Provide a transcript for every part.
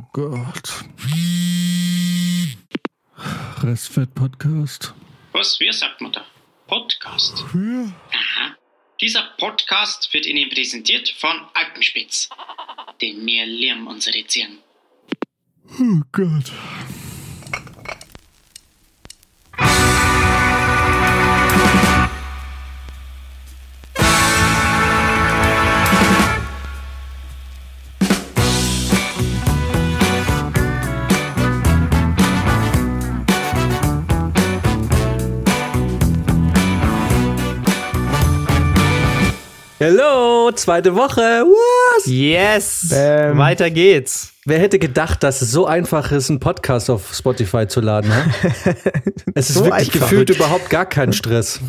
Oh Gott. Restfett-Podcast. Was, wie sagt man da? Podcast. Ja. Aha. Dieser Podcast wird Ihnen präsentiert von Alpenspitz. Denn wir lieben unsere Tieren. Oh Gott. Zweite Woche. Was? Yes! Bam. Weiter geht's. Wer hätte gedacht, dass es so einfach ist, einen Podcast auf Spotify zu laden? Ne? es ist So wirklich einfach. gefühlt überhaupt gar kein Stress.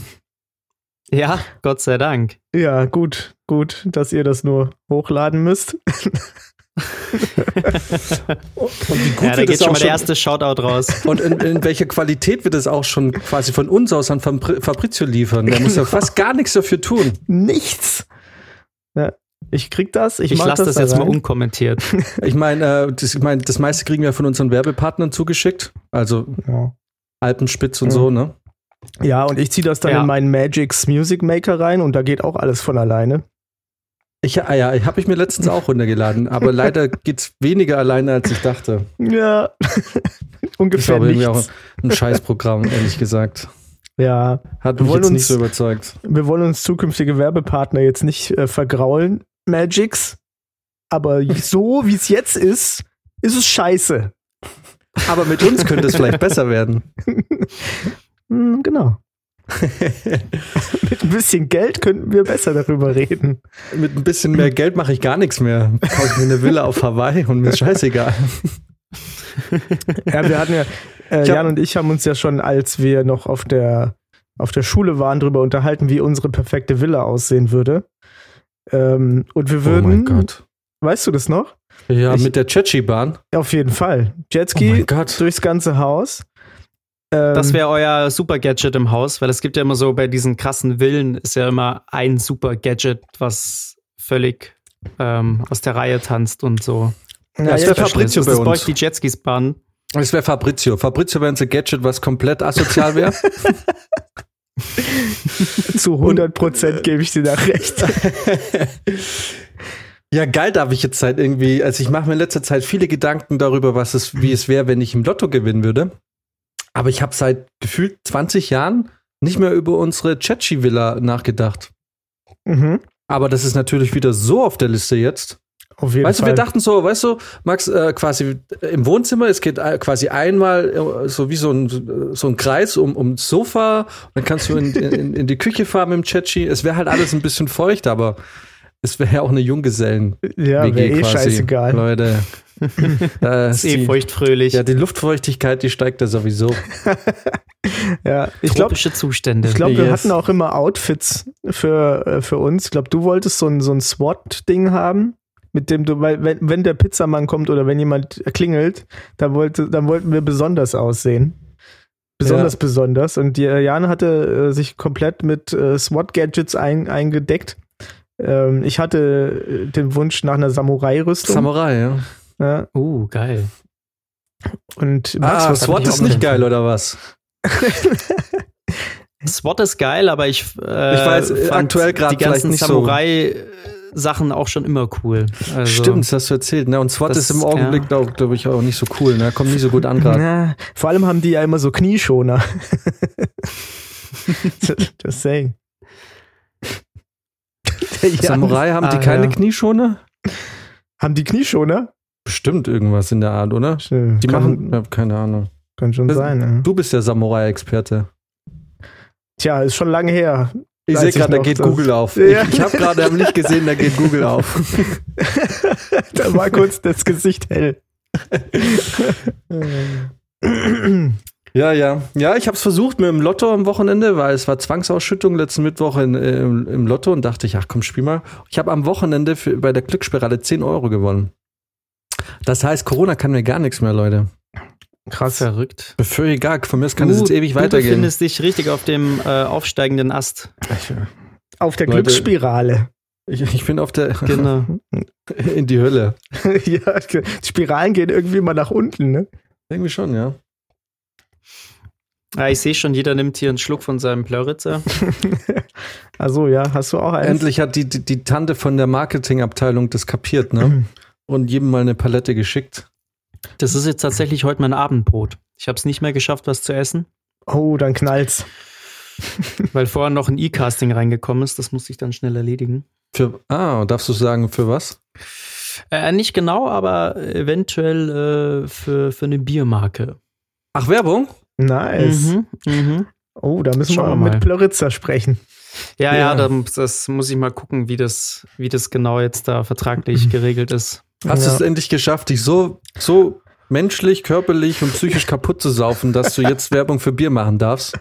Ja, Gott sei Dank. Ja, gut, gut, dass ihr das nur hochladen müsst. Ja, da geht schon mal der erste Shoutout raus. und in, in welcher Qualität wird es auch schon quasi von uns aus an Fabri- Fabrizio liefern? Der muss ja fast gar nichts dafür tun. Nichts. Ja, ich krieg das, ich, Ich lasse das da jetzt mal rein. unkommentiert. Ich meine, äh, das, ich mein, das meiste kriegen wir von unseren Werbepartnern zugeschickt. Also Ja. Alpenspitz und Ja. so, ne? ja, und ich ziehe das dann Ja. in meinen Magix Music Maker rein und da geht auch alles von alleine. Ich, ah ja, habe ich mir letztens auch runtergeladen, aber leider geht's weniger alleine, als ich dachte. Ja, Ich ungefähr glaube irgendwie auch nichts. ein Scheißprogramm, ehrlich gesagt. Ja, Hat Wir wollen uns- so überzeugt. wir wollen uns zukünftige Werbepartner jetzt nicht äh, vergraulen, Magix, aber so wie es jetzt ist, ist es scheiße. Aber mit uns könnte es vielleicht besser werden. Hm, genau. Mit ein bisschen Geld könnten wir besser darüber reden. Mit ein bisschen mehr Geld mache ich gar nichts mehr. Kaufe mir eine Villa auf Hawaii und mir ist scheißegal. Ja, wir hatten ja, äh, Jan und ich haben uns ja schon, als wir noch auf der, auf der Schule waren, darüber unterhalten, wie unsere perfekte Villa aussehen würde. Ähm, und wir würden, Oh mein Gott. weißt du das noch? Ja, Ich- mit der Chechi-Bahn. Auf jeden Fall. Oh Jetski Gott. durchs ganze Haus. Ähm, Das wäre euer Super Gadget im Haus, weil es gibt ja immer so bei diesen krassen Villen ist ja immer ein Super Gadget, was völlig ähm, aus der Reihe tanzt und so. Ja, das ja, wär ich verstehe. Fabrizio das bei ist uns. euch die Jetskis Bahn. Das wäre Fabrizio. Fabrizio wäre ein Gadget, was komplett asozial wäre. Zu 100 Prozent gebe ich dir da recht. ja, geil darf ich jetzt halt irgendwie, also ich mache mir in letzter Zeit viele Gedanken darüber, was es, wie es wäre, wenn ich im Lotto gewinnen würde. Aber ich habe seit gefühlt 20 Jahren nicht mehr über unsere Chechi-Villa nachgedacht. Mhm. Aber das ist natürlich wieder so auf der Liste jetzt. Auf jeden Weißt du, Fall. wir dachten so, weißt du, Max, äh, quasi im Wohnzimmer, es geht äh, quasi einmal äh, so wie so ein, so ein Kreis um, ums Sofa, dann kannst du in, in, in die Küche fahren mit dem Chachi. Es wäre halt alles ein bisschen feucht, aber es wäre ja auch eine Junggesellen. ja, wäre eh scheißegal. Leute. Ist eh die, feuchtfröhlich. ja, die Luftfeuchtigkeit, die steigt da sowieso. Ja, ich glaube, Tropische Zustände. Ich glaube, wir Yes. hatten auch immer Outfits für, äh, für uns. Ich glaube, du wolltest so ein, so ein SWAT-Ding haben, mit dem du, weil wenn, wenn der Pizzamann kommt oder wenn jemand klingelt, dann, wollte, dann wollten wir besonders aussehen. Besonders Ja. besonders. Und die, Jan hatte äh, sich komplett mit äh, SWAT-Gadgets ein, eingedeckt. Ähm, ich hatte äh, den Wunsch nach einer Samurai-Rüstung. Samurai, ja. ja. uh, geil. Und Max, Ah, was SWAT ist nicht geil, oder was? SWAT ist geil, aber ich, äh, Ich weiß, fand aktuell grad die ganzen vielleicht nicht so. Samurai-Sachen auch schon immer cool. Also, Stimmt, das hast du erzählt. Ne? Und SWAT Das- ist im Augenblick, ja. glaube glaub ich, auch nicht so cool. Ne? Kommt nicht so gut an gerade. Vor allem haben die ja immer so Knieschoner. Just saying. Samurai, haben die Ah, keine ja. Knieschoner? Haben die Knieschoner? Bestimmt irgendwas in der Art, oder? Die Die kann, machen, ja, keine Ahnung. kann schon Das- sein. Ja. Du bist der Samurai-Experte. Tja, ist schon lange her. Ich sehe gerade, da geht das- Google auf. Ja. Ich, ich habe gerade am Licht gesehen, da geht Google auf. da war kurz das Gesicht hell. Ja, ja. Ja, ich habe es versucht mit dem Lotto am Wochenende, weil es war Zwangsausschüttung letzten Mittwoch in, im, im Lotto und dachte ich, ach komm, spiel mal. Ich habe am Wochenende für, bei der Glücksspirale 10 Euro gewonnen. Das heißt, Corona kann mir gar nichts mehr, Leute. Krass. verrückt. Völlig egal. Von mir aus kann du, es jetzt ewig du weitergehen. befindest dich richtig auf dem äh, aufsteigenden Ast. Auf der Leute. Glücksspirale. Ich, ich bin auf der. Genau. In die Hölle. ja, die Spiralen gehen irgendwie mal nach unten, ne? Irgendwie schon, ja. Ja, ich sehe schon, jeder nimmt hier einen Schluck von seinem Plöritzer. Also ja, hast du auch eins? Endlich hat die, die, die Tante von der Marketingabteilung das kapiert, ne? Und jedem mal eine Palette geschickt. Das ist jetzt tatsächlich heute mein Abendbrot. Ich habe es nicht mehr geschafft, was zu essen, Oh, dann knallt's. weil vorher noch ein E-Casting reingekommen ist. Das musste ich dann schnell erledigen. Für, ah, darfst du sagen, für was? Äh, nicht genau, aber eventuell äh, für, für eine Biermarke. Ach, Werbung? Nice. Mhm, mhm. Oh, da müssen Schauen wir wir mit mal. Plöritzer sprechen. Ja, ja, Ja. das, das muss ich mal gucken, wie das, wie das genau jetzt da vertraglich geregelt ist. Hast Ja. du es endlich geschafft, dich so, so menschlich, körperlich und psychisch kaputt zu saufen, dass du jetzt Werbung für Bier machen darfst?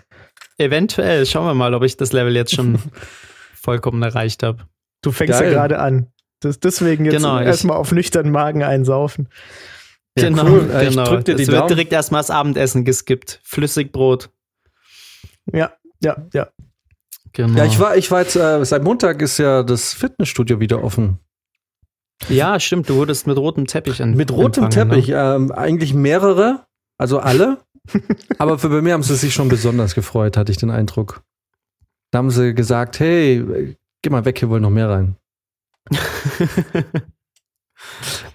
Eventuell, schauen wir mal, ob ich das Level jetzt schon vollkommen erreicht habe. Du fängst Geil. ja gerade an. Das, deswegen jetzt Genau, erstmal auf nüchternen Magen einsaufen. Ja, genau, cool. Äh, ich genau. drück dir die es wird Daumen. direkt erstmal das Abendessen geskippt. Flüssigbrot. Ja, ja, ja. Genau. Ja, ich war, ich war jetzt, äh, seit Montag ist ja das Fitnessstudio wieder offen. Ja, stimmt, du wurdest mit rotem Teppich an, Mit rotem empfangen, Teppich, Ne? ähm, eigentlich mehrere, also alle. Aber für bei mir haben sie sich schon besonders gefreut, hatte ich den Eindruck. Da haben sie gesagt, hey, geh mal weg, hier wollen noch mehr rein.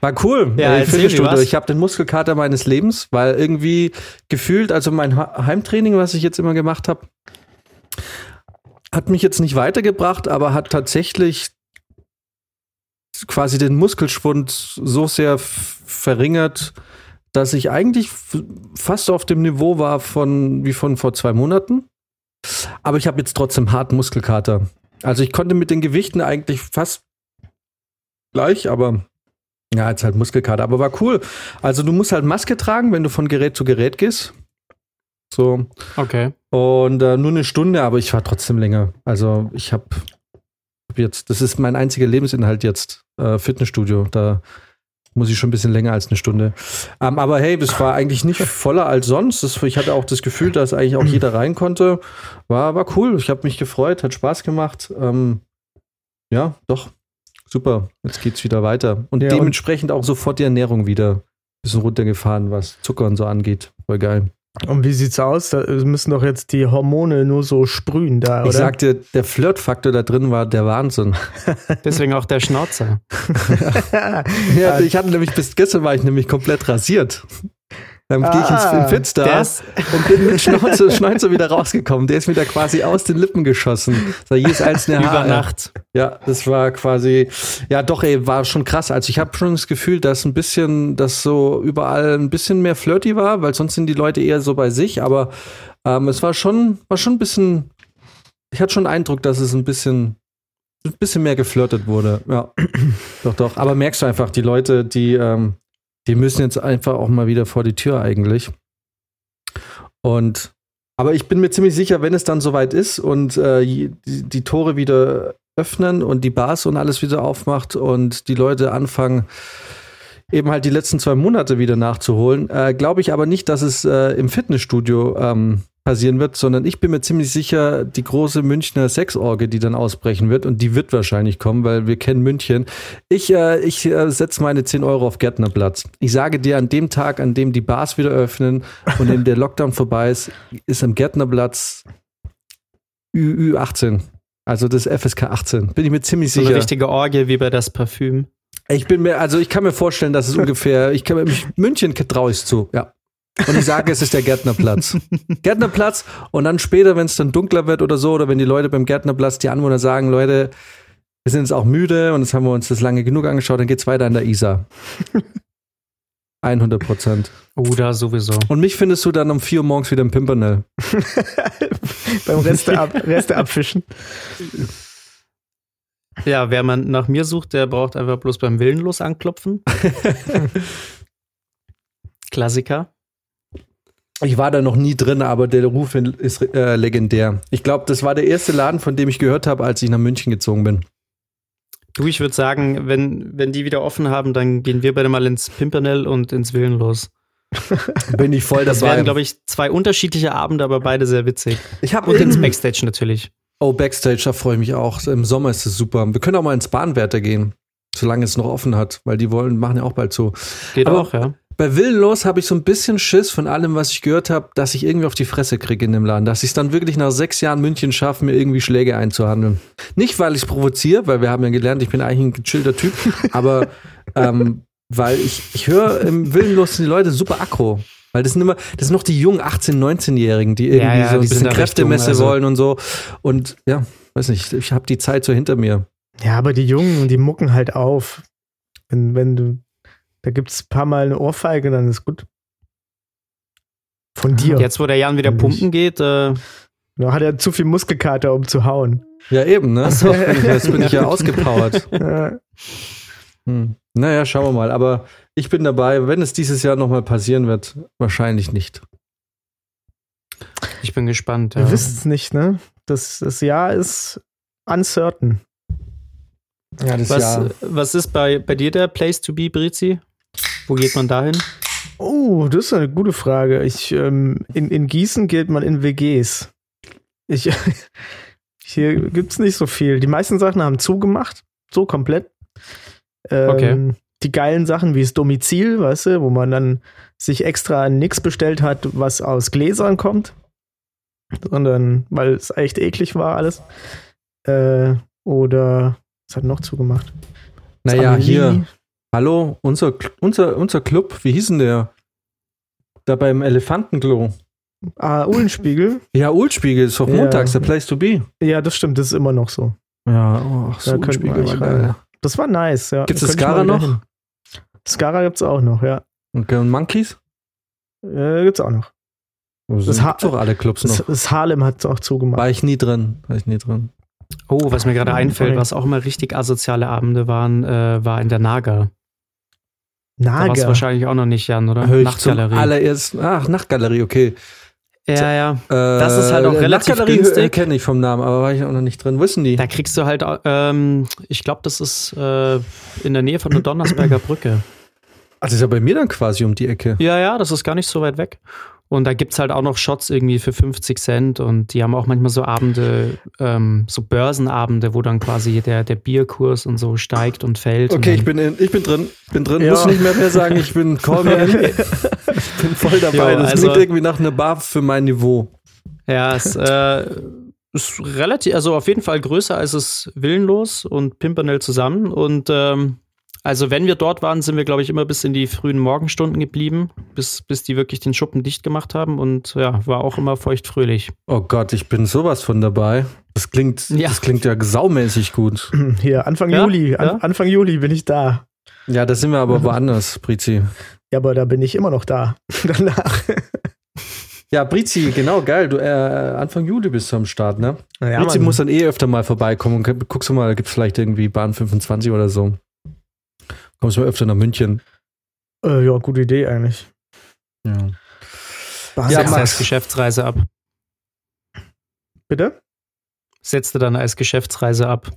War cool. Ja, Äh, Fitnessstudio. was. Ich habe den Muskelkater meines Lebens, weil irgendwie gefühlt, also mein Heimtraining, was ich jetzt immer gemacht habe, hat mich jetzt nicht weitergebracht, aber hat tatsächlich quasi den Muskelschwund so sehr verringert, dass ich eigentlich fast auf dem Niveau war von wie von vor zwei Monaten. Aber ich habe jetzt trotzdem harten Muskelkater. Also ich konnte mit den Gewichten eigentlich fast gleich, aber ja, jetzt halt Muskelkater. Aber war cool. Also du musst halt Maske tragen, wenn du von Gerät zu Gerät gehst. So. Okay. Und äh, nur eine Stunde, aber ich war trotzdem länger. Also ich habe jetzt, das ist mein einziger Lebensinhalt jetzt, äh, Fitnessstudio. Da muss ich schon ein bisschen länger als eine Stunde. Ähm, aber hey, das war eigentlich nicht voller als sonst. Das, ich hatte auch das Gefühl, dass eigentlich auch jeder rein konnte. War, war cool. Ich habe mich gefreut, hat Spaß gemacht. Ähm, ja, doch. Super. Jetzt geht's wieder weiter. Und Ja, und- dementsprechend auch sofort die Ernährung wieder ein bisschen runtergefahren, was Zucker und so angeht. Voll geil. Und wie sieht's aus? Da müssen doch jetzt die Hormone nur so sprühen da, oder? Ich sag dir, der Flirtfaktor da drin war der Wahnsinn. Deswegen auch der Schnauzer. Ja, ich hatte nämlich bis gestern war ich nämlich komplett rasiert. Dann gehe ich ins Ah, in da und bin mit Schnauze, Schnauze wieder rausgekommen. Der ist mir da quasi aus den Lippen geschossen. So jedes einzelne über Haar. Nacht. Ja, das war quasi, ja doch, ey, war schon krass. Also ich habe schon das Gefühl, dass ein bisschen, dass so überall ein bisschen mehr flirty war, weil sonst sind die Leute eher so bei sich, aber ähm, es war schon, war schon ein bisschen, ich hatte schon den Eindruck, dass es ein bisschen, ein bisschen mehr geflirtet wurde. Ja, doch, doch. Aber merkst du einfach, die Leute, die, ähm, die müssen jetzt einfach auch mal wieder vor die Tür eigentlich. Und aber ich bin mir ziemlich sicher, wenn es dann soweit ist und äh, die, die Tore wieder öffnen und die Bars und alles wieder aufmacht und die Leute anfangen, eben halt die letzten zwei Monate wieder nachzuholen, äh, glaube ich aber nicht, dass es äh, im Fitnessstudio ähm, passieren wird, sondern ich bin mir ziemlich sicher, die große Münchner Sexorgie, die dann ausbrechen wird, und die wird wahrscheinlich kommen, weil wir kennen München. Ich, äh, ich äh, setze meine 10 Euro auf Gärtnerplatz. Ich sage dir, an dem Tag, an dem die Bars wieder öffnen und in der Lockdown vorbei ist, ist am Gärtnerplatz Ü 18. Also das FSK 18. Bin ich mir ziemlich So eine sicher. richtige Orgie wie bei das Parfüm. Ich bin mir, also ich kann mir vorstellen, dass es ungefähr, ich kann mir, München traue ich zu, ja. Und ich sage, es ist der Gärtnerplatz. Gärtnerplatz und dann später, wenn es dann dunkler wird oder so, oder wenn die Leute beim Gärtnerplatz, die Anwohner sagen, Leute, wir sind jetzt auch müde und jetzt haben wir uns das lange genug angeschaut, dann geht's weiter an der Isar. 100 Prozent. Oh, da sowieso. Und mich findest du dann um 4 Uhr morgens wieder im Pimpernel. Beim Reste, ab, Reste abfischen. Ja, wer man nach mir sucht, der braucht einfach bloß beim Willenlos anklopfen. Klassiker. Ich war da noch nie drin, aber der Ruf ist äh, legendär. Ich glaube, das war der erste Laden, von dem ich gehört habe, als ich nach München gezogen bin. Du, ich würde sagen, wenn, wenn die wieder offen haben, dann gehen wir beide mal ins Pimpernel und ins Willenlos. Bin ich voll Das dabei. werden, glaube ich, zwei unterschiedliche Abende, aber beide sehr witzig. ich habe Und ins Backstage natürlich. Oh, Backstage, da freue ich mich auch. Im Sommer ist es super. Wir können auch mal ins Bahnwärter gehen. Solange es noch offen hat, weil die wollen, machen ja auch bald so. Geht Aber- auch, ja. Bei Willenlos habe ich so ein bisschen Schiss von allem, was ich gehört habe, dass ich irgendwie auf die Fresse kriege in dem Laden. Dass ich es dann wirklich nach sechs Jahren München schaffe, mir irgendwie Schläge einzuhandeln. Nicht, weil ich es provoziere, weil wir haben ja gelernt, ich bin eigentlich ein gechillter Typ, aber ähm, weil ich, ich höre im Willenlos sind die Leute super aggro. Weil das sind immer, das sind noch die jungen 18-, 19-Jährigen, die irgendwie ja, so ein bisschen Kräftemesse also- wollen und so. Und ja, weiß nicht, ich habe die Zeit so hinter mir. Ja, aber die Jungen, die mucken halt auf. Wenn, wenn du, da gibt's ein paar Mal eine Ohrfeige, dann ist gut. Von dir. Jetzt, wo der Jan wieder pumpen geht, äh, Da hat er zu viel Muskelkater, um zu hauen. Ja, eben, ne? so. Jetzt bin ich ja ausgepowert. Ja. Hm. Naja, schauen wir mal. Aber ich bin dabei. Wenn es dieses Jahr nochmal passieren wird, wahrscheinlich nicht. ich bin gespannt. Wir Ja. wissen es nicht, ne? Das, das Jahr ist uncertain. Ja, das Was, was ist bei, bei dir der Place to be, Brizi? Wo geht man dahin? Oh, das ist eine gute Frage. Ich, ähm, in, in Gießen geht man in WGs. Ich, hier gibt's nicht so viel. Die meisten Sachen haben zugemacht. So komplett. Ähm, Okay. Die geilen Sachen wie das Domizil, weißt du, wo man dann sich extra nix bestellt hat, was aus Gläsern kommt. Sondern, weil es echt eklig war alles. Äh, oder, was hat noch zugemacht? Das Naja, Amelie. hier. Hallo, unser, unser, unser Club, wie hieß denn der? Da beim Elefantenklo. Ah, Uhlenspiegel. Ja, Ulspiegel ist doch Ja. montags, der Place to be. Ja, das stimmt, das ist immer noch so. Ja, oh, ach, so Ulspiegel war geil. Das war nice, ja. Gibt's Da das Skara noch? hin. Skara gibt's auch noch, ja. Und und Monkeys? Äh, gibt's auch noch. Das Das Ha- doch alle Clubs Das, noch. das Harlem hat's auch zugemacht. War ich nie drin. War ich nie drin. Oh, was mir gerade einfällt, was auch immer richtig asoziale Abende waren, äh, war in der Naga. Da warst du Nager. wahrscheinlich auch noch nicht, Jan, oder? Hör ich Nachtgalerie. allerersten. Ach, Nachtgalerie, okay. Ja, ja. Äh, Das ist halt auch relativ Nachtgalerie günstig. kenne ich vom Namen, aber war ich auch noch nicht drin. Wissen die? Da kriegst du halt, ähm, ich glaube, das ist äh, in der Nähe von der Donnersberger Brücke. Ach, das ist ja bei mir dann quasi um die Ecke. Ja, ja, das ist gar nicht so weit weg. Und da gibt's halt auch noch Shots irgendwie für 50 Cent und die haben auch manchmal so Abende, ähm, so Börsenabende, wo dann quasi der, der Bierkurs und so steigt und fällt. Okay, und ich bin, in, ich bin drin. Bin drin. Ja. Muss nicht mehr, mehr sagen, ich bin call me. Ich bin voll dabei. Jo, das also- klingt irgendwie nach einer Bar für mein Niveau. Ja, es äh, ist relativ, also auf jeden Fall größer als es Willenlos und Pimpernel zusammen. Und ähm, also wenn wir dort waren, sind wir, glaube ich, immer bis in die frühen Morgenstunden geblieben, bis, bis die wirklich den Schuppen dicht gemacht haben. Und ja, war auch immer feuchtfröhlich. Oh Gott, ich bin sowas von dabei. Das klingt, Ja. das klingt ja saumäßig gut. Hier, Anfang Ja, Juli. An, ja. Anfang Juli bin ich da. Ja, da sind wir aber woanders, Brizi. Ja, aber da bin ich immer noch da. Danach. Ja, Brizi, genau, geil. Du, äh, Anfang Juli bist du am Start, ne? Ja, Brizi Mann. muss dann eh öfter mal vorbeikommen und guckst du mal, da gibt es vielleicht irgendwie Bahn 25 oder so. Kommst du mal öfter nach München. äh, ja, gute Idee eigentlich. Ja. Was Ja, als Geschäftsreise ab. Bitte? Setzte dann als Geschäftsreise ab.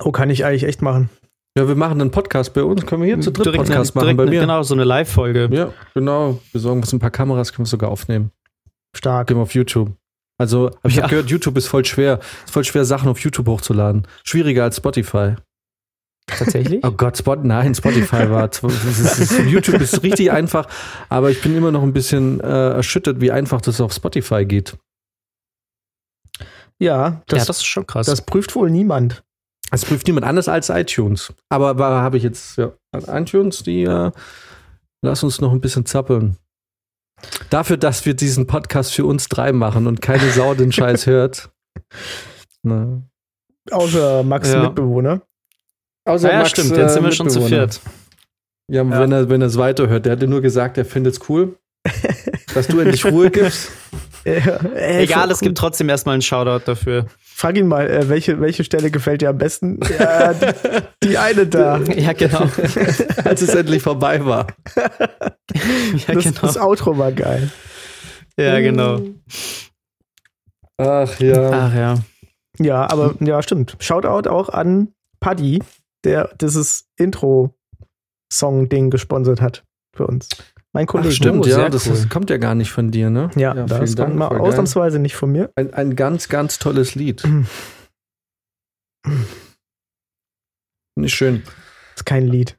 Oh, kann ich eigentlich echt machen. Ja, wir machen einen Podcast bei uns. Können wir hier zu dritt Direkt Podcast eine- machen direkt bei eine- mir? Genau, so eine Live-Folge. Ja, genau. Wir sorgen uns ein paar Kameras, können wir sogar aufnehmen. Stark. Gehen wir auf YouTube. Also, hab ich Ja. hab gehört, YouTube ist voll schwer. Ist voll schwer, Sachen auf YouTube hochzuladen. Schwieriger als Spotify. Tatsächlich? Oh Gott, Spot, nein, Spotify war. YouTube ist richtig einfach, aber ich bin immer noch ein bisschen äh, erschüttert, wie einfach das auf Spotify geht. Ja, das, ja, das ist schon krass. das prüft wohl niemand. Das prüft niemand anders als iTunes. Aber war habe ich jetzt, ja, iTunes, die äh, lass uns noch ein bisschen zappeln. Dafür, dass wir diesen Podcast für uns drei machen und keine Sau den Scheiß hört. Na. Außer Max Ja. Mitbewohner. Außer ja, ja, Max, stimmt, äh, jetzt sind wir schon zu viert. Ja, Ja. wenn er wenn er es weiterhört. Der hat dir nur gesagt, er findet es cool, dass du endlich Ruhe gibst. Äh, äh, Egal, es gibt trotzdem erstmal einen Shoutout dafür. Frag ihn mal, äh, welche, welche Stelle gefällt dir am besten? Ja, die, die eine da. Ja, genau. als es endlich vorbei war. ja, Das, genau. das Outro war geil. Ja, genau. Ach ja. Ach ja. Ja, aber ja, stimmt. Shoutout auch an Paddy, der dieses Intro-Song-Ding gesponsert hat für uns. Mein Ach, Kollege. stimmt, Oh, ja, das cool. ist, kommt ja gar nicht von dir, ne? Ja, vielen das kommt mal voll geil. ausnahmsweise nicht von mir. Ein, ein ganz, ganz tolles Lied. Nicht schön. ist kein Lied.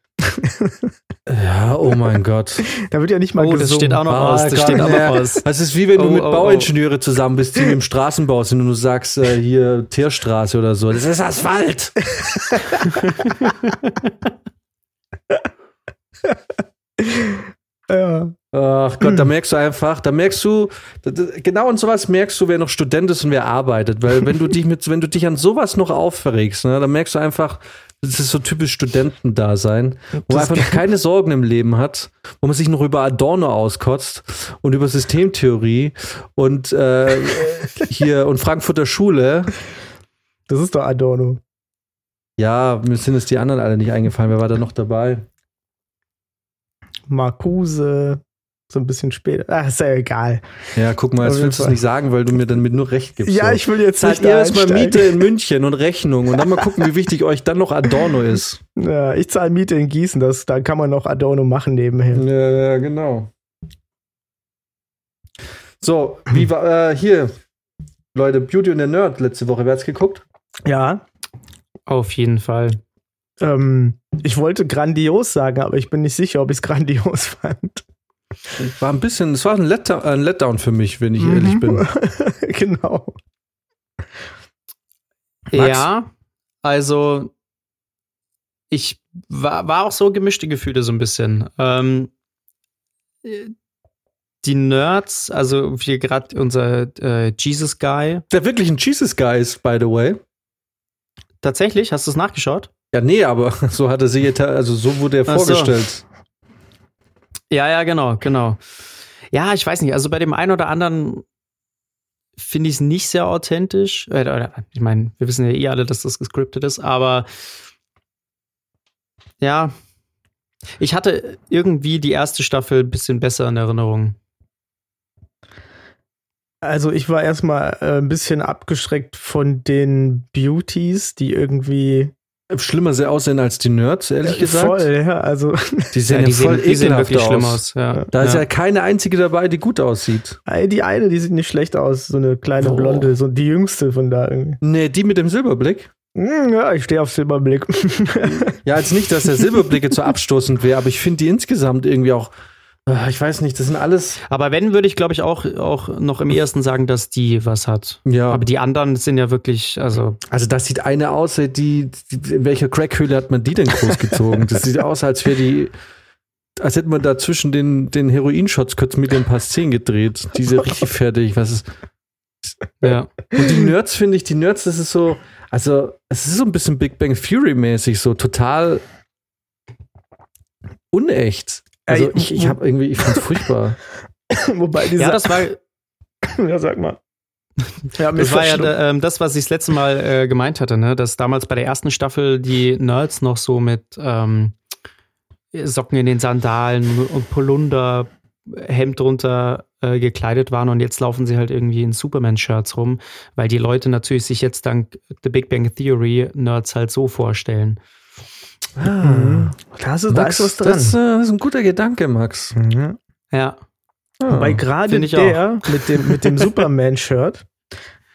Ja, oh mein Gott. Da wird ja nicht mal Oh, das gesungen. steht auch noch Ah, aus. Das steht auch noch aus. Das ist wie wenn du Oh, mit oh, oh. Bauingenieure zusammen bist, die im Straßenbau sind und du sagst, äh, hier Tierstraße oder so. Das ist Asphalt. Ja. Ach Gott, da merkst du einfach, da merkst du, da- da- genau an sowas merkst du, wer noch Student ist und wer arbeitet. Weil wenn du dich mit, wenn du dich an sowas noch aufregst, ne, dann merkst du einfach, das ist so typisch Studentendasein, wo man einfach noch keine Sorgen im Leben hat, wo man sich noch über Adorno auskotzt und über Systemtheorie und äh, hier und Frankfurter Schule. Das ist doch Adorno. Ja, mir sind es die anderen alle nicht eingefallen. Wer war da noch dabei? Marcuse, so ein bisschen später. Ach, ist ja egal. Ja, guck mal, jetzt willst du es nicht sagen, weil du mir dann mit nur Recht gibst. Ja, so. ich will jetzt Zahlt nicht ihr erstmal. Miete in München und Rechnung und dann mal gucken, wie wichtig euch dann noch Adorno ist. Ja, ich zahle Miete in Gießen, das, da kann man noch Adorno machen nebenher. Ja, ja genau. So, wie war, äh, hier, Leute, Beauty und der Nerd letzte Woche, wer hat's geguckt? Ja, Auf jeden Fall. ähm, ich wollte grandios sagen, aber ich bin nicht sicher, ob ich es grandios fand. War ein bisschen, es war ein Letdown, ein Letdown für mich, wenn ich ehrlich Mhm. bin. genau. Max? Ja, also ich war, war auch so gemischte Gefühle so ein bisschen. Ähm, äh, die Nerds, also wie gerade unser äh, Jesus Guy. Der wirklich ein Jesus Guy ist, by the way. Tatsächlich, hast du es nachgeschaut? Ja, nee, aber so hat er sich, jetzt- also so wurde er Ach so. Ja, ja, genau, genau. Ja, ich weiß nicht, also bei dem einen oder anderen finde ich es nicht sehr authentisch. Äh, ich meine, wir wissen ja eh alle, dass das gescriptet ist, aber ja, ich hatte irgendwie die erste Staffel ein bisschen besser in Erinnerung. Also ich war erstmal äh, ein bisschen abgeschreckt von den Beauties, die irgendwie Schlimmer sehr aussehen als die Nerds, ehrlich äh, gesagt. voll, ja, also Die sehen Ja, ja, die, voll sehen, die sehen ekelhaft wirklich aus. schlimm aus. Ja. Da ist ja. ja keine einzige dabei, die gut aussieht. ey, die eine, die sieht nicht schlecht aus, so eine kleine Oh. Blonde, so die jüngste von da irgendwie. Nee, die mit dem Silberblick. Hm, Ja, ich stehe auf Silberblick. Ja, jetzt nicht, dass der Silberblick jetzt so abstoßend wäre, aber ich finde die insgesamt irgendwie auch, ich weiß nicht, das sind alles, Aber wenn, würde ich, glaube ich, auch, auch noch im ersten sagen, dass die was hat. ja, Aber die anderen sind ja wirklich, also, also das sieht eine aus, die, die in welcher Crackhöhle hat man die denn großgezogen? das sieht aus, als wäre die, als hätte man da zwischen den, den Heroinshots kurz mit ein paar Szenen gedreht. Diese richtig fertig, was ist, ja. Und die Nerds finde ich, die Nerds, das ist so, also es ist so ein bisschen Big Bang Theory mäßig, so total unecht. Also ich, ich habe irgendwie, ich fand's furchtbar. Wobei diese, Ja, das war, ja, sag mal. Ja, Das war ja da, ähm, das, was ich das letzte Mal äh, gemeint hatte, ne? dass damals bei der ersten Staffel die Nerds noch so mit ähm, Socken in den Sandalen und Polunder, Hemd drunter äh, gekleidet waren und jetzt laufen sie halt irgendwie in Superman-Shirts rum, weil die Leute natürlich sich jetzt dank The Big Bang Theory Nerds halt so vorstellen. Mhm. Da ist, da ist was dran. Das, äh, das ist ein guter Gedanke, Max. Mhm. Ja. Ah. Weil gerade der mit dem, mit dem Superman-Shirt,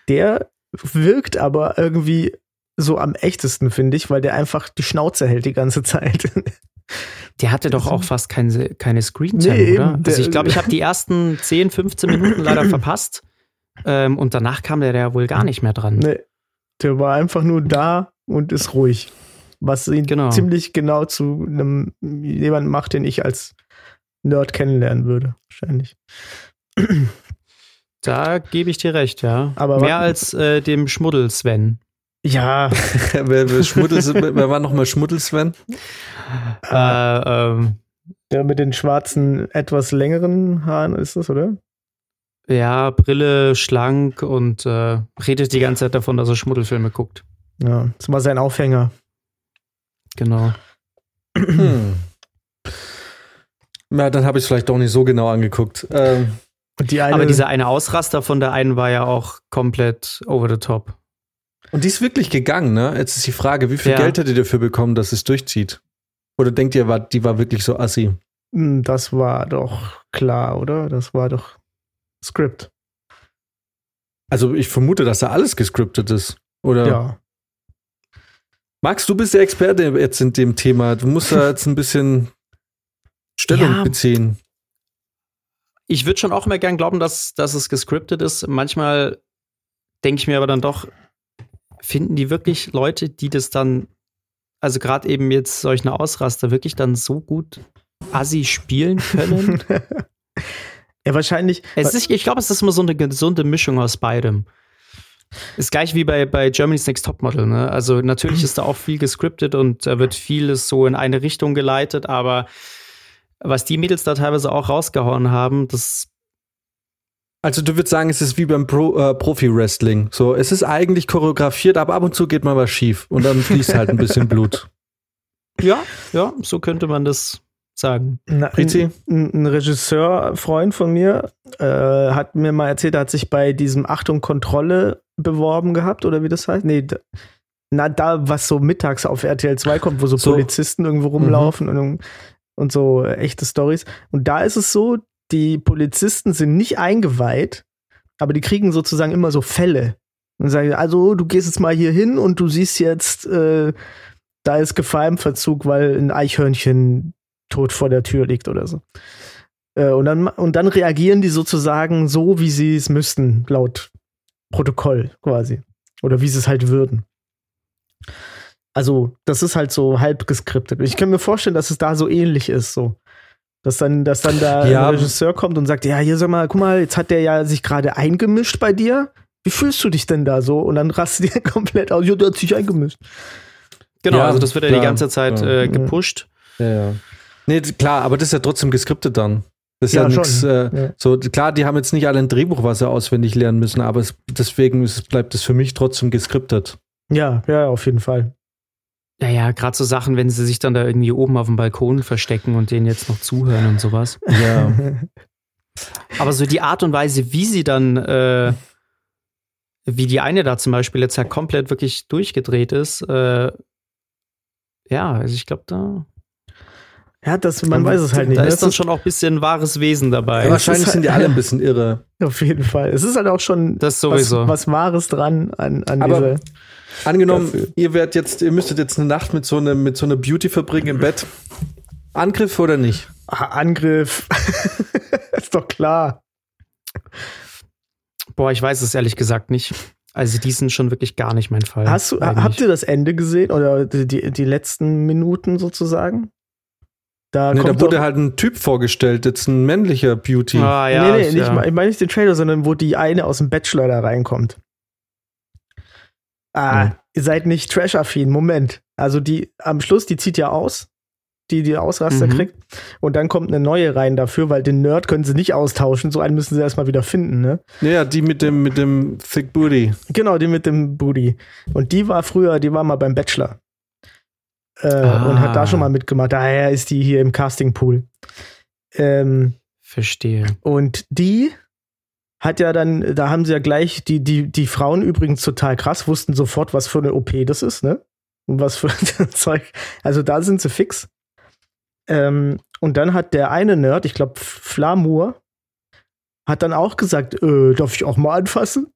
der wirkt aber irgendwie so am echtesten, finde ich, weil der einfach die Schnauze hält die ganze Zeit. Der hatte doch auch fast keine, keine Screentime, Nee, oder? also ich glaube, ich habe die ersten 10, 15 Minuten leider verpasst. Ähm, und danach kam der ja wohl gar nicht mehr dran. nee, der war einfach nur da und ist ruhig. Was ihn Genau. ziemlich genau zu einem jemanden macht, den ich als Nerd kennenlernen würde, wahrscheinlich. Da gebe ich dir recht, ja. Aber Mehr als äh, dem Schmuddel Sven. Ja, wer, wer, Schmuddels, wer war nochmal Schmuddel-Sven? Äh, ähm, der mit den schwarzen, etwas längeren Haaren ist das, oder? ja, Brille, schlank und äh, redet die ganze Zeit davon, dass er Schmuddelfilme guckt. Ja, das war sein Aufhänger. Genau. Hm. Na, dann habe ich es vielleicht doch nicht so genau angeguckt. Ähm, Und die eine, Aber dieser eine Ausraster von der einen war ja auch komplett over the top. und die ist wirklich gegangen, ne? Jetzt ist die Frage, wie viel Ja. Geld hättet ihr dafür bekommen, dass es durchzieht? Oder denkt ihr, war, die war wirklich so assi? Hm, das war doch klar, oder? Das war doch Script. Also ich vermute, dass da alles gescriptet ist. Oder? Ja. Max, du bist der Experte jetzt in dem Thema. Du musst da jetzt ein bisschen Stellung Ja. beziehen. Ich würde schon auch immer gern glauben, dass, dass es gescriptet ist. Manchmal denke ich mir aber dann doch, finden die wirklich Leute, die das dann, also gerade eben jetzt solchen Ausraster, wirklich dann so gut assi spielen können? Ja, wahrscheinlich. es ist, ich glaube, es ist immer so eine gesunde Mischung aus beidem. Ist gleich wie bei, bei Germany's Next Topmodel. Ne? Also natürlich ist da auch viel gescriptet und da wird vieles so in eine Richtung geleitet, aber was die Mädels da teilweise auch rausgehauen haben, das Also du würdest sagen, es ist wie beim Pro, äh, Profi-Wrestling. So, es ist eigentlich choreografiert, aber ab und zu geht mal was schief und dann fließt halt ein bisschen Blut. Ja, ja, so könnte man das sagen. Na, ein, ein Regisseurfreund von mir äh, hat mir mal erzählt, er hat sich bei diesem Achtung Kontrolle beworben gehabt, oder wie das heißt? Nee, da, na, da, was so mittags auf RTL 2 kommt, wo so, So. Polizisten irgendwo rumlaufen und, und so echte Stories. Und da ist es so, die Polizisten sind nicht eingeweiht, aber die kriegen sozusagen immer so Fälle. Und sagen, also du gehst jetzt mal hier hin und du siehst jetzt, äh, da ist Gefahr im Verzug, weil ein Eichhörnchen tot vor der Tür liegt oder so. Äh, und, dann, und dann reagieren die sozusagen so, wie sie es müssten, laut Protokoll quasi. Oder wie sie es halt würden. Also, das ist halt so halb geskriptet. Ich kann mir vorstellen, dass es da so ähnlich ist, so. Dass dann, dass dann da Ja. ein Regisseur kommt und sagt, ja, hier sag mal, guck mal, jetzt hat der ja sich gerade eingemischt bei dir. Wie fühlst du dich denn da so? Und dann rastet die komplett aus. Ja, der hat sich eingemischt. Genau, Ja, also das wird ja die ganze Zeit äh, gepusht. Ja, ja. Nee, klar, aber das ist ja trotzdem geskriptet dann. Das ist ja, Ja, nix, schon. äh, Ja. so, klar, die haben jetzt nicht alle ein Drehbuch, was sie auswendig lernen müssen, aber es, deswegen ist, bleibt es für mich trotzdem geskriptet. Ja, ja, auf jeden Fall. Ja, ja, gerade so Sachen, wenn sie sich dann da irgendwie oben auf dem Balkon verstecken und denen jetzt noch zuhören und sowas. Ja. Aber so die Art und Weise, wie sie dann, äh, wie die eine da zum Beispiel jetzt ja komplett wirklich durchgedreht ist, äh, ja, also ich glaube, da. Ja, das, man weiß es halt nicht. Da ne? ist dann schon auch ein bisschen wahres Wesen dabei. Ja, wahrscheinlich ist sind die halt- alle ein bisschen irre. Auf jeden Fall. Es ist halt auch schon Das sowieso. Was, was Wahres dran an, an Aber- dieser. Angenommen, Dafür. ihr werdet jetzt, ihr müsstet jetzt eine Nacht mit so einer mit so einer Beauty verbringen im Bett. Angriff oder nicht? Ah, Angriff. ist doch klar. Boah, ich weiß es ehrlich gesagt nicht. Also die sind schon wirklich gar nicht mein Fall. Hast du, eigentlich. habt ihr das Ende gesehen oder die, die letzten Minuten sozusagen? Da Nee, da wurde doch, halt ein Typ vorgestellt, jetzt ein männlicher Beauty. Ah, ja, nee, nee, ich, nicht, ja. mal- ich meine nicht den Trailer, sondern wo die eine aus dem Bachelor da reinkommt. Ah, Hm. ihr seid nicht trash-affin. Moment. Also die am Schluss, die zieht ja aus, die die Ausraster Mhm. kriegt. Und dann kommt eine neue rein dafür, weil den Nerd können sie nicht austauschen. So einen müssen sie erstmal wieder finden, ne? Ja, die mit dem, mit dem Thick Booty. Genau, die mit dem Booty. Und die war früher, die war mal beim Bachelor. Äh, Ah. Und hat da schon mal mitgemacht. Daher ist die hier im Castingpool. Ähm, Verstehe. und die hat ja dann, da haben sie ja gleich, die, die, die Frauen übrigens total krass, wussten sofort, was für eine OP das ist, ne? Und was für ein Zeug. Also da sind sie fix. Ähm, und dann hat der eine Nerd, ich glaube Flamur, hat dann auch gesagt, äh, darf ich auch mal anfassen?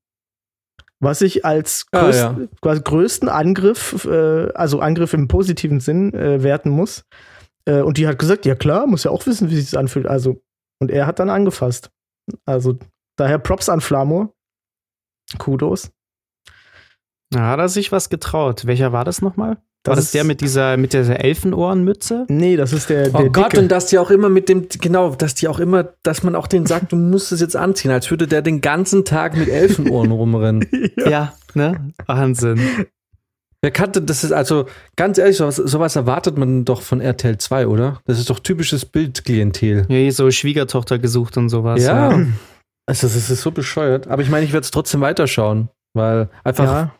Was ich als Ah, größt, ja. quasi größten Angriff, äh, also Angriff im positiven Sinn, äh, werten muss. Äh, und die hat gesagt, ja klar, muss ja auch wissen, wie sich das anfühlt. Also, und er hat dann angefasst. Also, daher Props an Flamur. Kudos. Ja, hat er sich was getraut. Welcher war das nochmal? War das ist- der mit dieser, mit dieser Elfenohrenmütze? Nee, das ist der, der Oh Gott, Dicke. und dass die auch immer mit dem, genau, dass die auch immer, dass man auch denen sagt, du musst es jetzt anziehen, als würde der den ganzen Tag mit Elfenohren rumrennen. Ja, ne? Wahnsinn. Wer kannte, das ist also, ganz ehrlich, sowas, sowas erwartet man doch von RTL 2, oder? Das ist doch typisches Bildklientel. Ja, hier so Schwiegertochter gesucht und sowas. Ja. Also, das ist so bescheuert. Aber ich meine, ich werde es trotzdem weiterschauen, weil einfach, Ja,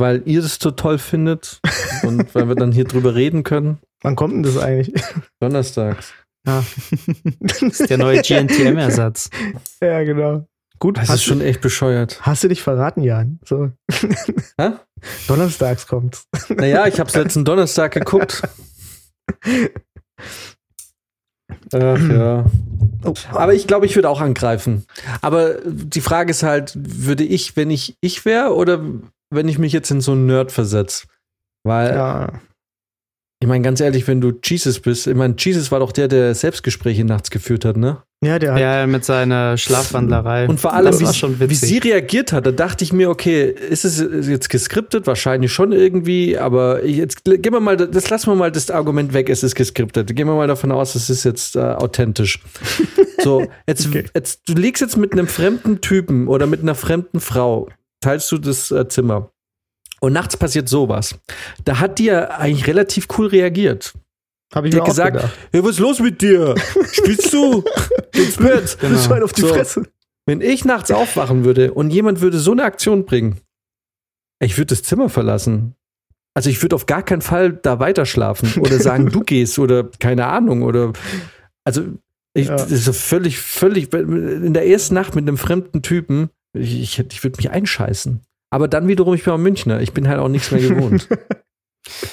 weil ihr das so toll findet und weil wir dann hier drüber reden können. wann kommt denn das eigentlich? Donnerstags. Das ist der neue GNTM-Ersatz. ja, genau. Gut, Das hast, ist schon echt bescheuert. hast du dich verraten, Jan? So. Hä? Donnerstags kommt's. Naja, ich habe es letzten Donnerstag geguckt. Ach ja. Oh, Aber ich glaube, ich würde auch angreifen. Aber die Frage ist halt, würde ich, wenn ich ich wäre oder wenn ich mich jetzt in so einen Nerd versetze? Weil, Ja. ich meine, ganz ehrlich, wenn du Jesus bist, ich meine, Jesus war doch der, der Selbstgespräche nachts geführt hat, ne? Ja, der hat Ja, mit seiner Schlafwandlerei. Und vor allem, wie, wie sie reagiert hat, da dachte ich mir, okay, ist es jetzt geskriptet? Wahrscheinlich schon irgendwie, aber jetzt gehen wir mal, das lassen wir mal das Argument weg, es ist geskriptet. Gehen wir mal davon aus, es ist jetzt äh, authentisch. So, jetzt, jetzt, du liegst jetzt mit einem fremden Typen oder mit einer fremden Frau, teilst du das äh, Zimmer. Und nachts passiert sowas. Da hat die ja eigentlich relativ cool reagiert. Hab ich mir auch gesagt, gedacht. hey, was ist los mit dir? Spielst du? Ins Bett. Genau. Das war auf die So. Fresse. Wenn ich nachts aufwachen würde und jemand würde so eine Aktion bringen, ich würde das Zimmer verlassen. Also ich würde auf gar keinen Fall da weiter schlafen oder sagen, du gehst oder keine Ahnung oder also ich, Ja. das ist so völlig, völlig in der ersten Nacht mit einem fremden Typen, ich, ich, ich würde mich einscheißen. Aber dann wiederum, ich bin auch Münchner, ich bin halt auch nichts mehr gewohnt.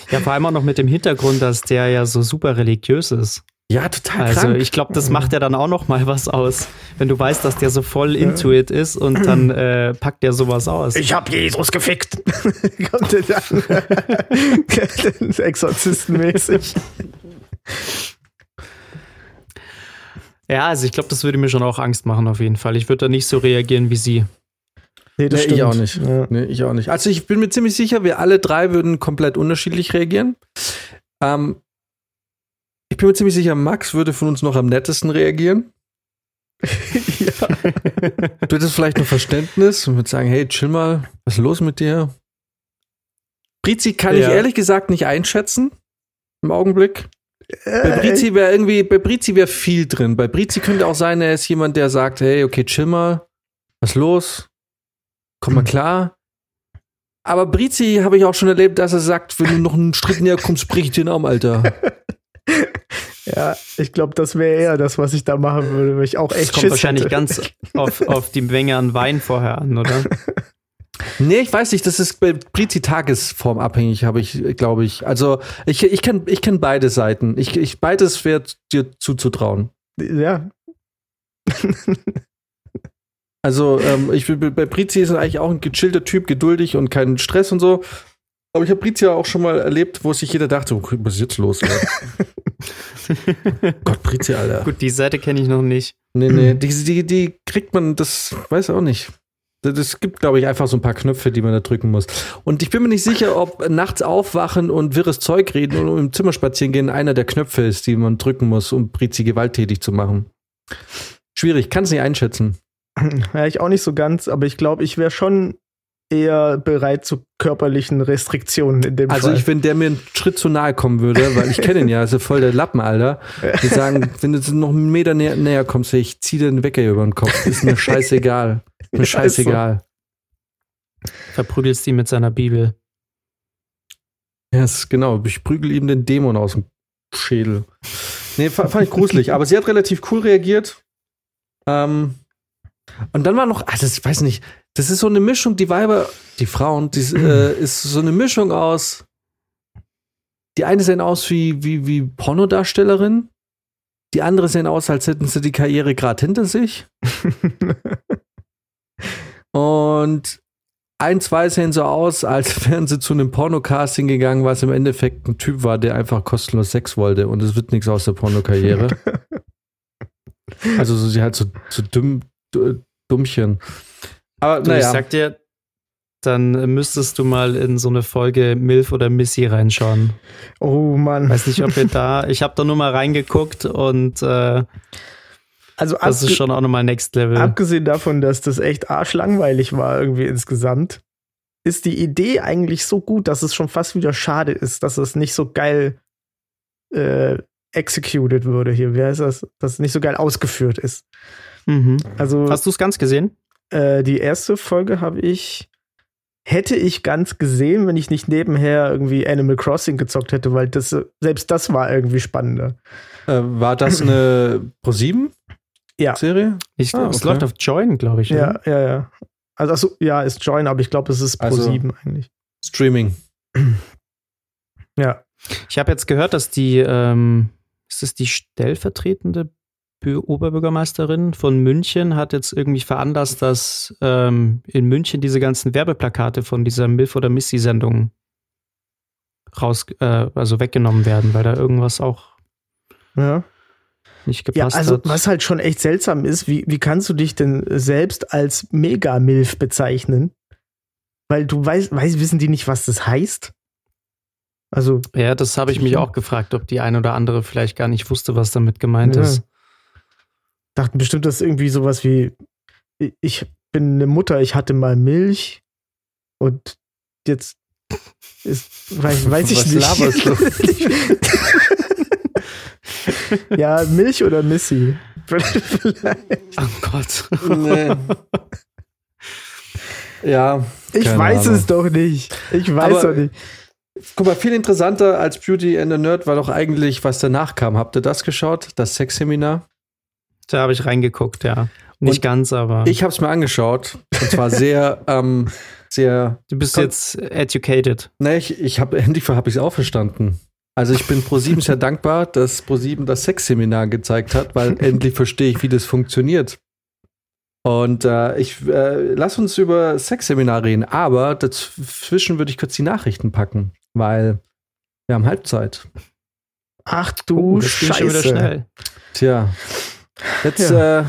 Ja, vor allem auch noch mit dem Hintergrund, dass der ja so super religiös ist. ja, total Also krank. ich glaube, das macht ja dann auch noch mal was aus, wenn du weißt, dass der so voll into it ist und dann äh, packt der sowas aus. Ich hab Jesus gefickt. Kommt der dann? Exorzistenmäßig. Ja, also ich glaube, das würde mir schon auch Angst machen auf jeden Fall. Ich würde da nicht so reagieren wie sie. Nee, Nee, ich auch nicht. Ja. Nee, ich auch nicht. Also ich bin mir ziemlich sicher, wir alle drei würden komplett unterschiedlich reagieren. Ähm, ich bin mir ziemlich sicher, Max würde von uns noch am nettesten reagieren. ja. Du hättest vielleicht noch Verständnis und würdest sagen, hey, chill mal, was ist los mit dir? Brizi kann ich Ja. ehrlich gesagt nicht einschätzen im Augenblick. Bei Äh, Brizi wäre irgendwie, bei Brizi wäre viel drin. Bei Brizi könnte auch sein, er ist jemand, der sagt, hey, okay, chill mal, was ist los? Komm mal klar. Aber Brizi habe ich auch schon erlebt, dass er sagt, wenn du noch einen Schritt näher kommst, brich ich den Arm, Alter. ja, ich glaube, das wäre eher das, was ich da machen würde, weil ich auch echt Kommt Schiss wahrscheinlich hätte. ganz auf, auf die Menge an Wein vorher an, oder? Nee, ich weiß nicht, das ist bei Brizi Tagesform abhängig, habe ich, glaube ich. Also, ich, ich kenne ich kenn beide Seiten. Ich, ich, beides wäre dir zuzutrauen. Ja, Also, ähm, ich bei Brizi ist er eigentlich auch ein gechillter Typ, geduldig und kein Stress und so. Aber ich habe Brizi ja auch schon mal erlebt, wo sich jeder dachte, was ist jetzt los? Gott, Brizi, Alter. Gut, die Seite kenne ich noch nicht. Nee, nee, die, die, die kriegt man, das weiß auch nicht. Es gibt, glaube ich, einfach so ein paar Knöpfe, die man da drücken muss. Und ich bin mir nicht sicher, ob nachts aufwachen und wirres Zeug reden und im Zimmer spazieren gehen einer der Knöpfe ist, die man drücken muss, um Brizi gewalttätig zu machen. Schwierig, kann es nicht einschätzen. ja, ich auch nicht so ganz, aber ich glaube, ich wäre schon eher bereit zu körperlichen Restriktionen in dem Also Fall. ich, wenn der mir einen Schritt zu nahe kommen würde, weil ich kenne ihn ja, ist ja voll der Lappen, Alter. Die sagen, wenn du noch einen Meter näher, näher kommst, ich zieh dir den Wecker über den Kopf. Ist mir scheißegal. Mir Ja, ist so. scheißegal. Verprügelst die mit seiner Bibel. Ja, ist genau. Ich prügel ihm den Dämon aus dem Schädel. Nee, fa- fand ich gruselig. Aber sie hat relativ cool reagiert. Ähm, und dann war noch, also ich weiß nicht, das ist so eine Mischung, die Weiber, die Frauen, die äh, ist so eine Mischung aus. Die eine sehen aus wie, wie, wie Pornodarstellerin. Die andere sehen aus, als hätten sie die Karriere gerade hinter sich. Und ein, zwei sehen so aus, als wären sie zu einem Pornocasting gegangen, was im Endeffekt ein Typ war, der einfach kostenlos Sex wollte und es wird nichts aus der Pornokarriere. also so, sie halt so, so dumm, du- Dummchen. Aber Du, Ich naja, sag dir, dann müsstest du mal in so eine Folge Milf oder Missy reinschauen. oh Mann. Weiß nicht, ob wir da. Ich habe da nur mal reingeguckt und äh, Also das ist schon auch nochmal Next Level. abgesehen davon, dass das echt arschlangweilig war irgendwie insgesamt, ist die Idee eigentlich so gut, dass es schon fast wieder schade ist, dass es nicht so geil äh, executed wurde hier. Wie heißt das? Dass es nicht so geil ausgeführt ist. Mhm. Also Hast du es ganz gesehen? Äh, die erste Folge habe ich hätte ich ganz gesehen, wenn ich nicht nebenher irgendwie Animal Crossing gezockt hätte, weil das selbst das war irgendwie spannender. äh, war das eine Pro7 Ja. Serie? Ich, Ah, Es okay. läuft auf Join, glaube ich. Ja, oder? ja, ja. Also achso, ja, ist Join, aber ich glaube, es ist Pro Also- 7 eigentlich. Streaming. Ja. Ich habe jetzt gehört, dass die, ähm, ist es die stellvertretende Oberbürgermeisterin von München hat jetzt irgendwie veranlasst, dass ähm, in München diese ganzen Werbeplakate von dieser Milf oder Missy Sendung raus, äh, also weggenommen werden, weil da irgendwas auch Ja. nicht Ja, gepasst also hat. was halt schon echt seltsam ist, wie, wie kannst du dich denn selbst als Mega-Milf bezeichnen? Weil du weißt, weißt, wissen die nicht, was das heißt? Also, Ja, das habe ich mich auch gefragt, ob die ein oder andere vielleicht gar nicht wusste, was damit gemeint Ja. ist. Dachten bestimmt, das ist irgendwie sowas wie, ich bin eine Mutter, ich hatte mal Milch und jetzt ist, weiß, weiß ich nicht. ja, Milch oder Missy? Vielleicht. Oh Gott. Nee. ja. Ich weiß Ahnung. es doch nicht. Ich weiß Aber- doch nicht. Guck mal, viel interessanter als Beauty and the Nerd war doch eigentlich, was danach kam. Habt ihr das geschaut? Das Sexseminar? Da habe ich reingeguckt, ja. Nicht Und ganz, aber Ich habe es mir angeschaut. Und zwar sehr, ähm, sehr. du bist jetzt educated. Ne, ich, ich habe endlich habe ich es auch verstanden. Also ich bin ProSieben sehr dankbar, dass ProSieben das Sexseminar gezeigt hat, weil endlich verstehe ich, wie das funktioniert. Und äh, ich äh, lass uns über Sexseminar reden, aber dazwischen würde ich kurz die Nachrichten packen, weil wir haben Halbzeit. Ach du Oh, Scheiße. schnell. Tja, jetzt äh,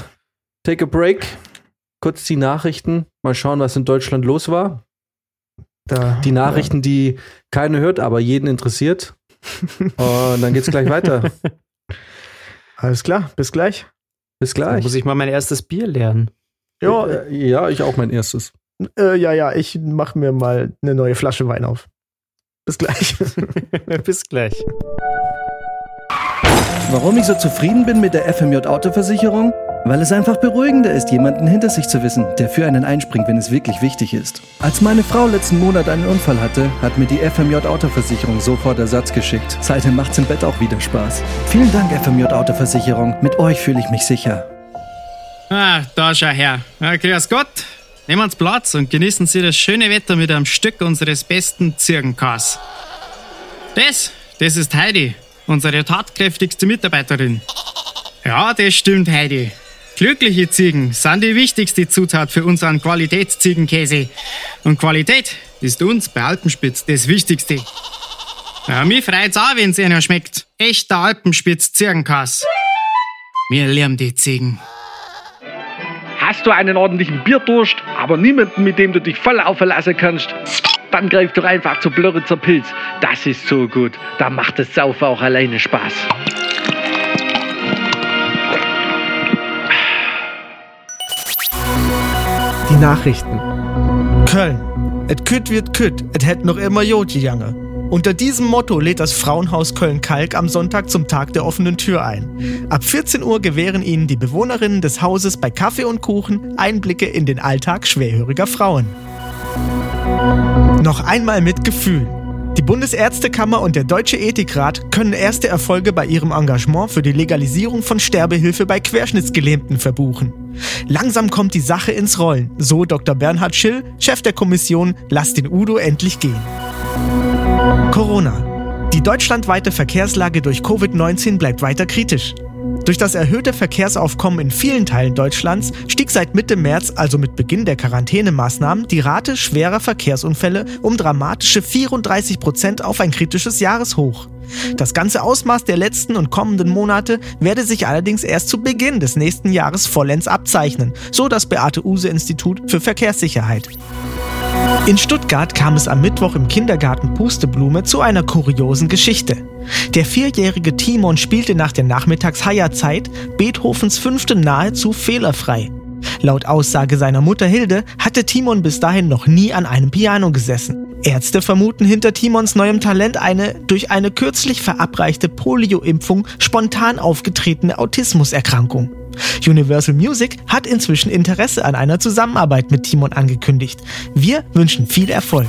take a break. Kurz die Nachrichten. Mal schauen, was in Deutschland los war. Da, Die Nachrichten, die keiner hört, aber jeden interessiert. Und dann geht's gleich weiter. Ja. Alles klar, bis gleich. Bis gleich. muss ich mal mein erstes Bier lernen. Ja, Äh, ja, ich auch mein erstes. äh, ja, ja, ich mache mir mal eine neue Flasche Wein auf. Bis gleich. Bis gleich. Warum ich so zufrieden bin mit der FMJ Autoversicherung? Weil es einfach beruhigender ist, jemanden hinter sich zu wissen, der für einen einspringt, wenn es wirklich wichtig ist. Als meine Frau letzten Monat einen Unfall hatte, hat mir die FMJ Autoversicherung sofort Ersatz geschickt. Seitdem macht's im Bett auch wieder Spaß. Vielen Dank FMJ Autoversicherung. Mit euch fühle ich mich sicher. Ah, da schau her. Ja, grüß Gott. Nehmen Sie Platz und genießen Sie das schöne Wetter mit einem Stück unseres besten Zirkenkas. Das, das ist Heidi, unsere tatkräftigste Mitarbeiterin. Ja, das stimmt, Heidi. Glückliche Ziegen sind die wichtigste Zutat für unseren Qualitätsziegenkäse. Und Qualität ist uns bei Alpenspitz das Wichtigste. Ja, mich freut's auch, wenn's Ihnen schmeckt. Echter Alpenspitz-Zirkenkas. Wir lieben die Ziegen. Hast du einen ordentlichen Bierdurst, aber niemanden, mit dem du dich voll aufverlassen kannst? Dann greif doch einfach zu Blöritzer Pilz. Das ist so gut. Da macht das Saufen auch alleine Spaß. Die Nachrichten. Köln. Et kütt wird kütt, et hätt noch immer Jod gegangen. Unter diesem Motto lädt das Frauenhaus Köln-Kalk am Sonntag zum Tag der offenen Tür ein. Ab 14 Uhr gewähren Ihnen die Bewohnerinnen des Hauses bei Kaffee und Kuchen Einblicke in den Alltag schwerhöriger Frauen. Noch einmal mit Gefühl. Die Bundesärztekammer und der Deutsche Ethikrat können erste Erfolge bei ihrem Engagement für die Legalisierung von Sterbehilfe bei Querschnittsgelähmten verbuchen. Langsam kommt die Sache ins Rollen, so Dr. Bernhard Schill, Chef der Kommission Lass den Udo endlich gehen. Corona. Die deutschlandweite Verkehrslage durch Covid-19 bleibt weiter kritisch. Durch das erhöhte Verkehrsaufkommen in vielen Teilen Deutschlands stieg seit Mitte März, also mit Beginn der Quarantänemaßnahmen, die Rate schwerer Verkehrsunfälle um dramatische 34 Prozent auf ein kritisches Jahreshoch. Das ganze Ausmaß der letzten und kommenden Monate werde sich allerdings erst zu Beginn des nächsten Jahres vollends abzeichnen, so das Beate Use Institut für Verkehrssicherheit. In Stuttgart kam es am Mittwoch im Kindergarten Pusteblume zu einer kuriosen Geschichte. Der vierjährige Timon spielte nach der Nachmittags-Haier-Zeit Beethovens fünfte nahezu fehlerfrei. Laut Aussage seiner Mutter Hilde hatte Timon bis dahin noch nie an einem Piano gesessen. Ärzte vermuten hinter Timons neuem Talent eine durch eine kürzlich verabreichte Polio-Impfung spontan aufgetretene Autismuserkrankung. Universal Music hat inzwischen Interesse an einer Zusammenarbeit mit Timon angekündigt. Wir wünschen viel Erfolg.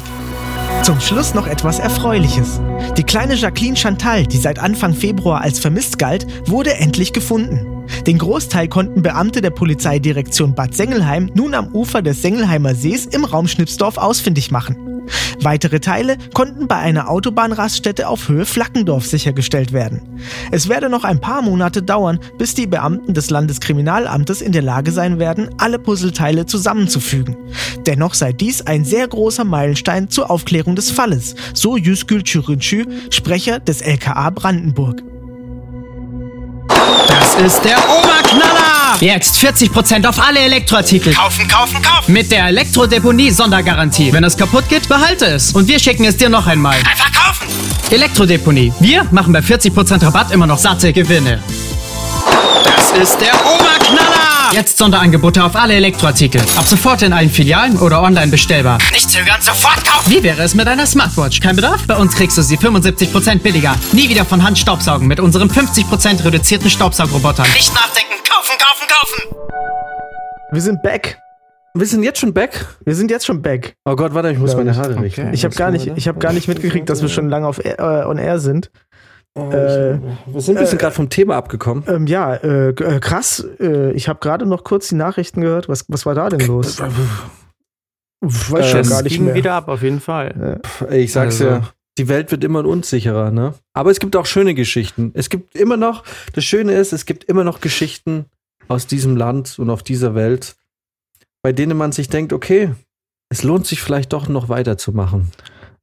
Zum Schluss noch etwas Erfreuliches. Die kleine Jacqueline Chantal, die seit Anfang Februar als vermisst galt, wurde endlich gefunden. Den Großteil konnten Beamte der Polizeidirektion Bad Sengelheim nun am Ufer des Sengelheimer Sees im Raum Schnipsdorf ausfindig machen. Weitere Teile konnten bei einer Autobahnraststätte auf Höhe Flackendorf sichergestellt werden. Es werde noch ein paar Monate dauern, bis die Beamten des Landeskriminalamtes in der Lage sein werden, alle Puzzleteile zusammenzufügen. Dennoch sei dies ein sehr großer Meilenstein zur Aufklärung des Falles, so Yüzgül Çürünçü, Sprecher des LKA Brandenburg. Das ist der Oberknaller! Jetzt 40% auf alle Elektroartikel. Kaufen, kaufen, kaufen. Mit der Elektrodeponie-Sondergarantie. Wenn es kaputt geht, behalte es. Und wir schicken es dir noch einmal. Einfach kaufen. Elektrodeponie. Wir machen bei 40% Rabatt immer noch satte Gewinne. Das ist der Oberknaller! Jetzt Sonderangebote auf alle Elektroartikel. Ab sofort in allen Filialen oder online bestellbar. Nicht zögern, sofort kaufen. Wie wäre es mit einer Smartwatch? Kein Bedarf? Bei uns kriegst du sie 75% billiger. Nie wieder von Hand staubsaugen mit unserem 50% reduzierten Staubsaugroboter. Nicht nachdenken, kaufen, kaufen, kaufen. Wir sind back. Wir sind jetzt schon back. Wir sind jetzt schon back. Oh Gott, warte, ich muss Glaub meine. Haare richten. Ich habe gar nicht, ich habe gar nicht mitgekriegt, dass wir schon lange auf air, äh, on air sind. Oh, Äh, wir sind ein bisschen äh, gerade vom Thema abgekommen. Ähm, ja, äh, äh, krass. Äh, ich habe gerade noch kurz die Nachrichten gehört. Was, was war da denn los? Ich weiß Äh, schon es gar nicht ging mehr. wieder ab, auf jeden Fall. Ich sag's Also- ja, die Welt wird immer unsicherer, ne? Aber es gibt auch schöne Geschichten. Es gibt immer noch, das Schöne ist, es gibt immer noch Geschichten aus diesem Land und auf dieser Welt, bei denen man sich denkt, okay, es lohnt sich vielleicht doch noch weiterzumachen.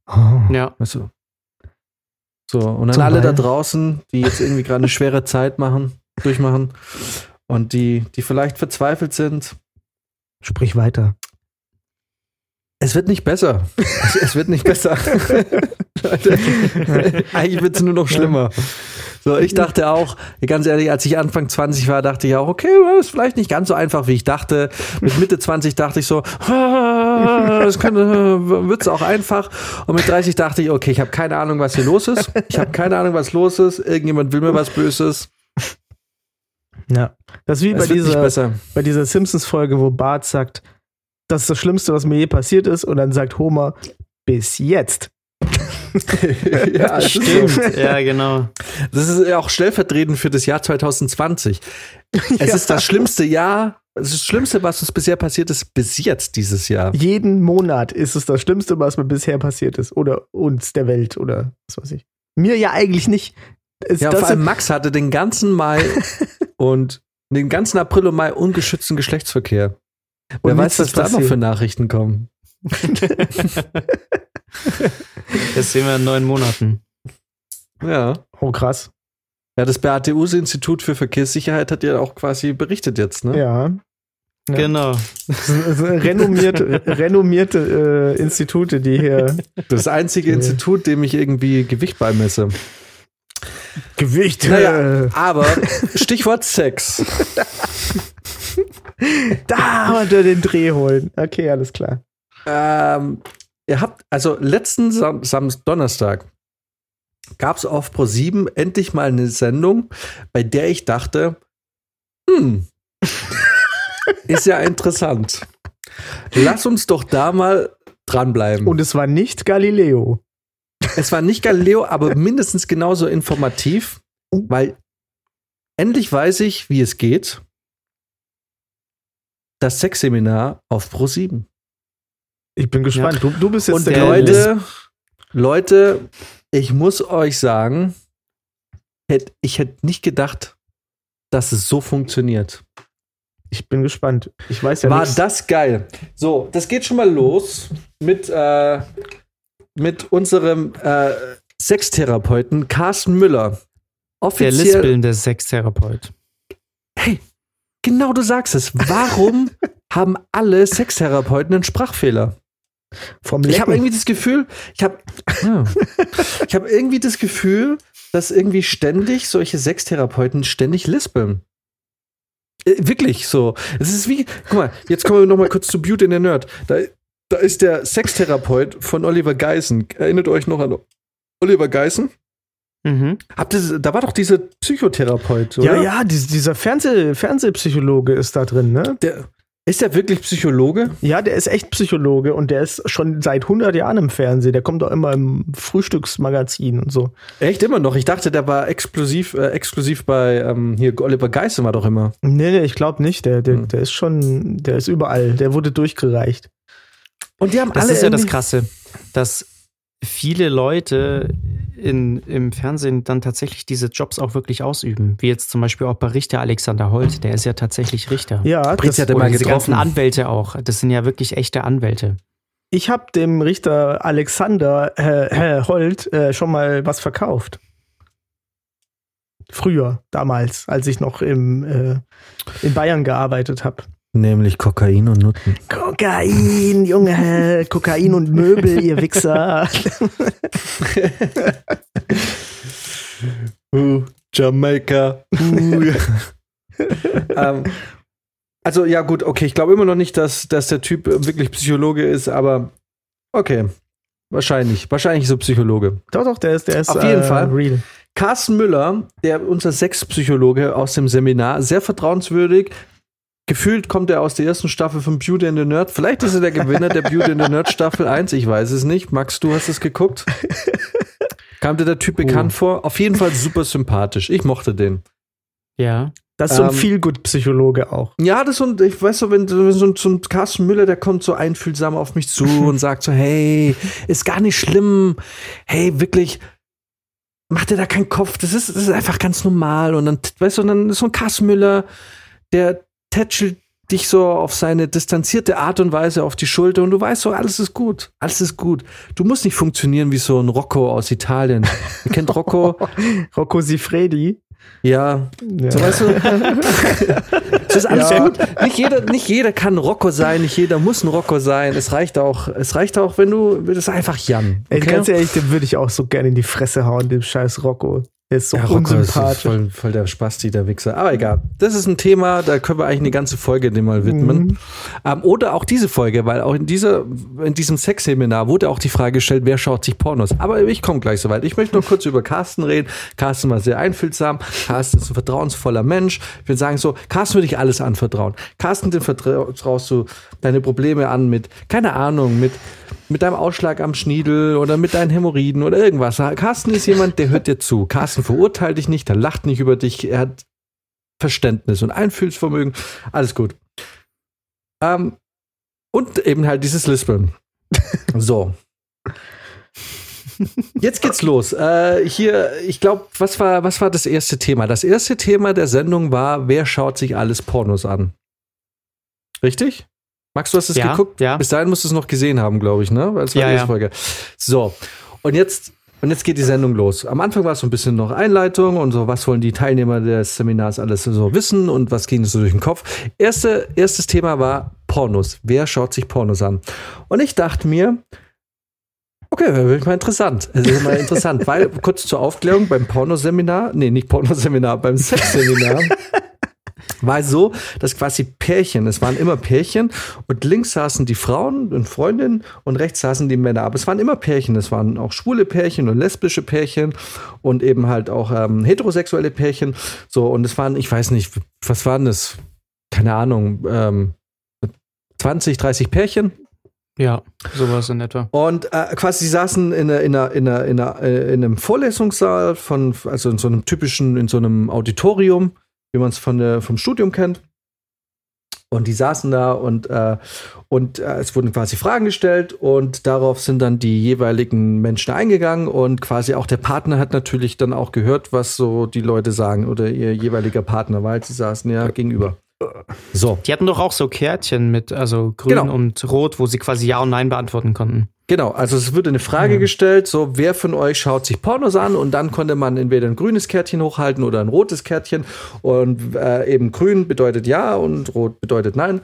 Oh. Ja. Weißt du? So, und an Zum alle da draußen, die jetzt irgendwie gerade eine schwere Zeit machen, durchmachen und die, die vielleicht verzweifelt sind, Sprich weiter. Es wird nicht besser. Es, es wird nicht besser. Eigentlich wird es nur noch schlimmer. So, ich dachte auch, ganz ehrlich, als ich Anfang 20 war, dachte ich auch, okay, das ist vielleicht nicht ganz so einfach, wie ich dachte. Mit Mitte 20 dachte ich so, das wird es auch einfach. Und mit 30 dachte ich, okay, ich habe keine Ahnung, was hier los ist. Ich habe keine Ahnung, was los ist. Irgendjemand will mir was Böses. Ja. Das ist wie bei dieser, bei dieser Simpsons-Folge, wo Bart sagt, das ist das Schlimmste, was mir je passiert ist. Und dann sagt Homer, bis jetzt. ja, ist so. Stimmt. ja, genau. Das ist ja auch stellvertretend für das Jahr 2020. Es ist das schlimmste Jahr, es ist das Schlimmste, was uns bisher passiert ist, bis jetzt dieses Jahr. Jeden Monat ist es das Schlimmste, was mir bisher passiert ist. Oder uns, der Welt, oder was weiß ich. Mir ja eigentlich nicht. Es, Ja, vor allem Max hatte den ganzen Mai und den ganzen April und Mai ungeschützten Geschlechtsverkehr. Wer Und weiß, nichts was da noch für Nachrichten kommen. Das sehen wir in neun Monaten. Ja. oh, krass. Ja, das BATU-Institut für Verkehrssicherheit hat ja auch quasi berichtet jetzt, ne? Ja. Ja. Genau. Das sind renommierte, renommierte äh, Institute, die hier Das einzige. Institut, dem ich irgendwie Gewicht beimesse. Gewicht. Naja, äh, aber Stichwort Sex. da wir den Dreh holen. Okay, alles klar. Ähm, ihr habt, also letzten Sam Sam Donnerstag gab es auf Pro7 endlich mal eine Sendung, bei der ich dachte, hm, ist ja interessant. Lass uns doch da mal dranbleiben. Und es war nicht Galileo. es war nicht Galileo, aber mindestens genauso informativ, weil endlich weiß ich, wie es geht. Das Sexseminar auf Pro7. Ich bin gespannt. Du, du bist jetzt Und der Leute, Leute, ich muss euch sagen, hätt, ich hätte nicht gedacht, dass es so funktioniert. Ich bin gespannt. Ich weiß ja War nichts. das geil. So, das geht schon mal los mit, äh, mit unserem äh, Sextherapeuten Carsten Müller. Der Offiziell. lispelnde Sextherapeut. Genau, du sagst es. Warum haben alle Sextherapeuten einen Sprachfehler? Vom Ich habe irgendwie das Gefühl, ich habe ja, ich habe irgendwie das Gefühl, dass irgendwie ständig solche Sextherapeuten ständig lispeln. Äh, wirklich so. Es ist wie, guck mal, jetzt kommen wir noch mal kurz zu Beauty in the Nerd. Da, da ist der Sextherapeut von Oliver Geissen. Erinnert euch noch an Oliver Geissen? Mhm. Habt ihr, da war doch dieser Psychotherapeut, oder? Ja, ja, dies- dieser Fernseh, Fernsehpsychologe ist da drin, ne? Der, ist der wirklich Psychologe? Ja, der ist echt Psychologe und der ist schon seit 100 Jahren im Fernsehen. Der kommt auch immer im Frühstücksmagazin und so. Echt immer noch? Ich dachte, der war exklusiv, äh, exklusiv bei ähm, hier Oliver Geissen war doch immer. Nee, nee, ich glaube nicht. Der, der, Hm. der ist schon, der ist überall. Der wurde durchgereicht. Und die haben Das alle ist ja das Krasse, dass viele Leute in, im Fernsehen dann tatsächlich diese Jobs auch wirklich ausüben. Wie jetzt zum Beispiel auch bei Richter Alexander Holt, der ist ja tatsächlich Richter. Ja, das, hat er mal diese ganzen. Anwälte auch. Das sind ja wirklich echte Anwälte. ich habe dem Richter Alexander äh, äh, Holt äh, schon mal was verkauft. Früher, damals, als ich noch im, äh, in Bayern gearbeitet habe. Nämlich Kokain und Nutten. Kokain, Junge, Kokain und Möbel, ihr Wichser. Uh, Jamaika. Uh. ähm, also ja gut, okay, ich glaube immer noch nicht, dass, dass der Typ wirklich Psychologe ist, aber okay. Wahrscheinlich, wahrscheinlich so Psychologe. doch, doch, der ist, der ist Auf jeden äh, Fall. real. Carsten Müller, der unser Sexpsychologe aus dem Seminar, sehr vertrauenswürdig. Gefühlt kommt er aus der ersten Staffel von Beauty and the Nerd. Vielleicht ist er der Gewinner der Beauty and the Nerd Staffel 1, ich weiß es nicht. Max, du hast es geguckt. Kam dir der Typ bekannt vor? Auf jeden Fall super sympathisch. Ich mochte den. Ja. Das ist so ein Ähm, Feelgood-Psychologe auch. Ja, das ist so ein, ich weiß so, wenn wenn so, ein- so ein Carsten Müller, der kommt so einfühlsam auf mich zu und sagt so, hey, ist gar nicht schlimm. Hey, wirklich, mach dir da keinen Kopf. Das ist, das ist einfach ganz normal. Und dann, weißt du, und dann ist so ein Carsten Müller, der tätschelt dich so auf seine distanzierte Art und Weise auf die Schulter und du weißt so, alles ist gut. Alles ist gut. Du musst nicht funktionieren wie so ein Rocco aus Italien. Ihr kennt Rocco? Rocco Sifredi. Ja, Ja. so weißt du, es ist alles Ja. gut. Nicht jeder, nicht jeder kann ein Rocco sein, nicht jeder muss ein Rocco sein. Es reicht auch, es reicht auch, wenn du, das ist einfach Jan. Ey, ganz ehrlich, den würde ich auch so gerne in die Fresse hauen, dem scheiß Rocco. Der ist so Ja, Rocco ist unsympathisch. voll, voll der Spasti, der Wichser. Aber egal. Das ist ein Thema, da können wir eigentlich eine ganze Folge dem mal widmen. Mhm. Ähm, oder auch diese Folge, weil auch in, dieser, in diesem Sexseminar wurde auch die Frage gestellt, wer schaut sich Pornos? Aber ich komme gleich soweit. Ich möchte noch kurz über Carsten reden. Carsten war sehr einfühlsam. Carsten ist ein vertrauensvoller Mensch. Ich will sagen so, Carsten würde ich alles anvertrauen. Carsten, den vertraust du deine Probleme an mit, keine Ahnung, mit, mit deinem Ausschlag am Schniedel oder mit deinen Hämorrhoiden oder irgendwas. Carsten ist jemand, der hört dir zu. Carsten verurteilt dich nicht, der lacht nicht über dich. Er hat Verständnis und Einfühlsvermögen. Alles gut. Ähm, und eben halt dieses Lispeln. So. Jetzt geht's los. Äh, hier, ich glaube, was war, was war das erste Thema? Das erste Thema der Sendung war, wer schaut sich alles Pornos an? Richtig? Max, du hast es Ja, geguckt? ja. Bis dahin musst du es noch gesehen haben, glaube ich, ne? Weil es war Ja, die erste ja. Folge. So. Und jetzt, und jetzt geht die Sendung los. Am Anfang war es so ein bisschen noch Einleitung und so, was wollen die Teilnehmer des Seminars alles so wissen und was ging so durch den Kopf. Erste, erstes Thema war Pornos. Wer schaut sich Pornos an? Und ich dachte mir, Okay, wäre mal interessant. Es ist mal interessant, weil kurz zur Aufklärung beim Pornoseminar, nee, nicht Pornoseminar, beim Sexseminar war so, dass quasi Pärchen, es waren immer Pärchen und links saßen die Frauen und Freundinnen und rechts saßen die Männer. Aber es waren immer Pärchen, es waren auch schwule Pärchen und lesbische Pärchen und eben halt auch ähm, heterosexuelle Pärchen. So, und es waren, ich weiß nicht, was waren das? Keine Ahnung, ähm, 20, 30 Pärchen Ja, sowas in etwa. und äh, quasi sie saßen in, einer- in, einer- in, einer- in, einer- äh, in einem Vorlesungssaal von, also in so einem typischen, in so einem Auditorium, wie man es vom Studium kennt. Und die saßen da und, äh, und äh, es wurden quasi Fragen gestellt und darauf sind dann die jeweiligen Menschen eingegangen und quasi auch der Partner hat natürlich dann auch gehört, was so die Leute sagen oder ihr jeweiliger Partner, weil sie saßen ja gegenüber. So. Die hatten doch auch so Kärtchen mit, also grün Genau. und rot, wo sie quasi Ja und Nein beantworten konnten. Genau, also es wurde eine Frage gestellt, so wer von euch schaut sich Pornos an und dann konnte man entweder ein grünes Kärtchen hochhalten oder ein rotes Kärtchen und äh, eben grün bedeutet ja und rot bedeutet nein.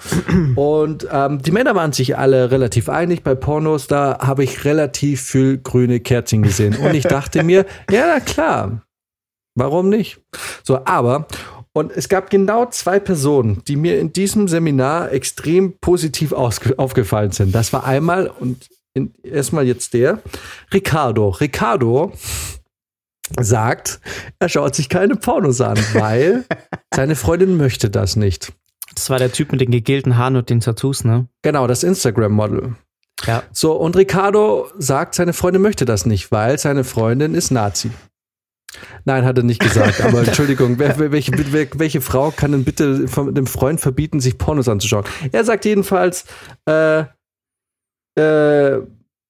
und ähm, die Männer waren sich alle relativ einig bei Pornos, da habe ich relativ viel grüne Kärtchen gesehen und ich dachte mir, ja na klar, warum nicht? So, aber und es gab genau zwei Personen, die mir in diesem Seminar extrem positiv aufgefallen sind. Das war einmal und erstmal jetzt der Ricardo. Ricardo sagt, er schaut sich keine Pornos an, weil seine Freundin möchte das nicht. Das war der Typ mit den gegelten Haaren und den Tattoos, ne? Genau, das Instagram-Model. Ja. So, und Ricardo sagt, seine Freundin möchte das nicht, weil seine Freundin ist Nazi. Nein, hat er nicht gesagt, aber Entschuldigung, welche, welche Frau kann denn bitte von dem Freund verbieten, sich Pornos anzuschauen? Er sagt jedenfalls, äh, äh,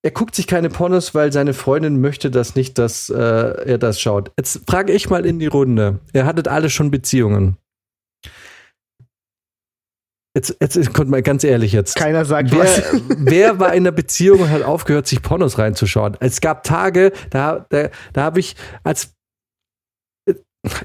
er guckt sich keine Pornos, weil seine Freundin möchte das nicht, dass äh, er das schaut. Jetzt frage ich mal in die Runde. Ihr hattet alle schon Beziehungen. Jetzt, jetzt kommt mal ganz ehrlich jetzt. Keiner sagt Wer, was. wer war in einer Beziehung und hat aufgehört, sich Pornos reinzuschauen? Es gab Tage, da, da, da habe ich als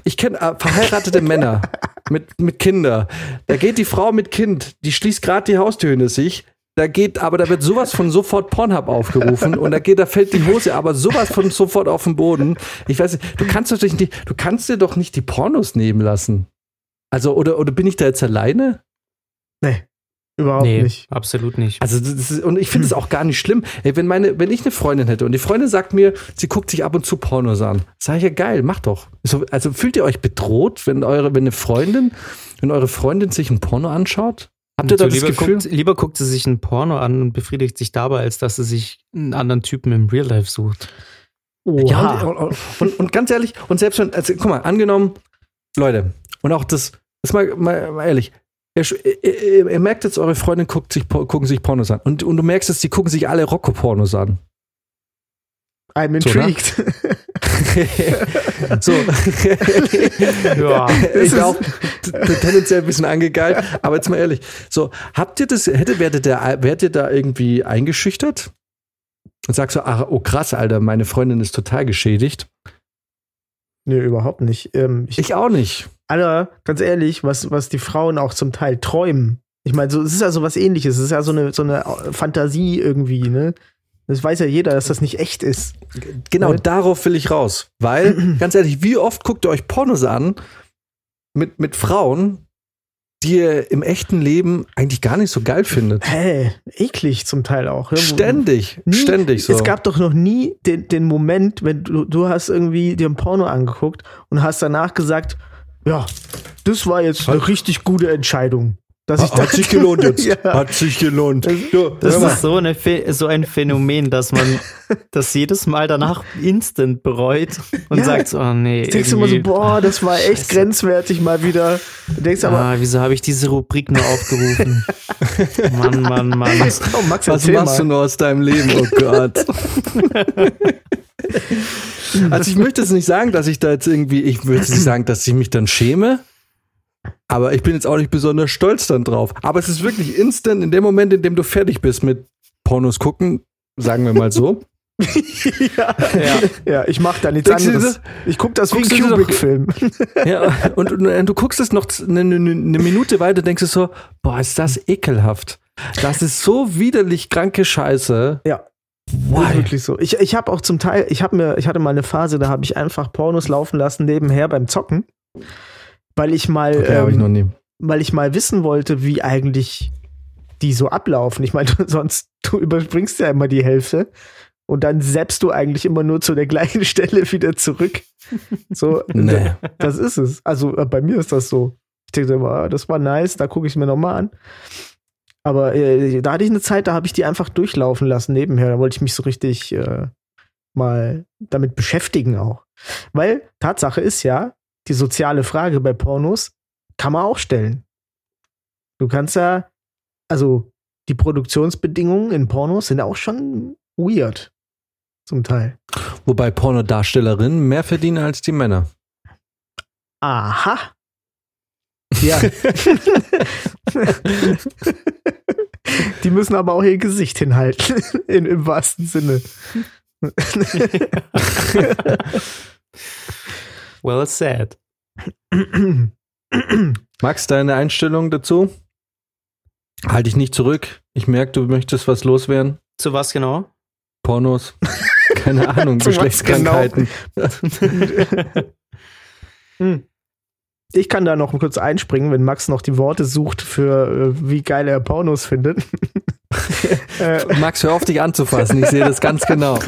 ich kenne äh, verheiratete Männer mit, mit Kinder. Da geht die Frau mit Kind, die schließt gerade die Haustür hinter sich. Da geht, aber da wird sowas von sofort Pornhub aufgerufen und da geht, da fällt die Hose aber sowas von sofort auf den Boden. Ich weiß nicht, du kannst doch nicht, du kannst dir doch nicht die Pornos nehmen lassen. Also, oder, oder bin ich da jetzt alleine? Nee, überhaupt nee, nicht. absolut nicht. Also das ist, und ich finde es auch gar nicht schlimm. Ey, wenn meine, wenn ich eine Freundin hätte und die Freundin sagt mir, sie guckt sich ab und zu Pornos an, sage ich ja geil, mach doch. So, also fühlt ihr euch bedroht, wenn eure, wenn eine Freundin, wenn eure Freundin sich ein Porno anschaut? Habt ihr da So, das lieber, Gefühl? guckt, lieber guckt sie sich ein Porno an und befriedigt sich dabei, als dass sie sich einen anderen Typen im Real Life sucht. Ja, und, und, und, und ganz ehrlich, und selbst wenn, also guck mal, angenommen, Leute, und auch das, das mal, mal, mal ehrlich, ihr, ihr, ihr, ihr merkt jetzt, eure Freundin guckt sich, gucken sich Pornos an. Und, und du merkst jetzt, die gucken sich alle Rocco-Pornos an. I'm ne? intrigued. so. Ja. ich auch tendenziell ein bisschen angegeilt, aber jetzt mal ehrlich. So, habt ihr das, hätte, werdet ihr, werdet ihr da irgendwie eingeschüchtert? Und sagst so, ach, oh krass, Alter, meine Freundin ist total geschädigt. Nee, überhaupt nicht. Ähm, ich, Ich auch nicht. Alter, ganz ehrlich, was, was die Frauen auch zum Teil träumen. Ich meine, so, es ist ja so was ähnliches. Es ist ja so eine, so eine Fantasie irgendwie, ne? Das weiß ja jeder, dass das nicht echt ist. Genau, Ne? darauf will ich raus. Weil, ganz ehrlich, wie oft guckt ihr euch Pornos an mit, mit Frauen, die ihr im echten Leben eigentlich gar nicht so geil findet? Hä, eklig zum Teil auch. Ja, Ständig, Nie, ständig so. Es gab doch noch nie den, den Moment, wenn du, du hast irgendwie dir ein Porno angeguckt und hast danach gesagt, ja, das war jetzt eine richtig gute Entscheidung. Dass ich hat das- sich gelohnt jetzt. ja. Hat sich gelohnt. Du, Das mal. ist so, eine, so ein Phänomen, dass man das jedes Mal danach instant bereut und Ja. sagt, oh nee. Du denkst immer so, boah, das war echt Scheiße. grenzwertig mal wieder. Du denkst aber, Ah, wieso habe ich diese Rubrik nur aufgerufen? Mann, Mann, Mann. oh, Max, Was machst du mal. nur aus deinem Leben? Oh Gott. also ich möchte jetzt nicht sagen, dass ich da jetzt irgendwie, ich würde jetzt nicht sagen, dass ich mich dann schäme. Aber ich bin jetzt auch nicht besonders stolz dann drauf. Aber es ist wirklich instant in dem Moment, in dem du fertig bist mit Pornos gucken, sagen wir mal so. ja. ja, ich mach da nichts Denkst anderes. Ich guck das wie ein Guckst dir doch- Kubrick-Film. Ja, und, und, und du guckst es noch eine, eine, eine Minute weiter, denkst du so, boah, ist das ekelhaft. Das ist so widerlich kranke Scheiße. Ja. Ist wirklich so. Ich, ich habe auch zum Teil, ich habe mir, ich hatte mal eine Phase, da habe ich einfach Pornos laufen lassen nebenher beim Zocken, weil ich mal, Okay, ich ähm, nie. weil ich mal wissen wollte, wie eigentlich die so ablaufen. Ich meine, sonst du überspringst ja immer die Hälfte und dann selbst du eigentlich immer nur zu der gleichen Stelle wieder zurück. So, Nee. das ist es. Also äh, bei mir ist das so. Ich denke immer, ah, das war nice, da gucke ich mir noch mal an. Aber äh, da hatte ich eine Zeit, da habe ich die einfach durchlaufen lassen nebenher. Da wollte ich mich so richtig äh, mal damit beschäftigen auch. Weil Tatsache ist ja, die soziale Frage bei Pornos kann man auch stellen. Du kannst ja, also die Produktionsbedingungen in Pornos sind auch schon weird. Zum Teil. Wobei Pornodarstellerinnen mehr verdienen als die Männer. Aha. Ja. Die müssen aber auch ihr Gesicht hinhalten, in, im wahrsten Sinne. Well said. Max, deine Einstellung dazu? Halte ich nicht zurück. Ich merke, du möchtest was loswerden. Zu was genau? Pornos. Keine Ahnung, Geschlechtskrankheiten. Hm. Ich kann da noch kurz einspringen, wenn Max noch die Worte sucht für äh, wie geil er Pornos findet. äh, Max, hör auf, dich anzufassen. Ich sehe das ganz genau.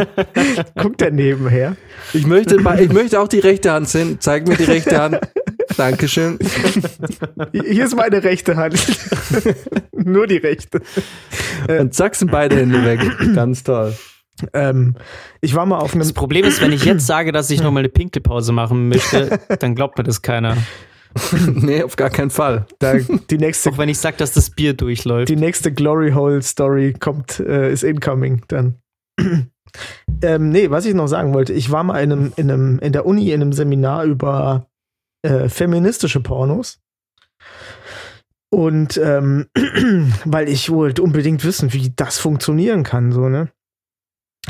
guckt er nebenher. Ich möchte, ich möchte auch die rechte Hand sehen. Zeig mir die rechte Hand. Dankeschön. Hier ist meine rechte Hand. Nur die rechte. Und zack sind beide Hände weg. Ganz toll. Ähm, ich war mal auf einem. Das Problem ist, wenn ich jetzt sage, dass ich noch mal eine Pinkelpause machen möchte, dann glaubt mir das keiner. nee, auf gar keinen Fall. Da, die nächste, Auch wenn ich sag, dass das Bier durchläuft. die nächste Glory Hole Story kommt, äh, ist incoming dann. ähm, nee, was ich noch sagen wollte, ich war mal in einem, in einem, in der Uni in einem Seminar über äh, feministische Pornos. Und ähm, weil ich wollte unbedingt wissen, wie das funktionieren kann, so, ne?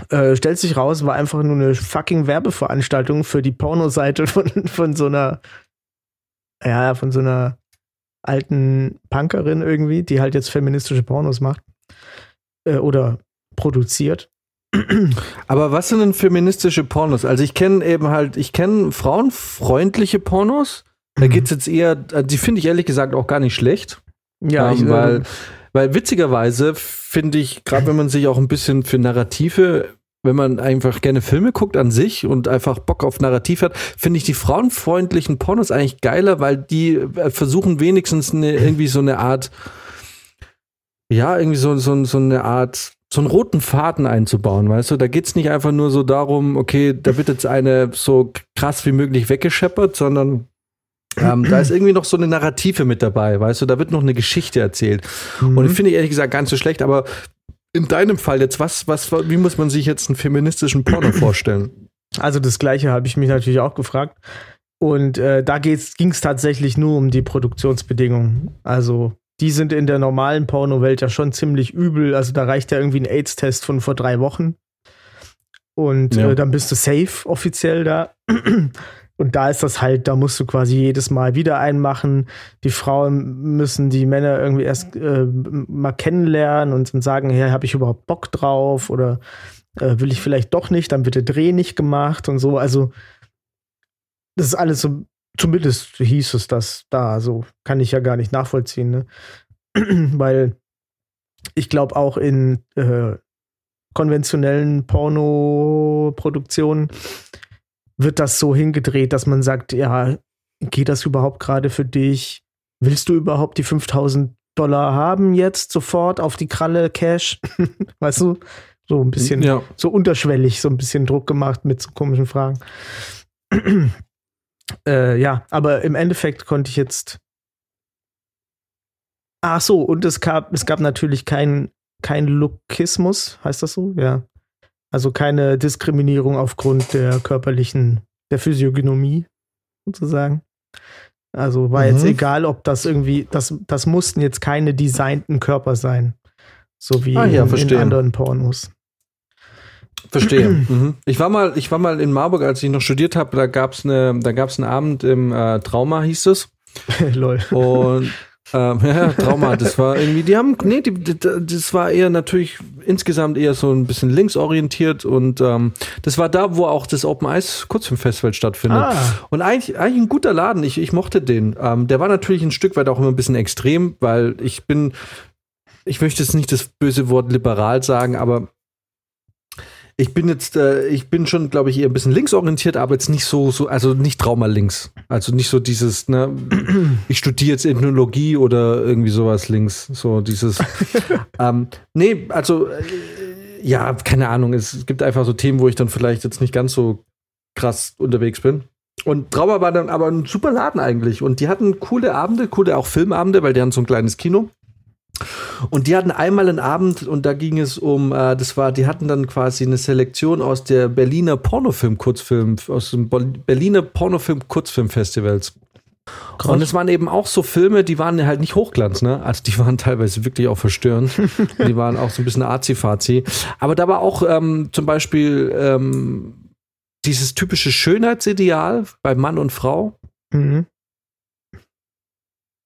Äh, stellt sich raus, war einfach nur eine fucking Werbeveranstaltung für die Pornoseite von, von so einer, ja, von so einer alten Punkerin irgendwie, die halt jetzt feministische Pornos macht. Äh, oder produziert. Aber was sind denn feministische Pornos? Also ich kenne eben halt, ich kenne frauenfreundliche Pornos. Da Mhm. geht's jetzt eher, die finde ich ehrlich gesagt auch gar nicht schlecht. Ja, ähm, ich, weil, äh, weil witzigerweise finde ich, gerade wenn man sich auch ein bisschen für Narrative, wenn man einfach gerne Filme guckt an sich und einfach Bock auf Narrativ hat, finde ich die frauenfreundlichen Pornos eigentlich geiler, weil die äh, versuchen wenigstens eine, irgendwie so eine Art, ja, irgendwie so, so, so eine Art, so einen roten Faden einzubauen, weißt du? Da geht's nicht einfach nur so darum, okay, da wird jetzt eine so krass wie möglich weggescheppert, sondern ähm, da ist irgendwie noch so eine Narrative mit dabei, weißt du? Da wird noch eine Geschichte erzählt. Mhm. Und ich finde ich ehrlich gesagt gar nicht so schlecht, aber in deinem Fall jetzt, was, was, wie muss man sich jetzt einen feministischen Porno vorstellen? Also das gleiche habe ich mich natürlich auch gefragt. Und äh, da ging es tatsächlich nur um die Produktionsbedingungen. Also die sind in der normalen Pornowelt ja schon ziemlich übel. Also da reicht ja irgendwie ein AIDS-Test von vor drei Wochen. Und Ja. äh, dann bist du safe offiziell da. Und da ist das halt, da musst du quasi jedes Mal wieder einmachen. Die Frauen müssen die Männer irgendwie erst äh, mal kennenlernen und sagen, hey, habe ich überhaupt Bock drauf? Oder äh, will ich vielleicht doch nicht, dann wird der Dreh nicht gemacht und so. Also, das ist alles so, zumindest hieß es das da, so kann ich ja gar nicht nachvollziehen, ne? Weil ich glaube auch in äh, konventionellen Pornoproduktionen wird das so hingedreht, dass man sagt, ja, geht das überhaupt gerade für dich? Willst du überhaupt die 5000 Dollar haben jetzt sofort auf die Kralle Cash? weißt du? So ein bisschen Ja. so unterschwellig, so ein bisschen Druck gemacht mit so komischen Fragen. äh, ja, aber im Endeffekt konnte ich jetzt. Ach so, und es gab, es gab natürlich keinen kein Lookismus, heißt das so? Ja. Also keine Diskriminierung aufgrund der körperlichen, der Physiognomie, sozusagen. Also war jetzt Mhm. egal, ob das irgendwie, das, das mussten jetzt keine designten Körper sein. So wie Ah, ja, in, in anderen Pornos. Verstehe. mhm. Ich war mal, ich war mal in Marburg, als ich noch studiert habe, da gab's eine, da gab's einen Abend im äh, Trauma, hieß es. Lol. Und ähm, ja, Trauma, das war irgendwie, die haben, nee, die, das war eher natürlich insgesamt eher so ein bisschen linksorientiert und ähm, das war da, wo auch das Open Eyes Kurzfilmfestival stattfindet. Ah. Und eigentlich, eigentlich ein guter Laden, ich, ich mochte den. Ähm, der war natürlich ein Stück weit auch immer ein bisschen extrem, weil ich bin, ich möchte jetzt nicht das böse Wort liberal sagen, aber ich bin jetzt, äh, ich bin schon, glaube ich, eher ein bisschen linksorientiert, aber jetzt nicht so, so, also nicht Trauma links. Also nicht so dieses, ne, ich studiere jetzt Ethnologie oder irgendwie sowas links. So dieses. ähm, nee, also äh, ja, keine Ahnung. Es gibt einfach so Themen, wo ich dann vielleicht jetzt nicht ganz so krass unterwegs bin. Und Trauma war dann aber ein super Laden eigentlich. Und die hatten coole Abende, coole auch Filmabende, weil die hatten so ein kleines Kino. Und die hatten einmal einen Abend und da ging es um, äh, das war, die hatten dann quasi eine Selektion aus der Berliner Pornofilm-Kurzfilm, aus dem Berliner Pornofilm-Kurzfilm-Festivals. Und es waren eben auch so Filme, die waren halt nicht Hochglanz, ne? Also die waren teilweise wirklich auch verstörend. die waren auch so ein bisschen azi-fazi. Aber da war auch ähm, zum Beispiel ähm, dieses typische Schönheitsideal bei Mann und Frau. Mhm.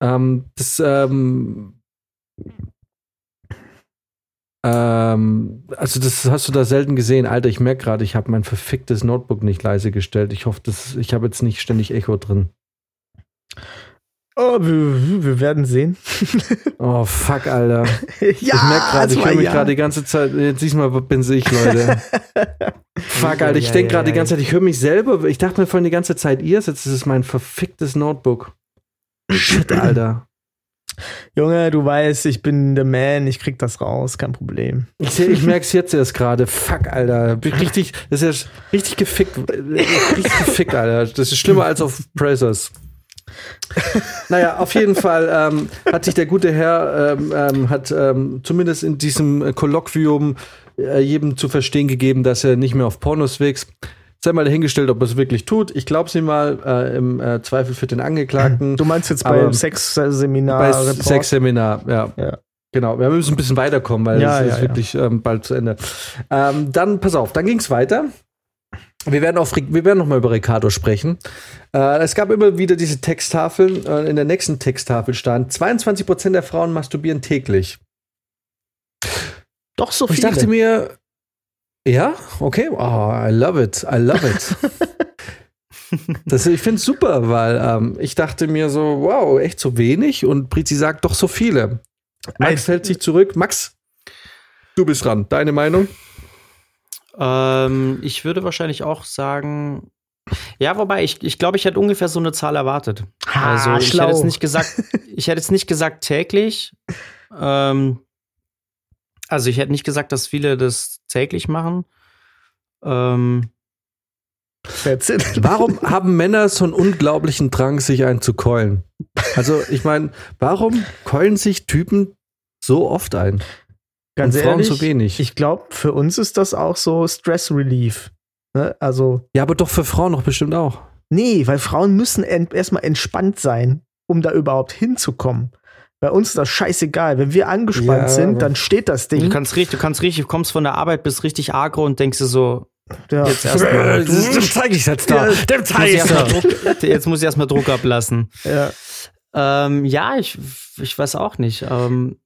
Ähm, das, ähm, ähm, also das hast du da selten gesehen. Alter, ich merke gerade, ich habe mein verficktes Notebook nicht leise gestellt. Ich hoffe, das, ich habe jetzt nicht ständig Echo drin. Oh, wir, wir werden sehen. Oh, fuck, Alter. ja, ich merke gerade, ich höre mich Jahre. gerade die ganze Zeit, jetzt diesmal bin ich, Leute. fuck, Alter, ich Ja, denke ja, gerade die ja. ganze Zeit, ich höre mich selber, ich dachte mir vorhin die ganze Zeit, ihr, jetzt ist es mein verficktes Notebook. Shit, Alter. Junge, du weißt, ich bin der Man, ich krieg das raus, kein Problem. Ich, ich merke es jetzt erst gerade. Fuck, Alter. Richtig, das ist ja richtig gefickt. Richtig gefickt, Alter. Das ist schlimmer als auf Pressers. Naja, auf jeden Fall ähm, hat sich der gute Herr, ähm, ähm, hat ähm, zumindest in diesem Kolloquium äh, jedem zu verstehen gegeben, dass er nicht mehr auf Pornos wächst. Sei mal dahingestellt, ob er es wirklich tut. Ich glaube sie mal äh, im äh, Zweifel für den Angeklagten. Du meinst jetzt beim Sexseminar? bei? Sexseminar, ja. Ja. Genau, wir müssen ein bisschen weiterkommen, weil Ja, es ja, ist wirklich ähm, bald zu Ende. Ähm, dann, pass auf, dann ging es weiter. Wir werden, auf, wir werden noch mal über Ricardo sprechen. Äh, es gab immer wieder diese Texttafeln. Äh, in der nächsten Texttafel stand, 22% der Frauen masturbieren täglich. Doch so Und ich dachte mir, ja, okay, oh, I love it, I love it. das, ich finde es super, weil ähm, ich dachte mir so, wow, echt so wenig und Brizi sagt doch so viele. Max hält sich zurück. Max, du bist dran. Deine Meinung? Ähm, ich würde wahrscheinlich auch sagen, ja, wobei ich, ich glaube, ich hätte ungefähr so eine Zahl erwartet. Ha, also ich schlau. hätte jetzt nicht gesagt, ich hätte jetzt nicht gesagt täglich. Ähm, also ich hätte nicht gesagt, dass viele das täglich machen. Ähm. Warum haben Männer so einen unglaublichen Drang, sich einen zu keulen? Also, ich meine, warum keulen sich Typen so oft ein? Ganz und Frauen ehrlich, so wenig? ich glaube, für uns ist das auch so Stress Relief. Ne? Also, ja, aber doch für Frauen doch bestimmt auch. nee, weil Frauen müssen ent erstmal entspannt sein, um da überhaupt hinzukommen. Bei uns ist das scheißegal. Wenn wir angespannt Ja, sind, dann steht das du Ding. kannst richtig, du kannst richtig, du kommst von der Arbeit, bist richtig agro und denkst dir so, Ja. jetzt erstmal. Dem zeige ich jetzt da. Dem Jetzt muss ich erstmal Druck, jetzt muss ich erstmal Druck ablassen. Ja. Ähm, ja, ich, ich weiß auch nicht. Ähm,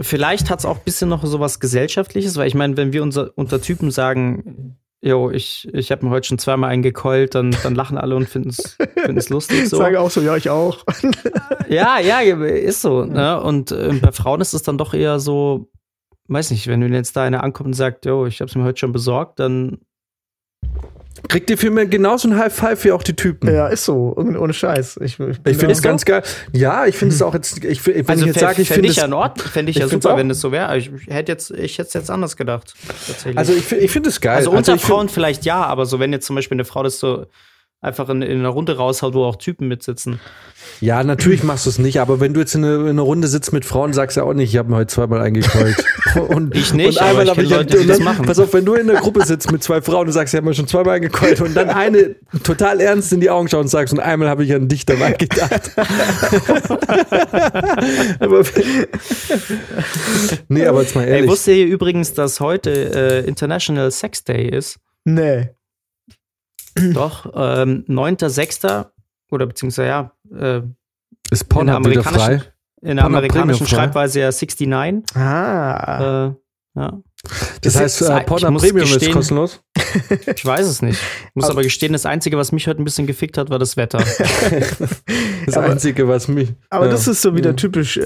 vielleicht hat es auch ein bisschen noch so was Gesellschaftliches, weil ich meine, wenn wir unser, unter Typen sagen, jo, ich, ich habe mir heute schon zweimal eingekeult, dann, dann lachen alle und finden es lustig. Ich So. sage auch so, ja, ich auch. Ja, ja, ist so. Ne? Und äh, bei Frauen ist es dann doch eher so, weiß nicht, wenn du jetzt da einer ankommt und sagt, jo, ich habe es mir heute schon besorgt, dann Kriegt ihr vielmehr genauso ein High Five wie auch die Typen? ja, ist so. Ohne, Scheiß. Ich, ich, bin Ich finde es ganz geil. Ja, ich finde es auch jetzt, ich, wenn also ich jetzt sage, ich fände finde ich es ja fände ich, ich ja super, auch. wenn es so wäre. Ich hätte jetzt, ich hätte es jetzt anders gedacht. Tatsächlich. Also ich, ich finde es geil. Also unter ich find- Frauen vielleicht ja, aber so wenn jetzt zum Beispiel eine Frau das so einfach in, in einer Runde raushaut, wo auch Typen mitsitzen. Ja, natürlich machst du es nicht, aber wenn du jetzt in eine, in einer Runde sitzt mit Frauen, sagst du ja auch nicht, ich habe mir heute zweimal eingekeult. Und, Ich nicht, und aber einmal ich hab kenn ja- Leute, die und das dann- machen. Pass auf, wenn du in einer Gruppe sitzt mit zwei Frauen und sagst, ich habe mir schon zweimal eingekeult und dann eine total ernst in die Augen schaust und sagst, und einmal habe ich an dich dabei gedacht. aber, nee, aber jetzt mal Ey, ehrlich. wusstet ihr übrigens, dass heute äh, International Sex Day ist? Nee. Doch, ähm, 9.6. oder beziehungsweise ja, äh, ist in der Pornhub wieder frei? amerikanischen, in der Pornhub amerikanischen? Schreibweise ja 69. Ah. Äh, ja. Das Ist heißt, äh, ich Pornhub Premium ist gestehen- kostenlos? Ich weiß es nicht. Muss aber gestehen, das Einzige, was mich heute ein bisschen gefickt hat, war das Wetter. Das Aber- Einzige, was mich. Aber ja. das ist so wieder typisch äh,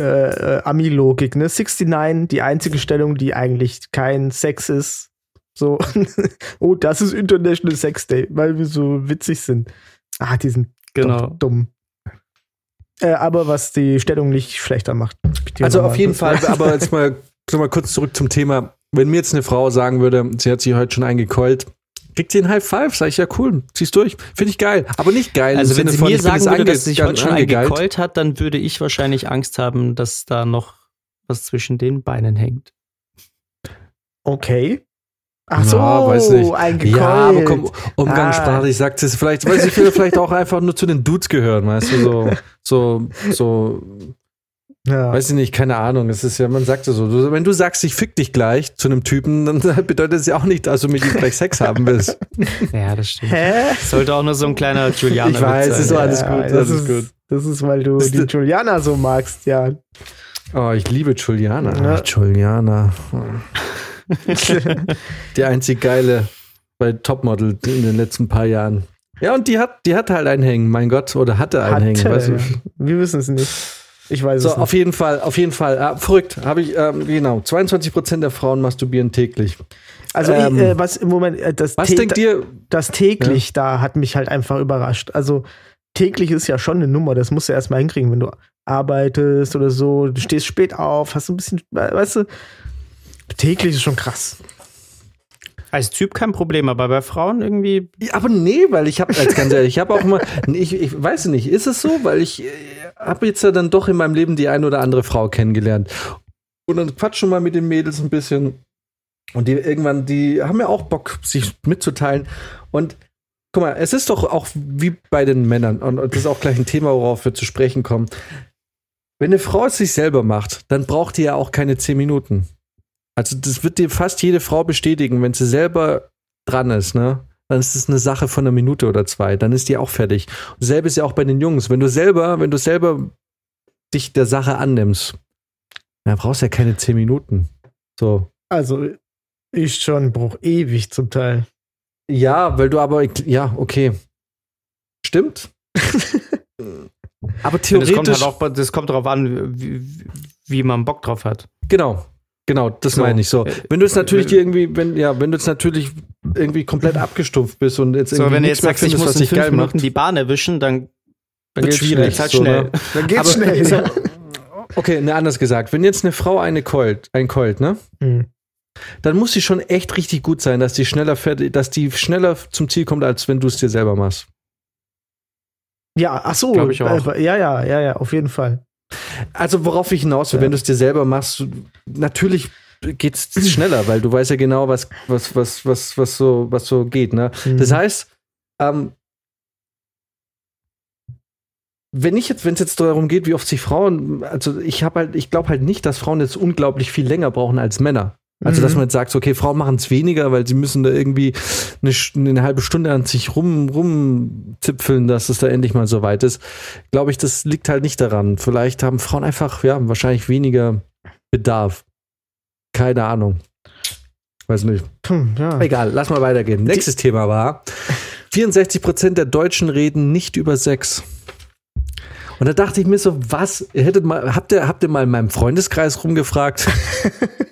äh, Ami-Logik, ne? 69, die einzige Stellung, die eigentlich kein Sex ist. So, oh, das ist International Sex Day, weil wir so witzig sind. Ah, die sind Genau. doch dumm. Äh, aber was die Stellung nicht schlechter macht. Also auf jeden Fall, aber jetzt mal, noch mal kurz zurück zum Thema. Wenn mir jetzt eine Frau sagen würde, sie hat sich heute schon eingekeult, kriegt sie ein High Five, sag ich ja cool, zieh's durch. Finde ich geil. Aber nicht geil. Also wenn sie von, mir sagen würde, ange- dass sie sich heute schon angegeilt. eingekeult hat, dann würde ich wahrscheinlich Angst haben, dass da noch was zwischen den Beinen hängt. Okay. Ach so, Ja, weiß nicht. eingekeult. Ja, aber komm, umgangssprachlich Ah. sagt es vielleicht, weil sie vielleicht auch einfach nur zu den Dudes gehören, weißt du, so, so, so, Ja. weiß ich nicht, keine Ahnung. Es ist ja, man sagt ja so, du, wenn du sagst, ich fick dich gleich zu einem Typen, dann bedeutet es ja auch nicht, dass du mit ihm gleich Sex haben willst. Ja, das stimmt. Hä? Sollte auch nur so ein kleiner Julianer Ich weiß, sein. ist so alles gut, das alles ist, gut. Das ist, weil du Das die Juliana so magst, ja. Oh, ich liebe Juliana. Ja. Juliana. Die einzig geile bei Topmodel in den letzten paar Jahren. Ja, und die hat, die hat halt einen hängen, mein Gott, oder hatte einen hängen. Hatte. Weißt du? Wir wissen es nicht. Ich weiß So, es nicht. auf jeden Fall, auf jeden Fall. Ah, verrückt, habe ich, ähm, genau. 22% der Frauen masturbieren täglich. Also, ähm, ich, äh, was im Moment, äh, das, Was denkt ihr? das täglich da hat mich halt einfach überrascht. Also, täglich ist ja schon eine Nummer, das musst du erstmal hinkriegen, wenn du arbeitest oder so. Du stehst spät auf, hast ein bisschen, we- weißt du, täglich ist schon krass. Als Typ kein Problem, aber bei Frauen irgendwie. Ja, aber nee, weil ich habe, als ganz ehrlich, ich habe auch immer, ich, ich weiß nicht, ist es so, weil ich äh, habe jetzt ja dann doch in meinem Leben die ein oder andere Frau kennengelernt und dann quatschen mal mit den Mädels ein bisschen und die irgendwann, die haben ja auch Bock, sich mitzuteilen und guck mal, es ist doch auch wie bei den Männern und das ist auch gleich ein Thema, worauf wir zu sprechen kommen. Wenn eine Frau es sich selber macht, dann braucht die ja auch keine zehn Minuten. Also das wird dir fast jede Frau bestätigen, wenn sie selber dran ist, ne? Dann ist es eine Sache von einer Minute oder zwei. Dann ist die auch fertig. Und selbe ist ja auch bei den Jungs. Wenn du selber, wenn du selber dich der Sache annimmst, dann brauchst du ja keine zehn Minuten. So. Also, ich schon, brauch ewig zum Teil. Ja, weil du aber, ja, okay. Stimmt. aber Das kommt theoretisch. halt auch, das kommt darauf an, wie, wie man Bock drauf hat. Genau. Genau, das So. meine ich so. Wenn du jetzt natürlich dir irgendwie, wenn, ja, wenn du jetzt natürlich irgendwie komplett abgestumpft bist und jetzt So, irgendwie wenn du nichts jetzt sagst, ich muss was in dich fünf geil Minuten macht, die Bahn erwischen, dann wird geht's schwierig. halt so, schnell. ne? Dann geht's Aber- schnell. so, Ja. Okay, ne, anders gesagt. Wenn jetzt eine Frau eine keult, ein keult, ne? Hm. Dann muss sie schon echt richtig gut sein, dass die schneller fertig, dass die schneller zum Ziel kommt, als wenn du es dir selber machst. Ja, ach so. Ich auch. äh, Ja, ja, ja, ja, auf jeden Fall. Also worauf ich hinaus will, Ja. wenn du es dir selber machst, natürlich geht's schneller, weil du weißt ja genau, was, was, was, was, was so, was so geht, ne? Mhm. Das heißt, ähm, wenn ich jetzt, wenn es jetzt darum geht, wie oft sich Frauen, also ich habe halt, ich glaube halt nicht, dass Frauen jetzt unglaublich viel länger brauchen als Männer. Also, dass Mhm. man jetzt sagt, okay, Frauen machen es weniger, weil sie müssen da irgendwie eine, eine halbe Stunde an sich rum, rumzipfeln, dass es da endlich mal so weit ist. Glaube ich, das liegt halt nicht daran. Vielleicht haben Frauen einfach, ja, wahrscheinlich weniger Bedarf. Keine Ahnung. Weiß nicht. Hm, ja. Egal, lass mal weitergehen. Nächstes Thema war, 64% der Deutschen reden nicht über Sex. Und da dachte ich mir so, was, hättet mal, habt ihr, habt ihr mal in meinem Freundeskreis rumgefragt?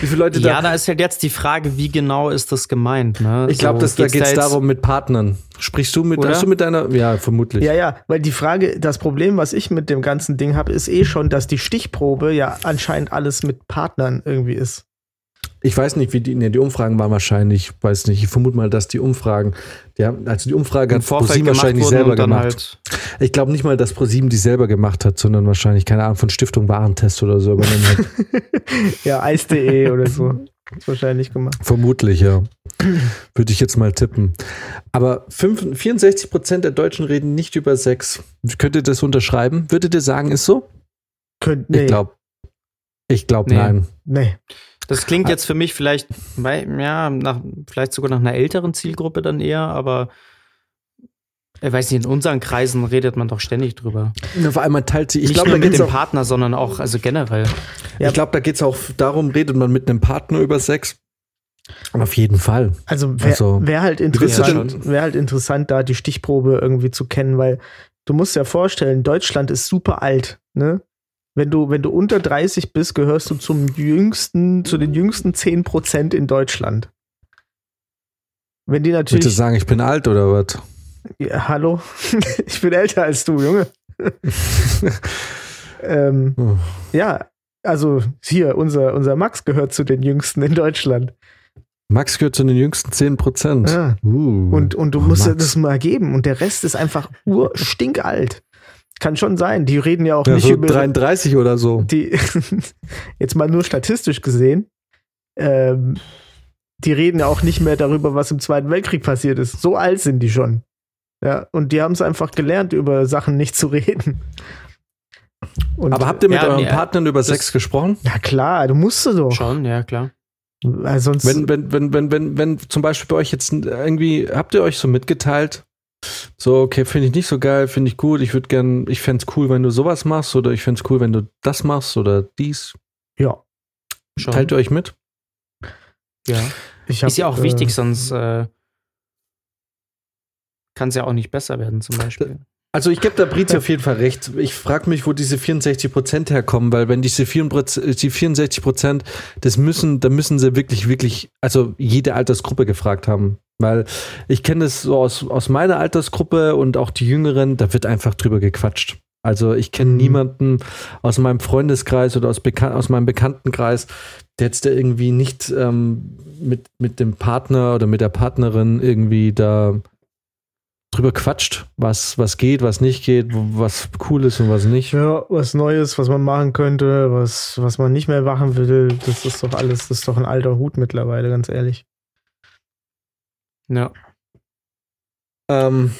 Wie viele Leute Ja, da? da ist halt jetzt die Frage, wie genau ist das gemeint? Ne? Ich glaube, So, da geht es jetzt- darum mit Partnern. Sprichst du mit, Oder? hast du mit deiner, ja, vermutlich. Ja, ja, weil die Frage, das Problem, was ich mit dem ganzen Ding habe, ist eh schon, dass die Stichprobe ja anscheinend alles mit Partnern irgendwie ist. Ich weiß nicht, wie die, ne, die Umfragen waren wahrscheinlich, weiß nicht, ich vermute mal, dass die Umfragen, haben, also die Umfrage im hat ProSieben wahrscheinlich selber gemacht. halt Ich glaube nicht mal, dass ProSieben die selber gemacht hat, sondern wahrscheinlich, keine Ahnung, von Stiftung Warentest oder so übernommen hat. Ja, Eis.de oder so. Ist wahrscheinlich gemacht. Vermutlich, ja. Würde ich jetzt mal tippen. Aber fünf- 64 Prozent der Deutschen reden nicht über Sex. Könnt ihr das unterschreiben? Würdet ihr sagen, ist so? Könnt, nee, Ich glaube. Ich glaube, Nee. nein. nee. Das klingt jetzt für mich vielleicht, ja, nach, vielleicht sogar nach einer älteren Zielgruppe dann eher, aber ich weiß nicht, in unseren Kreisen redet man doch ständig drüber. Und Vor allem man teilt sie. Ich Nicht glaube, mit dem auch, Partner, sondern auch, also generell. ich glaube, da geht es auch darum, redet man mit einem Partner über Sex? Auf jeden Fall. Also wäre Also, wär halt interessant, wäre halt interessant, da die Stichprobe irgendwie zu kennen, weil du musst dir vorstellen, Deutschland ist super alt, ne? Wenn du, wenn du unter 30 bist, gehörst du zum jüngsten, zu den jüngsten 10 Prozent in Deutschland. Wenn die Willst du natürlich. sagen, ich bin alt oder was? Ja, hallo? ich bin älter als du, Junge. ähm, Oh. ja, also hier, unser, unser Max gehört zu den jüngsten in Deutschland. Max gehört zu den jüngsten 10 Prozent. Ja. Uh. Und, und du Oh, musst dir Max. das mal geben. Und der Rest ist einfach urstinkalt. Kann schon sein. Die reden ja auch ja, nicht so über. 33 oder so. Die, jetzt mal nur statistisch gesehen. Ähm, die reden ja auch nicht mehr darüber, was im Zweiten Weltkrieg passiert ist. So alt sind die schon. Ja, und die haben es einfach gelernt, über Sachen nicht zu reden. Und, Aber habt ihr mit Ja, euren nee, Partnern über Sex gesprochen? ja klar, du musst du doch. Schon, ja, klar. Weil sonst, Wenn, wenn, wenn, wenn, wenn, wenn zum Beispiel bei euch jetzt irgendwie, habt ihr euch so mitgeteilt? So, okay, finde ich nicht so geil, finde ich gut, ich würde gern, ich fände es cool, wenn du sowas machst oder ich fände es cool, wenn du das machst oder dies. ja, Schon. Teilt ihr euch mit? ja. ich hab, Ist ja auch äh, wichtig, sonst äh, kann es ja auch nicht besser werden, zum Beispiel. Also ich gebe da Brizi auf jeden Fall recht. Ich frage mich, wo diese 64 Prozent herkommen, weil wenn diese 64 die 64 Prozent, das müssen, da müssen sie wirklich, wirklich, also jede Altersgruppe gefragt haben. Weil ich kenne das so aus, aus meiner Altersgruppe und auch die Jüngeren, da wird einfach drüber gequatscht. Also ich kenne Mhm. niemanden aus meinem Freundeskreis oder aus, Bekan aus meinem Bekanntenkreis, der jetzt da irgendwie nicht ähm, mit, mit dem Partner oder mit der Partnerin irgendwie da drüber quatscht, was, was geht, was nicht geht, was cool ist und was nicht. Ja, was Neues, was man machen könnte, was, was man nicht mehr machen will, das ist doch alles, das ist doch ein alter Hut mittlerweile, ganz ehrlich. Ja. Ähm,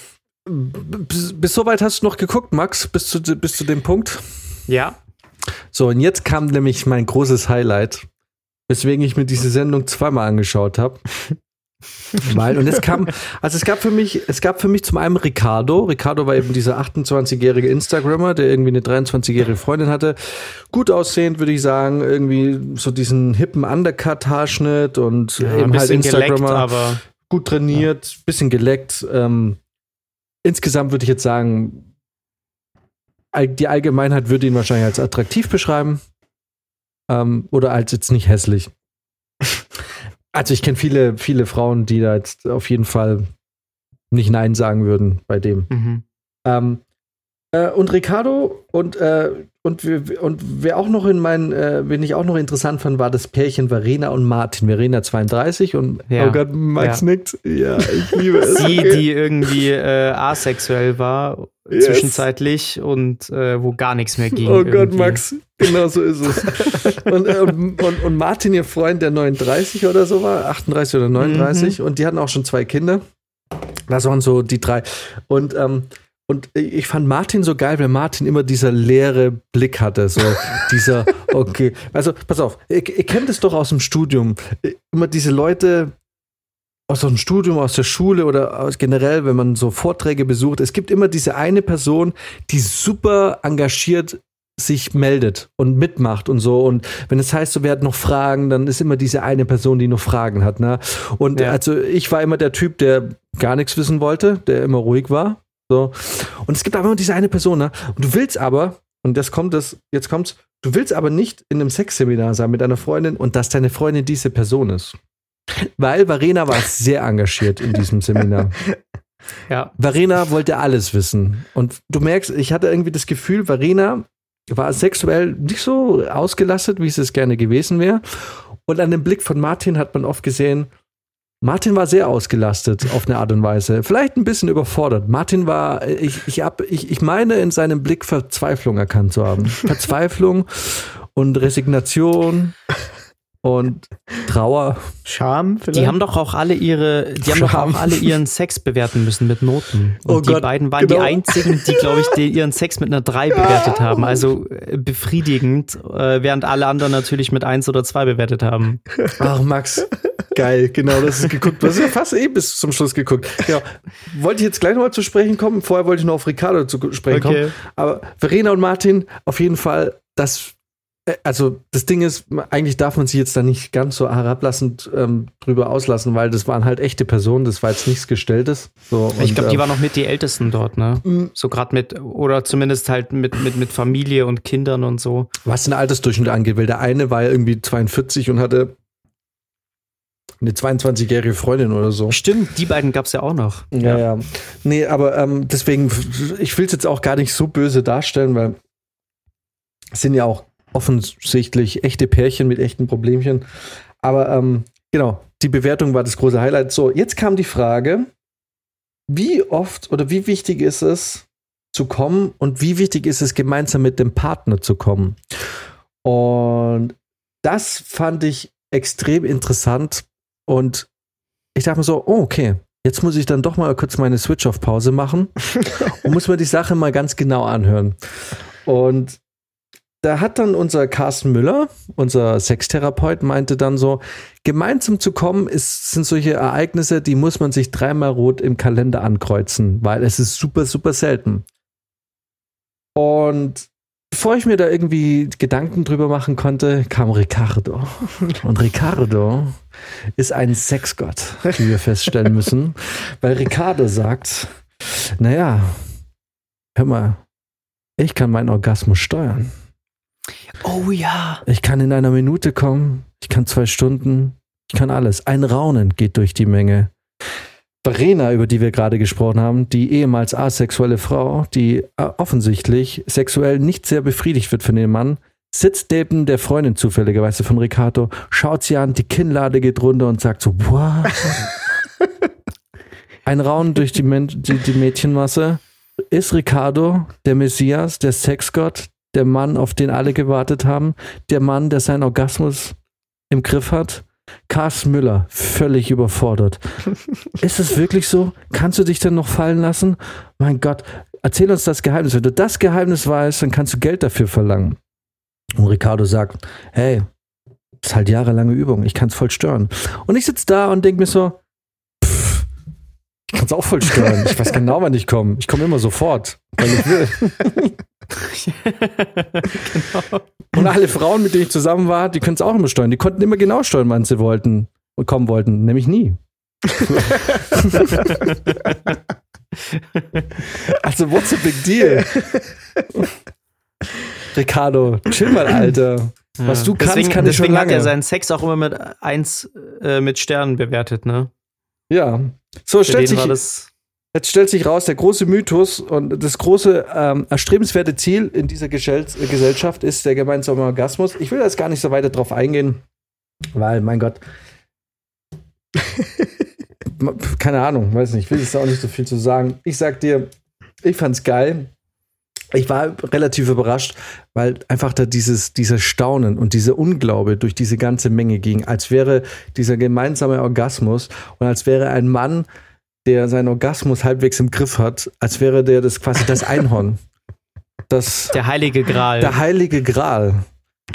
bis, soweit hast du noch geguckt, Max, bis zu, bis zu dem Punkt. Ja. So, und jetzt kam nämlich mein großes Highlight, weswegen ich mir diese Sendung zweimal angeschaut habe. Weil, und es kam, also es gab für mich, es gab für mich zum einen Ricardo. Ricardo war eben dieser 28-jährige Instagrammer, der irgendwie eine 23-jährige Freundin hatte. Gut aussehend, würde ich sagen, irgendwie so diesen hippen Undercut-Haarschnitt und ja eben ein halt bisschen geleckt, Instagrammer aber gut trainiert, bisschen geleckt. Ähm, insgesamt würde ich jetzt sagen, die Allgemeinheit würde ihn wahrscheinlich als attraktiv beschreiben. Ähm, oder als jetzt nicht hässlich. Also ich kenne viele, viele Frauen, die da jetzt auf jeden Fall nicht Nein sagen würden bei dem. mhm. Ähm, äh, und Ricardo und, äh, und, wir- und wer auch noch in meinen, äh, wen ich auch noch interessant fand, war das Pärchen Verena und Martin. Verena 32 und Ja. oh Gott, Max Ja. nickt. Ja, ich liebe es. sie, die irgendwie äh, asexuell war, Yes. zwischenzeitlich und äh, wo gar nichts mehr ging. Oh Gott, irgendwie. Max, genau so ist es. und, äh, und, und, Martin, ihr Freund, der 39 oder so war, 38 oder 39, und die hatten auch schon zwei Kinder. Das waren so die drei. Und, ähm, und ich fand Martin so geil, weil Martin immer dieser leere Blick hatte. So dieser, okay. Also, pass auf, ihr, ihr kennt es doch aus dem Studium. Immer diese Leute, aus dem Studium, aus der Schule oder aus generell, wenn man so Vorträge besucht, es gibt immer diese eine Person, die super engagiert sich meldet und mitmacht und so. Und wenn es heißt, so wer hat noch Fragen, dann ist immer diese eine Person, die noch Fragen hat. Ne? Und Ja. also ich war immer der Typ, der gar nichts wissen wollte, der immer ruhig war. So. Und es gibt aber immer diese eine Person, ne? Und du willst aber, und das kommt das, jetzt kommt's, du willst aber nicht in einem Sexseminar sein mit deiner Freundin und dass deine Freundin diese Person ist. Weil Verena war sehr engagiert in diesem Seminar. Ja. Verena wollte alles wissen. Und du merkst, ich hatte irgendwie das Gefühl, Verena war sexuell nicht so ausgelastet, wie es es gerne gewesen wäre. Und an dem Blick von Martin hat man oft gesehen, Martin war sehr ausgelastet auf eine Art und Weise. Vielleicht ein bisschen überfordert. Martin war, ich, ich, hab, ich, ich meine in seinem Blick Verzweiflung erkannt zu haben. Verzweiflung und Resignation und Trauer. Scham vielleicht? Die haben doch auch alle ihre, die haben doch auch alle ihren Sex bewerten müssen mit Noten. Und Oh die Gott, beiden waren genau. die einzigen, die, glaube ich, die ihren Sex mit einer 3 bewertet haben. Also äh, befriedigend, äh, während alle anderen natürlich mit 1 oder 2 bewertet haben. Ach, Max. Geil, genau, das ist geguckt. Du hast ja fast eh bis zum Schluss geguckt. Genau. Wollte ich jetzt gleich nochmal zu sprechen kommen. Vorher wollte ich noch auf Ricardo zu sprechen Okay. kommen. Aber Verena und Martin, auf jeden Fall, das, also das Ding ist, eigentlich darf man sich jetzt da nicht ganz so herablassend ähm, drüber auslassen, weil das waren halt echte Personen, das war jetzt nichts Gestelltes. So, ich glaube, die ähm, waren noch mit die Ältesten dort, ne? Mhm. So gerade mit, oder zumindest halt mit, mit, mit Familie und Kindern und so. was den Altersdurchschnitt angeht, weil der eine war ja irgendwie 42 und hatte eine 22-jährige Freundin oder so. Stimmt, die beiden gab es ja auch noch. Ja, ja. Nee, aber ähm, deswegen, ich will es jetzt auch gar nicht so böse darstellen, weil es sind ja auch offensichtlich echte Pärchen mit echten Problemchen. Aber ähm, genau, die Bewertung war das große Highlight. So, jetzt kam die Frage, wie oft oder wie wichtig ist es zu kommen und wie wichtig ist es gemeinsam mit dem Partner zu kommen? Und das fand ich extrem interessant und ich dachte mir so, oh, okay, jetzt muss ich dann doch mal kurz meine Switch auf Pause machen und muss mir die Sache mal ganz genau anhören. Und da hat dann unser Carsten Müller, unser Sextherapeut, meinte dann so, gemeinsam zu kommen ist, sind solche Ereignisse, die muss man sich dreimal rot im Kalender ankreuzen, weil es ist super, super selten. Und bevor ich mir da irgendwie Gedanken drüber machen konnte, kam Ricardo. Und Ricardo ist ein Sexgott, wie wir feststellen müssen, weil Ricardo sagt, naja, hör mal, ich kann meinen Orgasmus steuern. Oh ja. Ich kann in einer Minute kommen, ich kann zwei Stunden, ich kann alles. Ein Raunen geht durch die Menge. Verena, über die wir gerade gesprochen haben, die ehemals asexuelle Frau, die äh, offensichtlich sexuell nicht sehr befriedigt wird von dem Mann, sitzt neben der Freundin zufälligerweise von Ricardo, schaut sie an, die Kinnlade geht runter und sagt so, wow. Ein Raunen durch die, Men die, die Mädchenmasse. Ist Ricardo der Messias, der Sexgott, der Mann, auf den alle gewartet haben, der Mann, der seinen Orgasmus im Griff hat? Carsten Müller, völlig überfordert. Ist es wirklich so? Kannst du dich denn noch fallen lassen? Mein Gott, erzähl uns das Geheimnis. Wenn du das Geheimnis weißt, dann kannst du Geld dafür verlangen. Und Ricardo sagt, hey, das ist halt jahrelange Übung, ich kann es voll stören. Und ich sitze da und denke mir so, pff, ich kann es auch voll stören. Ich weiß genau, wann ich komme. Ich komme immer sofort, wenn ich will. genau. Und alle Frauen, mit denen ich zusammen war, die können es auch immer steuern. Die konnten immer genau steuern, wann sie wollten und kommen wollten. Nämlich nie. also, what's a big deal? Ricardo, chill mal, Alter. Was du kannst, deswegen, kann ich schon deswegen hat lange. er seinen Sex auch immer mit eins äh, mit Sternen bewertet, ne? ja. So, stellt sich. Jetzt stellt sich raus, der große Mythos und das große ähm, erstrebenswerte Ziel in dieser Gesell Gesellschaft ist der gemeinsame Orgasmus. Ich will jetzt gar nicht so weiter drauf eingehen, weil, mein Gott, keine Ahnung, weiß nicht, ich will jetzt auch nicht so viel zu sagen. Ich sag dir, ich fand's geil. Ich war relativ überrascht, weil einfach da dieses, dieses Staunen und dieser Unglaube durch diese ganze Menge ging, als wäre dieser gemeinsame Orgasmus und als wäre ein Mann, der seinen Orgasmus halbwegs im Griff hat, als wäre der das quasi das Einhorn. Das, Der heilige Gral. der heilige Gral.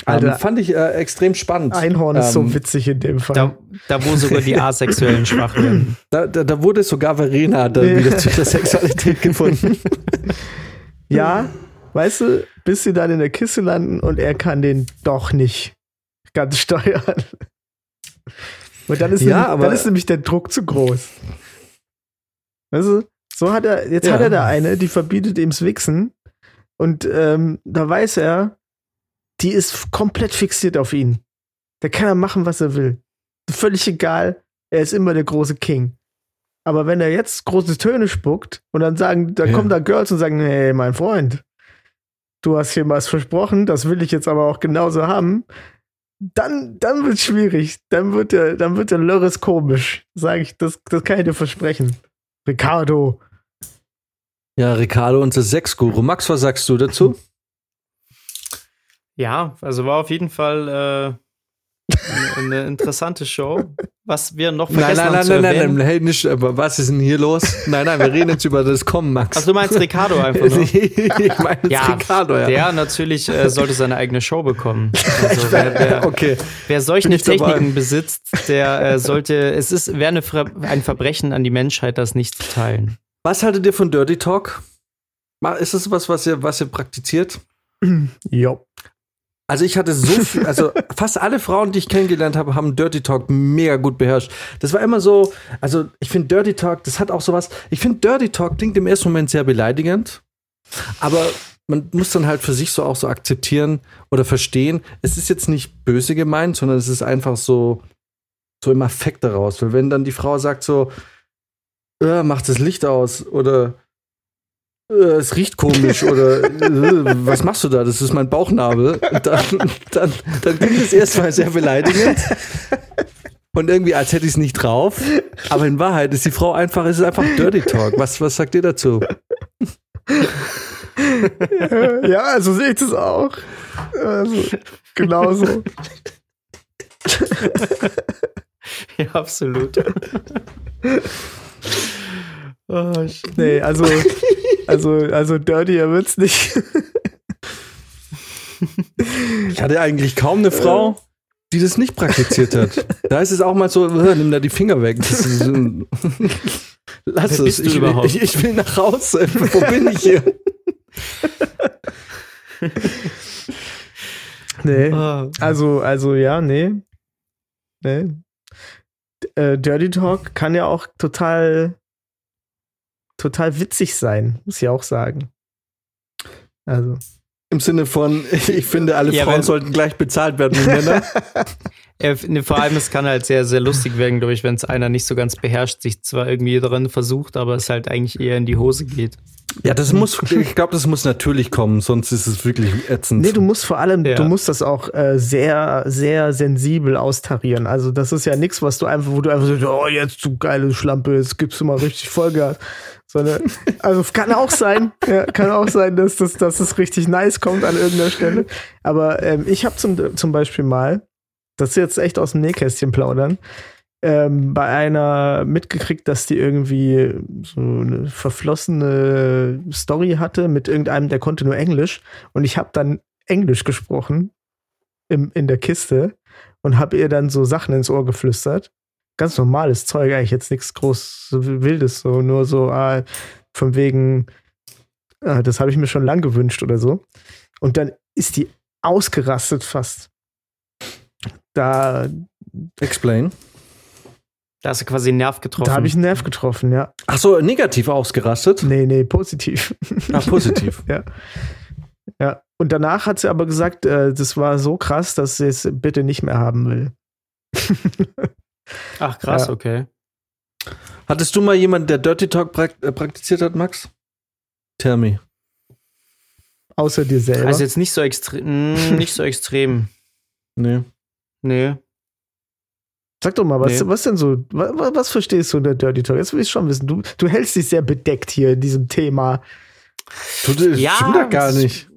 Alter. ähm, fand ich äh, extrem spannend. Einhorn ist Ähm, so witzig in dem Fall. da, da, wo sogar die Asexuellen schwach werden. Da, da, da wurde sogar Verena dann Nee. wieder zu ihrer Sexualität gefunden. Ja, weißt du, bis sie dann in der Kiste landen und er kann den doch nicht ganz steuern. Und dann ist, Ja, nämlich, aber- dann ist nämlich der Druck zu groß. Weißt du, so hat er, jetzt Ja. hat er da eine, die verbietet ihm's Wichsen und ähm, da weiß er, die ist komplett fixiert auf ihn. Da kann er machen, was er will. Völlig egal, er ist immer der große King. Aber wenn er jetzt große Töne spuckt und dann sagen, dann Ja. kommen da Girls und sagen, hey, mein Freund, du hast hier was versprochen, das will ich jetzt aber auch genauso haben, dann, dann wird schwierig. Dann wird der, dann wird der Lörres komisch. Sag ich, das, das kann ich dir versprechen. Ricardo. Ja, Ricardo, unser Sexguru. Max, was sagst du dazu? Ja, also war auf jeden Fall äh, eine, eine interessante Show. Was wir noch vergessen Nein, nein, haben nein, zu nein, nein, erwähnen. nein, hey, nicht, aber was ist denn hier los? Nein, nein, wir reden jetzt über das Kommen, Max. Also du meinst Ricardo einfach nur? ich meine Ja, Ricardo, ja. der natürlich äh, sollte seine eigene Show bekommen. Also wer, wer, okay. wer solche. Techniken besitzt, der äh, sollte, es ist, wäre eine Ver ein Verbrechen an die Menschheit, das nicht zu teilen. Was haltet ihr von Dirty Talk? Ist das was, was ihr, was ihr praktiziert? Jo. Also ich hatte so viel, also fast alle Frauen, die ich kennengelernt habe, haben Dirty Talk mega gut beherrscht. Das war immer so, also ich finde Dirty Talk, das hat auch sowas, ich finde Dirty Talk klingt im ersten Moment sehr beleidigend, aber man muss dann halt für sich so auch so akzeptieren oder verstehen, es ist jetzt nicht böse gemeint, sondern es ist einfach so, so im Affekt daraus. Weil wenn dann die Frau sagt so, äh, mach das Licht aus oder es riecht komisch oder äh, was machst du da? Das ist mein Bauchnabel. Und Dann, dann, dann klingt es erstmal sehr beleidigend. Und irgendwie, als hätte ich es nicht drauf. Aber in Wahrheit ist die Frau einfach, es ist einfach Dirty Talk. Was, was sagt ihr dazu? ja, also sehe ich das auch. Also, genauso. Ja, absolut. Oh. Nee, also, also, also dirtier wird's nicht. Ich hatte eigentlich kaum eine Frau, die das nicht praktiziert hat. Da ist es auch mal so, äh, nimm da die Finger weg. Ähm, lass es. Ich ich, ich will nach Hause. Wo bin ich hier? Nee. Ah. Also, also ja, nee. Nee. Äh, Dirty Talk kann ja auch total, total witzig sein, muss ich auch sagen. Also. Im Sinne von, ich finde, alle Ja, Frauen sollten gleich bezahlt werden wie Männer. Äh, ne, vor allem, es kann halt sehr, sehr lustig werden, glaube ich, wenn es einer nicht so ganz beherrscht, sich zwar irgendwie daran versucht, aber es halt eigentlich eher in die Hose geht. Ja, das muss, ich glaube, das muss natürlich kommen, sonst ist es wirklich ätzend. Nee, du musst vor allem, Ja. du musst das auch äh, sehr, sehr sensibel austarieren. Also das ist ja nichts, was du einfach, wo du einfach sagst, oh, jetzt du geile Schlampe, jetzt gibst du mal richtig Vollgas. Sondern, also kann auch sein, ja, kann auch sein, dass das, dass es richtig nice kommt an irgendeiner Stelle. Aber ähm, ich habe zum, zum Beispiel mal, das ist jetzt echt aus dem Nähkästchen plaudern, ähm, bei einer mitgekriegt, dass die irgendwie so eine verflossene Story hatte mit irgendeinem, der konnte nur Englisch. Und ich habe dann Englisch gesprochen im, in der Kiste und habe ihr dann so Sachen ins Ohr geflüstert. Ganz normales Zeug, eigentlich jetzt nichts groß Wildes, so nur so ah, von wegen, ah, das habe ich mir schon lang gewünscht oder so. Und dann ist die ausgerastet fast. Da, Explain. Da hast du quasi einen Nerv getroffen. da habe ich einen Nerv getroffen, ja. Ach so, negativ ausgerastet? Nee, nee, positiv. Ah, positiv. ja. Ja. Und danach hat sie aber gesagt, äh, das war so krass, dass sie es bitte nicht mehr haben will. Ach, krass, Ja. okay. Hattest du mal jemanden, der Dirty Talk äh, praktiziert hat, Max? Tell me. Außer dir selber. Also jetzt nicht so extrem, nicht so extrem. Nee. Nee. Sag doch mal, was, Nee. was denn so, was, was verstehst du unter Dirty Talk? Jetzt will ich schon wissen. Du, du hältst dich sehr bedeckt hier in diesem Thema. Du, das Ja, stimmt doch gar das- nicht.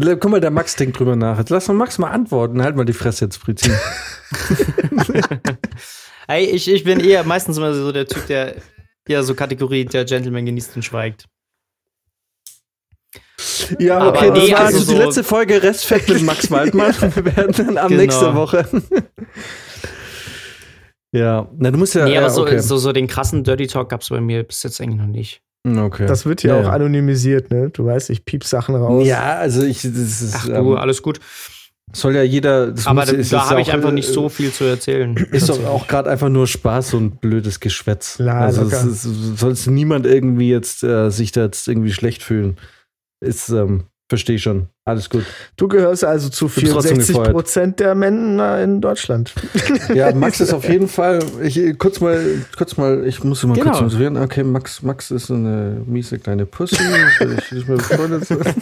Guck mal, der Max denkt drüber nach. Jetzt lass mal Max mal antworten. Halt mal die Fresse jetzt, Fritzin. Ey, ich, ich bin eher meistens immer so der Typ, der eher so Kategorie, der Gentleman genießt und schweigt. Ja, Aber okay, das nee, war also also die so- letzte Folge Restfett mit Max Waldmann. Wir werden dann ab Genau. nächste Woche. ja, na, du musst ja. nee, aber ja, so, okay. so, so den krassen Dirty Talk gab es bei mir bis jetzt eigentlich noch nicht. Okay. Das wird hier Ja, auch ja. anonymisiert, ne? Du weißt, ich piep Sachen raus. Ja, also ich, das ist, Ach du, ähm, alles gut. soll ja jeder. Das Aber muss, da, da habe ich einfach äh, nicht so viel zu erzählen. Ist doch auch gerade einfach nur Spaß und blödes Geschwätz. Klar, also locker. es ist, soll es niemand irgendwie jetzt äh, sich da jetzt irgendwie schlecht fühlen. Ist, ähm, verstehe ich schon. Alles gut. Du gehörst also zu bin trotzdem 64 gefeuert. Prozent der Männer in Deutschland. Ja, Max ist auf jeden Fall. Ich kurz mal, kurz mal, ich muss mal Genau. kurz motivieren. Okay, Max, Max ist eine miese kleine Pussy. Ich will nicht mehr befreundet sein.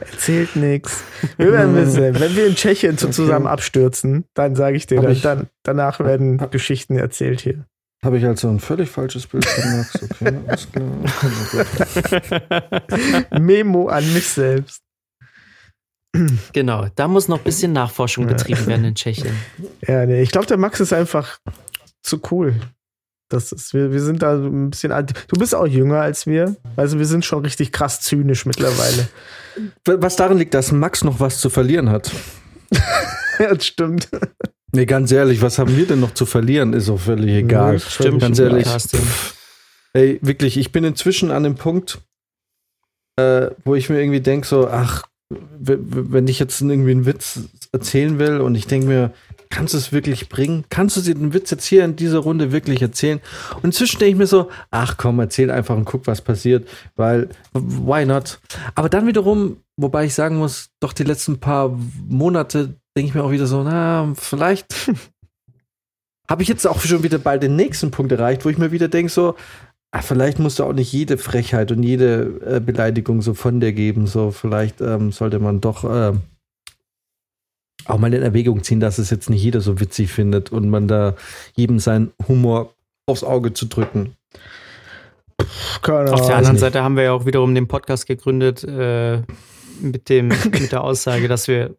Erzählt nix. Wir werden wissen, wenn wir in Tschechien Okay. zusammen abstürzen, dann sage ich dir, dann, ich- dann, danach werden Hab- Geschichten erzählt hier. Habe ich also ein völlig falsches Bild von Max. Okay, alles klar. Memo an mich selbst. Genau, da muss noch ein bisschen Nachforschung betrieben werden in Tschechien. Ja, nee, ich glaube, der Max ist einfach zu cool. Das ist, wir, wir sind da ein bisschen alt. Du bist auch jünger als wir. Also wir sind schon richtig krass zynisch mittlerweile. Was darin liegt, dass Max noch was zu verlieren hat. ja, das stimmt. Nee, ganz ehrlich, was haben wir denn noch zu verlieren? Ist auch völlig egal. Nö, Stimmt, ganz ehrlich. Ey, wirklich, ich bin inzwischen an dem Punkt, äh, wo ich mir irgendwie denke, so, ach, wenn ich jetzt irgendwie einen Witz erzählen will und ich denke mir, kannst du es wirklich bringen? Kannst du dir den Witz jetzt hier in dieser Runde wirklich erzählen? Und inzwischen denke ich mir so, ach komm, erzähl einfach und guck, was passiert, weil, why not? Aber dann wiederum, wobei ich sagen muss, doch die letzten paar Monate denke ich mir auch wieder so, na, vielleicht habe ich jetzt auch schon wieder bald den nächsten Punkt erreicht, wo ich mir wieder denke, so, ah, vielleicht musst du auch nicht jede Frechheit und jede äh, Beleidigung so von dir geben. So, vielleicht ähm, sollte man doch ähm, auch mal in Erwägung ziehen, dass es jetzt nicht jeder so witzig findet und man da jedem seinen Humor aufs Auge zu drücken. Keine Auf der anderen Seite haben wir ja auch wiederum den Podcast gegründet äh, mit, dem, mit der Aussage, dass wir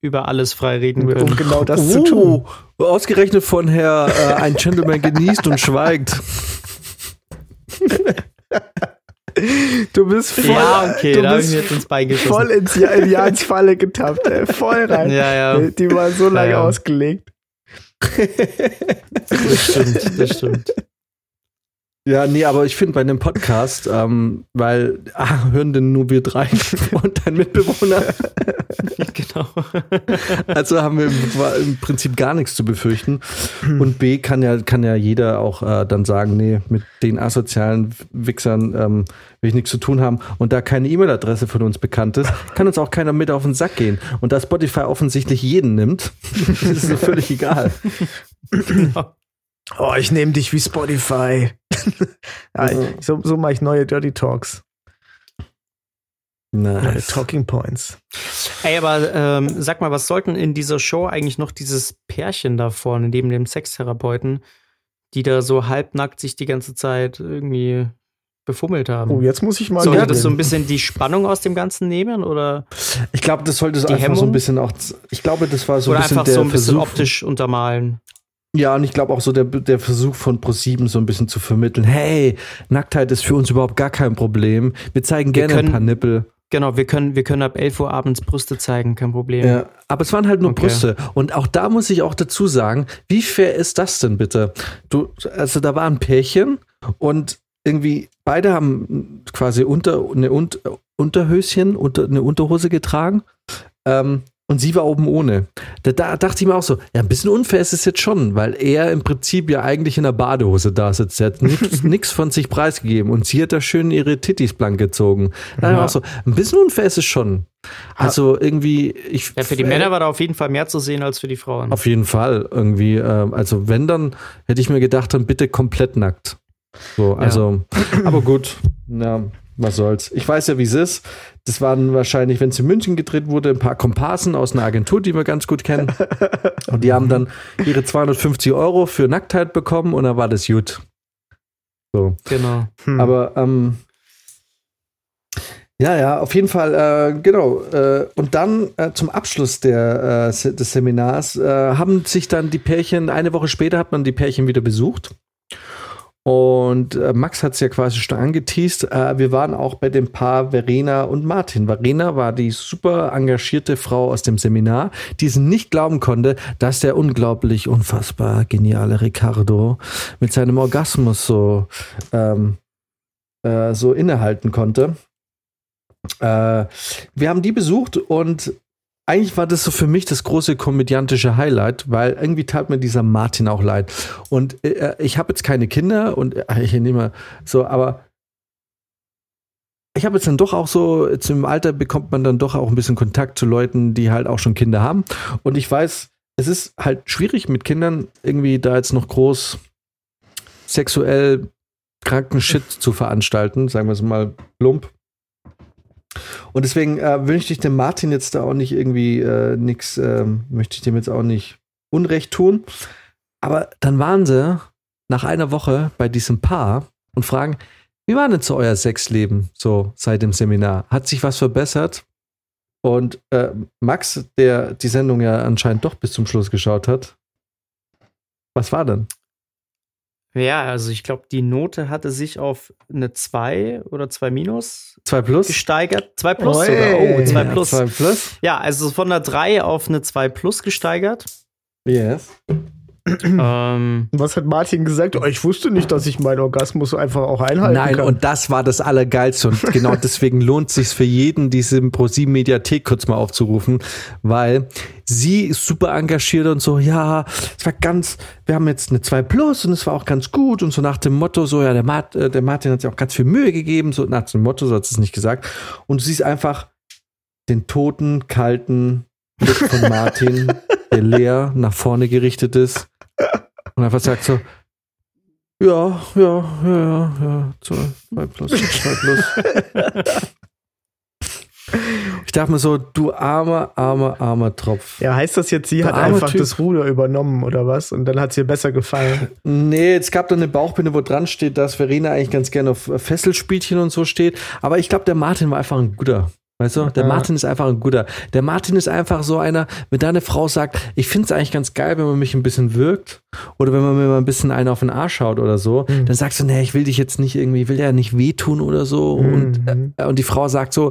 über alles frei reden um können. genau das zu tun. Oh, ausgerechnet von Herr äh, ein Gentleman genießt und schweigt. Du bist voll, ja, okay, du da habe ich bist mir jetzt ins Bein geschossen. voll ins Ja- in Jans Falle getappt. Ey. Voll rein. Ja, ja. Die war so lange Ja, ja. ausgelegt. Das stimmt, das stimmt. Ja, nee, aber ich finde bei einem Podcast, ähm, weil ah, hören denn nur wir drei und dein Mitbewohner. genau. Also haben wir im, Prinzip gar nichts zu befürchten. Und B kann ja, kann ja jeder auch äh, dann sagen, nee, mit den asozialen Wichsern ähm, will ich nichts zu tun haben. Und da keine E-Mail-Adresse von uns bekannt ist, kann uns auch keiner mit auf den Sack gehen. Und da Spotify offensichtlich jeden nimmt, ist es völlig egal. Oh, ich nehme dich wie Spotify. ja, so, so mache ich neue Dirty Talks. Neue Nice. Talking Points. Ey, aber ähm, sag mal, was sollten in dieser Show eigentlich noch dieses Pärchen da vorne, neben dem Sextherapeuten, die da so halbnackt sich die ganze Zeit irgendwie befummelt haben? Oh, jetzt muss ich mal Sollte das so ein bisschen die Spannung aus dem Ganzen nehmen oder, Ich glaube, das sollte so Die einfach so ein Hemmung? bisschen auch. Ich glaube, das war so ein oder bisschen einfach der so ein bisschen Versuch. optisch untermalen? Ja, und ich glaube auch so der, der Versuch von ProSieben so ein bisschen zu vermitteln, hey, Nacktheit ist für uns überhaupt gar kein Problem. Wir zeigen Wir gerne ein können- paar Nippel. Genau, wir können, wir können ab 11 Uhr abends Brüste zeigen, kein Problem. Ja, aber es waren halt nur Okay. Brüste. Und auch da muss ich auch dazu sagen, wie fair ist das denn bitte? Du, also da war ein Pärchen und irgendwie beide haben quasi unter, eine Un- Unterhöschen, unter, eine Unterhose getragen. Ähm, und sie war oben ohne. Da, da dachte ich mir auch so, ja, ein bisschen unfair ist es jetzt schon, weil er im Prinzip ja eigentlich in der Badehose da sitzt. Er hat nichts von sich preisgegeben und sie hat da schön ihre Tittis blank gezogen. Da mir auch so, ein bisschen unfair ist es schon. Also irgendwie, ich. Ja, für die Männer war da auf jeden Fall mehr zu sehen als für die Frauen. Auf jeden Fall irgendwie. ähm, also wenn dann hätte ich mir gedacht, dann bitte komplett nackt. So, also, aber gut, ja, was soll's. Ich weiß ja, wie es ist. Das waren wahrscheinlich, wenn es in München gedreht wurde, ein paar Komparsen aus einer Agentur, die wir ganz gut kennen. Und die haben dann ihre 250 Euro für Nacktheit bekommen und dann war das gut. So. Genau. Hm. Aber ähm, ja, ja, auf jeden Fall, äh, genau. Äh, und dann äh, zum Abschluss der, äh, des Seminars äh, haben sich dann die Pärchen, eine Woche später hat man die Pärchen wieder besucht. Und äh, Max hat es ja quasi schon angeteased. Äh, wir waren auch bei dem Paar Verena und Martin. Verena war die super engagierte Frau aus dem Seminar, die es nicht glauben konnte, dass der unglaublich, unfassbar geniale Ricardo mit seinem Orgasmus so, ähm, äh, so innehalten konnte. Äh, wir haben die besucht und eigentlich war das so für mich das große komödiantische Highlight, weil irgendwie tat mir dieser Martin auch leid. Und äh, ich habe jetzt keine Kinder und äh, ich nehme so, aber ich habe jetzt dann doch auch so, jetzt im Alter bekommt man dann doch auch ein bisschen Kontakt zu Leuten, die halt auch schon Kinder haben. Und ich weiß, es ist halt schwierig mit Kindern irgendwie da jetzt noch groß sexuell kranken Shit zu veranstalten, sagen wir es mal plump. Und deswegen äh, wünsche ich dem Martin jetzt da auch nicht irgendwie äh, nix, ähm, möchte ich dem jetzt auch nicht Unrecht tun. Aber dann waren sie nach einer Woche bei diesem Paar und fragen, wie war denn so euer Sexleben so seit dem Seminar? Hat sich was verbessert? Und äh, Max, der die Sendung ja anscheinend doch bis zum Schluss geschaut hat, was war denn? Ja, also ich glaube, die Note hatte sich auf eine 2 oder 2 minus 2 plus? gesteigert. 2 plus Oi. sogar. Oh, 2 Ja, plus. zwei plus? Ja, also von einer 3 auf eine 2 plus gesteigert. Yes. Ähm, Was hat Martin gesagt? Oh, ich wusste nicht, dass ich meinen Orgasmus einfach auch einhalten Nein, kann. und das war das Allergeilste. Und genau deswegen lohnt es sich für jeden, diese ProSieben Mediathek kurz mal aufzurufen, weil sie ist super engagiert und so, ja, es war ganz, wir haben jetzt eine 2 Plus und es war auch ganz gut und so nach dem Motto, so, ja, der, Mart, äh, der Martin hat sich auch ganz viel Mühe gegeben, so nach dem Motto, so hat sie es nicht gesagt. Und du siehst einfach den toten, kalten Blick von Martin, der leer nach vorne gerichtet ist und einfach sagt so, ja, ja, ja, ja, ja, zwei, zwei plus, zwei plus. Ich dachte mir so, du armer, armer, armer Tropf. ja, heißt das jetzt, sie Der hat einfach Typ. das Ruder übernommen oder was? Und dann hat es ihr besser gefallen. Nee, es gab da eine Bauchbinde, wo dran steht, dass Verena eigentlich ganz gerne auf Fesselspielchen und so steht. Aber ich glaube, der Martin war einfach ein guter. Weißt du, der Ja. Martin ist einfach ein guter. Der Martin ist einfach so einer, wenn deine Frau sagt, ich finde es eigentlich ganz geil, wenn man mich ein bisschen wirkt oder wenn man mir mal ein bisschen einen auf den Arsch schaut oder so, Mhm. dann sagst du, nee, ich will dich jetzt nicht irgendwie, ich will ja nicht wehtun oder so. Und, Mhm. äh, und die Frau sagt so,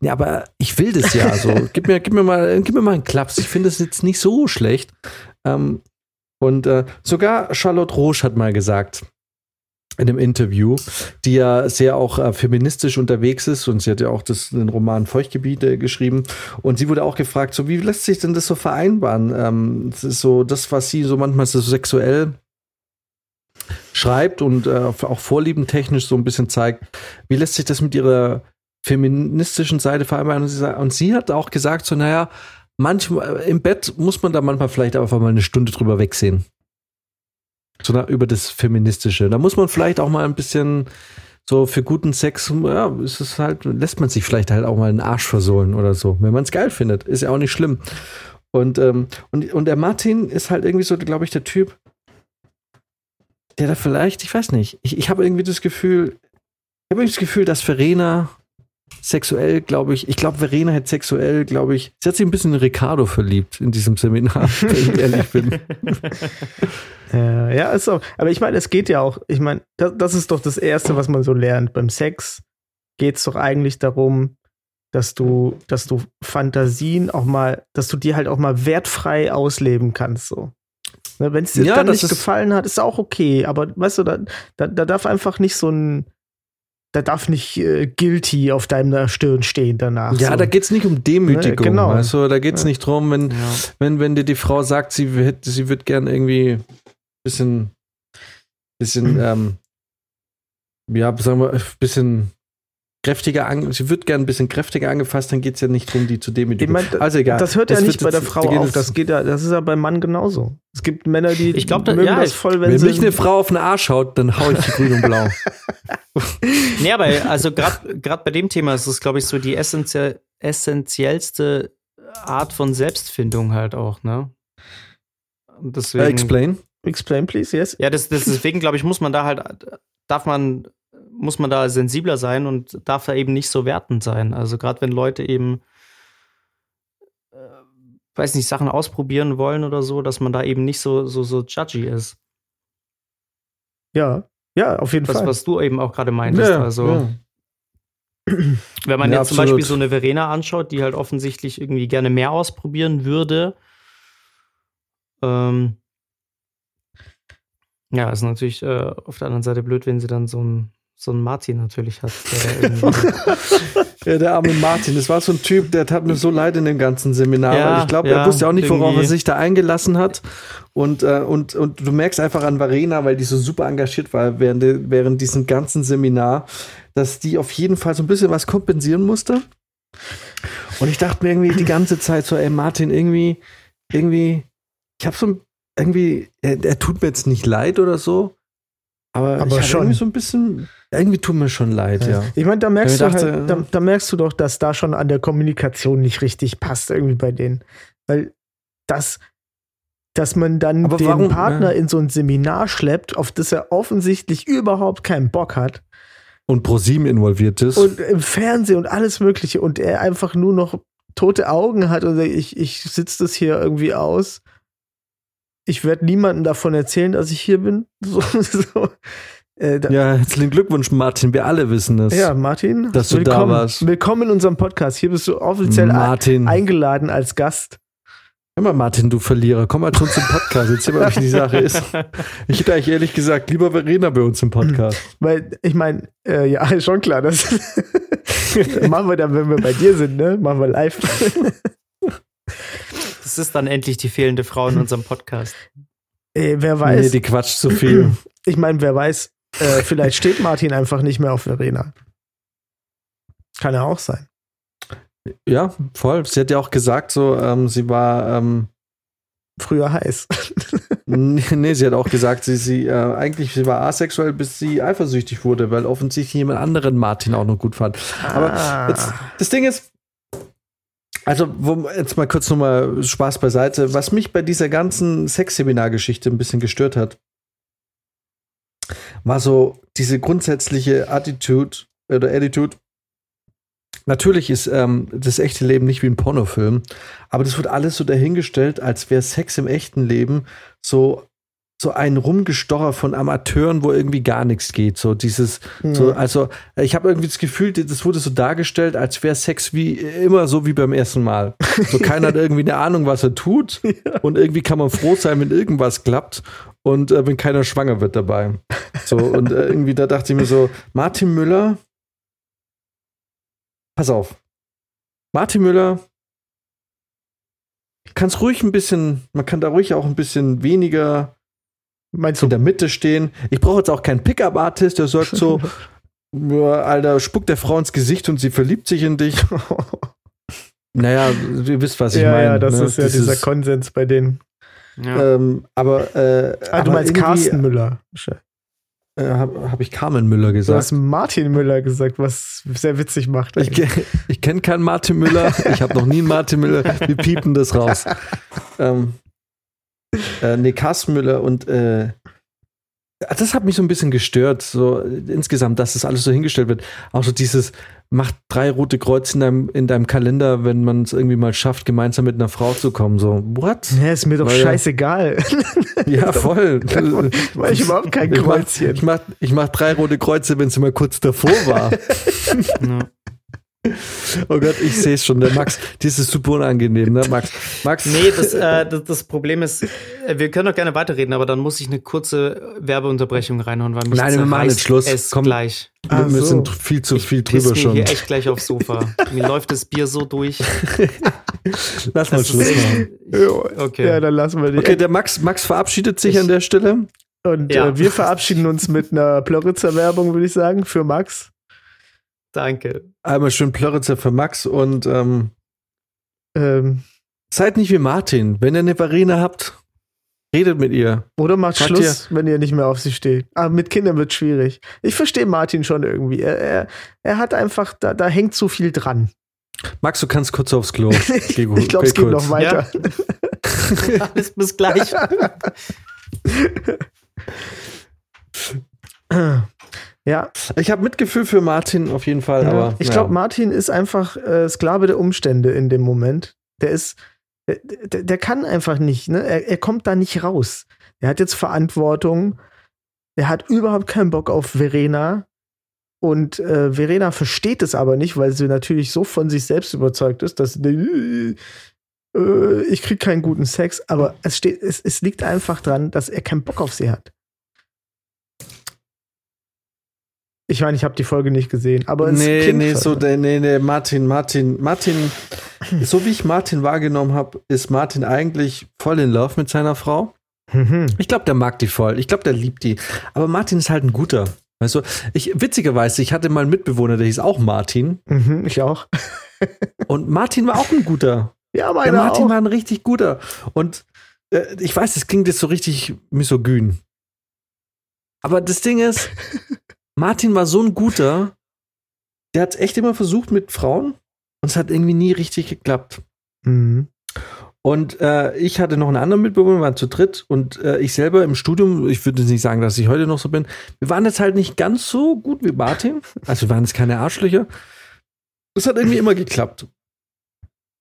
ja, aber ich will das ja. So, gib mir, gib mir mal, gib mir mal einen Klaps. Ich finde es jetzt nicht so schlecht. Ähm, und äh, sogar Charlotte Roche hat mal gesagt, in einem Interview, die ja sehr auch äh, feministisch unterwegs ist und sie hat ja auch das, den Roman Feuchtgebiete geschrieben und sie wurde auch gefragt, so wie lässt sich denn das so vereinbaren? Ähm, das ist so das, was sie so manchmal so sexuell schreibt und äh, auch vorliebentechnisch so ein bisschen zeigt, wie lässt sich das mit ihrer feministischen Seite vereinbaren? Und sie, und sie hat auch gesagt, so naja, manchmal im Bett muss man da manchmal vielleicht einfach mal eine Stunde drüber wegsehen. So über das Feministische. Da muss man vielleicht auch mal ein bisschen so für guten Sex, ja, ist es halt, lässt man sich vielleicht halt auch mal einen Arsch versohlen oder so, wenn man es geil findet. Ist ja auch nicht schlimm. Und, ähm, und, und der Martin ist halt irgendwie so, glaube ich, der Typ, der da vielleicht, ich weiß nicht, ich, ich habe irgendwie das Gefühl, ich habe irgendwie das Gefühl, dass Verena sexuell, glaube ich, ich glaube, Verena hat sexuell, glaube ich, sie hat sich ein bisschen in Ricardo verliebt in diesem Seminar, wenn ich ehrlich bin. Äh, ja, ist auch. Aber ich meine, es geht ja auch. Ich meine, das, das ist doch das Erste, was man so lernt. Beim Sex geht es doch eigentlich darum, dass du, dass du Fantasien auch mal, dass du die halt auch mal wertfrei ausleben kannst. So. Ne, Wenn es dir Ja, dann nicht gefallen hat, ist auch okay. Aber weißt du, da, da, da darf einfach nicht so ein, da darf nicht äh, guilty auf deiner Stirn stehen danach. Ja, so. da geht es nicht um Demütigung. Ne, genau. Also, da geht es Ja. nicht drum, wenn, wenn, wenn dir die Frau sagt, sie wird, sie wird gern irgendwie bisschen, bisschen, ähm, ja, sagen wir, bisschen kräftiger an, sie wird gern ein bisschen kräftiger angefasst, dann geht es ja nicht drum, die zu Ich demütigen. mein, also egal. Das hört ja Das nicht wird bei der Frau auf. Das geht ja, das ist ja beim Mann genauso. Es gibt Männer, die Ich glaub, da- mögen ja, das ich- voll, wenn, Wenn sie mich eine Frau auf den Arsch haut, dann hau ich die grün und blau. Nee, aber also gerade bei dem Thema ist es, glaube ich, so die essentie essentiellste Art von Selbstfindung halt auch, ne? Deswegen, Äh, explain. Explain, please, yes. Ja, das, das, deswegen glaube ich, muss man da halt, darf man, muss man da sensibler sein und darf da eben nicht so wertend sein. Also gerade wenn Leute eben, äh, weiß nicht, Sachen ausprobieren wollen oder so, dass man da eben nicht so, so, so judgy ist. Ja, ja, auf jeden Was, Fall. was du eben auch gerade meintest. Ja, also, ja. wenn man Ja, jetzt zum absolut. Beispiel so eine Verena anschaut, die halt offensichtlich irgendwie gerne mehr ausprobieren würde, ähm, ja, ist natürlich äh, auf der anderen Seite blöd, wenn sie dann so einen so einen Martin natürlich hat. Der Ja, der arme Martin, das war so ein Typ, der tat mir so leid in dem ganzen Seminar. Ja, weil ich glaube, ja, er wusste auch nicht, worauf irgendwie. er sich da eingelassen hat. Und, äh, und, und du merkst einfach an Verena, weil die so super engagiert war während, während diesem ganzen Seminar, dass die auf jeden Fall so ein bisschen was kompensieren musste. Und ich dachte mir irgendwie die ganze Zeit so, ey Martin, irgendwie, irgendwie, ich habe so ein, irgendwie, er, er tut mir jetzt nicht leid oder so, aber, Aber ich schon. irgendwie so ein bisschen, irgendwie tut mir schon leid, ja. Ich meine, da merkst, Ja, du ich dachte, halt, da, da merkst du doch, dass da schon an der Kommunikation nicht richtig passt irgendwie bei denen. Weil das, dass man dann Aber den warum- Partner ja. in so ein Seminar schleppt, auf das er offensichtlich überhaupt keinen Bock hat Und ProSieben involviert ist. und im Fernsehen und alles Mögliche und er einfach nur noch tote Augen hat und sagt, ich, ich sitze das hier irgendwie aus. Ich werde niemandem davon erzählen, dass ich hier bin. So, so. Äh, Ja, herzlichen Glückwunsch, Martin. Wir alle wissen es. Ja, Martin, Dass du da willkommen, warst. Willkommen in unserem Podcast. Hier bist du offiziell Martin. eingeladen als Gast. Hör mal, Martin, du Verlierer. Komm mal zu uns im Podcast. Erzähl mal, wie die Sache ist. Ich hätte eigentlich ehrlich gesagt lieber Verena bei uns im Podcast. Weil, ich meine, äh, ja, ist schon klar, das machen wir dann, wenn wir bei dir sind, ne? Machen wir live. das ist dann endlich die fehlende Frau in unserem Podcast. Ey, wer Nee, weiß. die quatscht zu viel. ich meine, wer weiß, äh, vielleicht steht Martin einfach nicht mehr auf Verena. Kann ja auch sein. Ja, voll. Sie hat ja auch gesagt, so, ähm, sie war, ähm, Früher heiß. nee, nee, sie hat auch gesagt, sie, sie, äh, eigentlich, sie war asexuell, bis sie eifersüchtig wurde, weil offensichtlich jemand anderen Martin auch noch gut fand. Aber Ah. jetzt, das Ding ist, also wo, jetzt mal kurz nochmal Spaß beiseite. Was mich bei dieser ganzen Sexseminar-Geschichte ein bisschen gestört hat, war so diese grundsätzliche Attitude oder Attitude. Natürlich ist ähm, das echte Leben nicht wie ein Pornofilm, aber das wird alles so dahingestellt, als wäre Sex im echten Leben so so ein Rumgestocher von Amateuren, wo irgendwie gar nichts geht. So dieses, so, also ich habe irgendwie das Gefühl, das wurde so dargestellt, als wäre Sex wie immer so wie beim ersten Mal. So keiner hat irgendwie eine Ahnung, was er tut. Und irgendwie kann man froh sein, wenn irgendwas klappt und äh, wenn keiner schwanger wird dabei. So, und äh, irgendwie da dachte ich mir so, Martin Müller, pass auf. Martin Müller, kann es ruhig ein bisschen, man kann da ruhig auch ein bisschen weniger Meinst in du? der Mitte stehen. Ich brauche jetzt auch keinen Pickup-Artist, der sagt so, "Ja, Alter, spuckt der Frau ins Gesicht und sie verliebt sich in dich. naja, ihr wisst, was ich ja, meine. ja, das ne? ist ja Dieses, dieser Konsens bei denen. Ja. ähm, aber, äh, Ah, du meinst Carsten Müller. Äh, Habe hab ich Carmen Müller Du hast gesagt. Martin Müller gesagt, was sehr witzig macht. Ich, ich kenne keinen Martin Müller. Ich habe noch nie einen Martin Müller. Wir piepen das raus. ähm, äh, nee, Carsten Müller und äh, das hat mich so ein bisschen gestört, so äh, insgesamt, dass das alles so hingestellt wird. Auch so dieses, macht drei rote Kreuze in deinem, in deinem Kalender, wenn man es irgendwie mal schafft, gemeinsam mit einer Frau zu kommen. So, what? Ja, ist mir doch Weil- scheißegal. Ja, voll. Ich überhaupt kein Ich mach, Kreuzchen. ich, mach, ich mach drei rote Kreuze, wenn es mal kurz davor war. Ja. Oh Gott, ich sehe es schon. Der Max, das ist super unangenehm, ne, Max? Max, Nee, das, äh, das, das Problem ist, äh, wir können doch gerne weiterreden, aber dann muss ich eine kurze Werbeunterbrechung reinhauen, weil mich Nein, wir machen jetzt Schluss. Es Komm. gleich. wir, so. sind viel zu viel Piss drüber mir schon. hier echt gleich aufs Sofa. Mir läuft das Bier so durch. Lass mal Schluss machen. Okay. Ja, dann lassen wir die. Okay, der Max, Max verabschiedet sich an der Stelle. Und Ja. äh, wir verabschieden uns mit einer Plöritzer-Werbung, würde ich sagen, für Max. Danke. Einmal schön Plöritzer für Max und ähm, Ähm, seid nicht wie Martin. Wenn ihr eine Verena habt, redet mit ihr. oder macht Sagt Schluss, wenn ihr nicht mehr auf sie steht. Aber mit Kindern wird schwierig. Ich verstehe Martin schon irgendwie. Er, er, er hat einfach, da, da hängt zu viel dran. Max, du kannst kurz aufs Klo. Ich glaube, es geh geht kurz. noch weiter. Alles bis gleich. Ja, Ich habe Mitgefühl für Martin auf jeden Fall, ja. aber ich ja. glaube, Martin ist einfach äh, Sklave der Umstände in dem Moment. Der ist, der, der, kann einfach nicht, ne? Er, er kommt da nicht raus. Er hat jetzt Verantwortung. Er hat überhaupt keinen Bock auf Verena. Und äh, Verena versteht es aber nicht, weil sie natürlich so von sich selbst überzeugt ist, dass äh, ich krieg keinen guten Sex. Aber es, steht, es, es liegt einfach dran, dass er keinen Bock auf sie hat. Ich meine, ich habe die Folge nicht gesehen, aber es nee, nee, so, ne? nee, nee, Martin, Martin, Martin, so wie ich Martin wahrgenommen habe, ist Martin eigentlich voll in Love mit seiner Frau. Mhm. Ich glaube, der mag die voll. Ich glaube, der liebt die. Aber Martin ist halt ein guter. Weißt du, ich, witzigerweise, ich hatte mal einen Mitbewohner, der hieß auch Martin. Mhm, ich auch. Und Martin war auch ein guter. Ja, Der meiner Martin auch. war ein richtig guter. Und äh, ich weiß, das klingt jetzt so richtig misogyn. Aber das Ding ist, Martin war so ein guter, der hat echt immer versucht mit Frauen und es hat irgendwie nie richtig geklappt. Mhm. Und äh, ich hatte noch einen anderen Mitbewohner, wir waren zu dritt und äh, ich selber im Studium, ich würde jetzt nicht sagen, dass ich heute noch so bin, wir waren jetzt halt nicht ganz so gut wie Martin. Also wir waren jetzt keine Arschlöcher. Es hat irgendwie immer geklappt.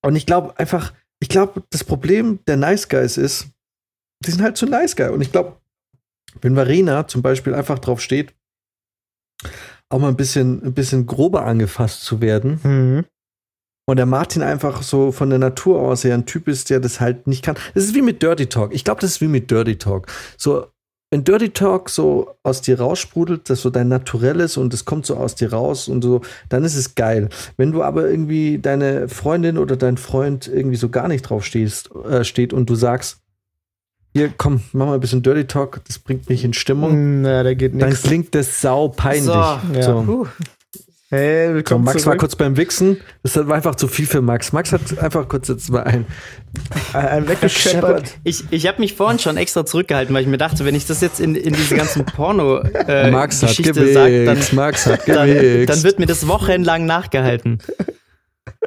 Und ich glaube einfach, ich glaube, das Problem der Nice Guys ist, die sind halt zu Nice Guy. Und ich glaube, wenn Verena zum Beispiel einfach drauf steht, auch mal ein bisschen, ein bisschen grober angefasst zu werden, Mhm. und der Martin einfach so von der Natur aus ja ein Typ ist, der das halt nicht kann. Das ist wie mit Dirty Talk. Ich glaube, das ist wie mit Dirty Talk. So, wenn Dirty Talk so aus dir raussprudelt, das so dein Naturelles und es kommt so aus dir raus und so, dann ist es geil. Wenn du aber irgendwie deine Freundin oder dein Freund irgendwie so gar nicht drauf stehst, äh, steht und du sagst, hier, komm, mach mal ein bisschen Dirty Talk, das bringt mich in Stimmung, Na, da geht dann nichts. klingt das sau peinlich. So, ja. So. Puh. Hey, So, willkommen Max war zurück. kurz beim Wichsen. Das war einfach zu viel für Max. Max hat einfach kurz jetzt mal ein. Ein weggescheppert. Ich, ich habe mich vorhin schon extra zurückgehalten, weil ich mir dachte, wenn ich das jetzt in, in diese ganzen porno äh, Max hat Geschichte sage, dann, gewichst. Max hat dann, gewichst. dann wird mir das wochenlang nachgehalten.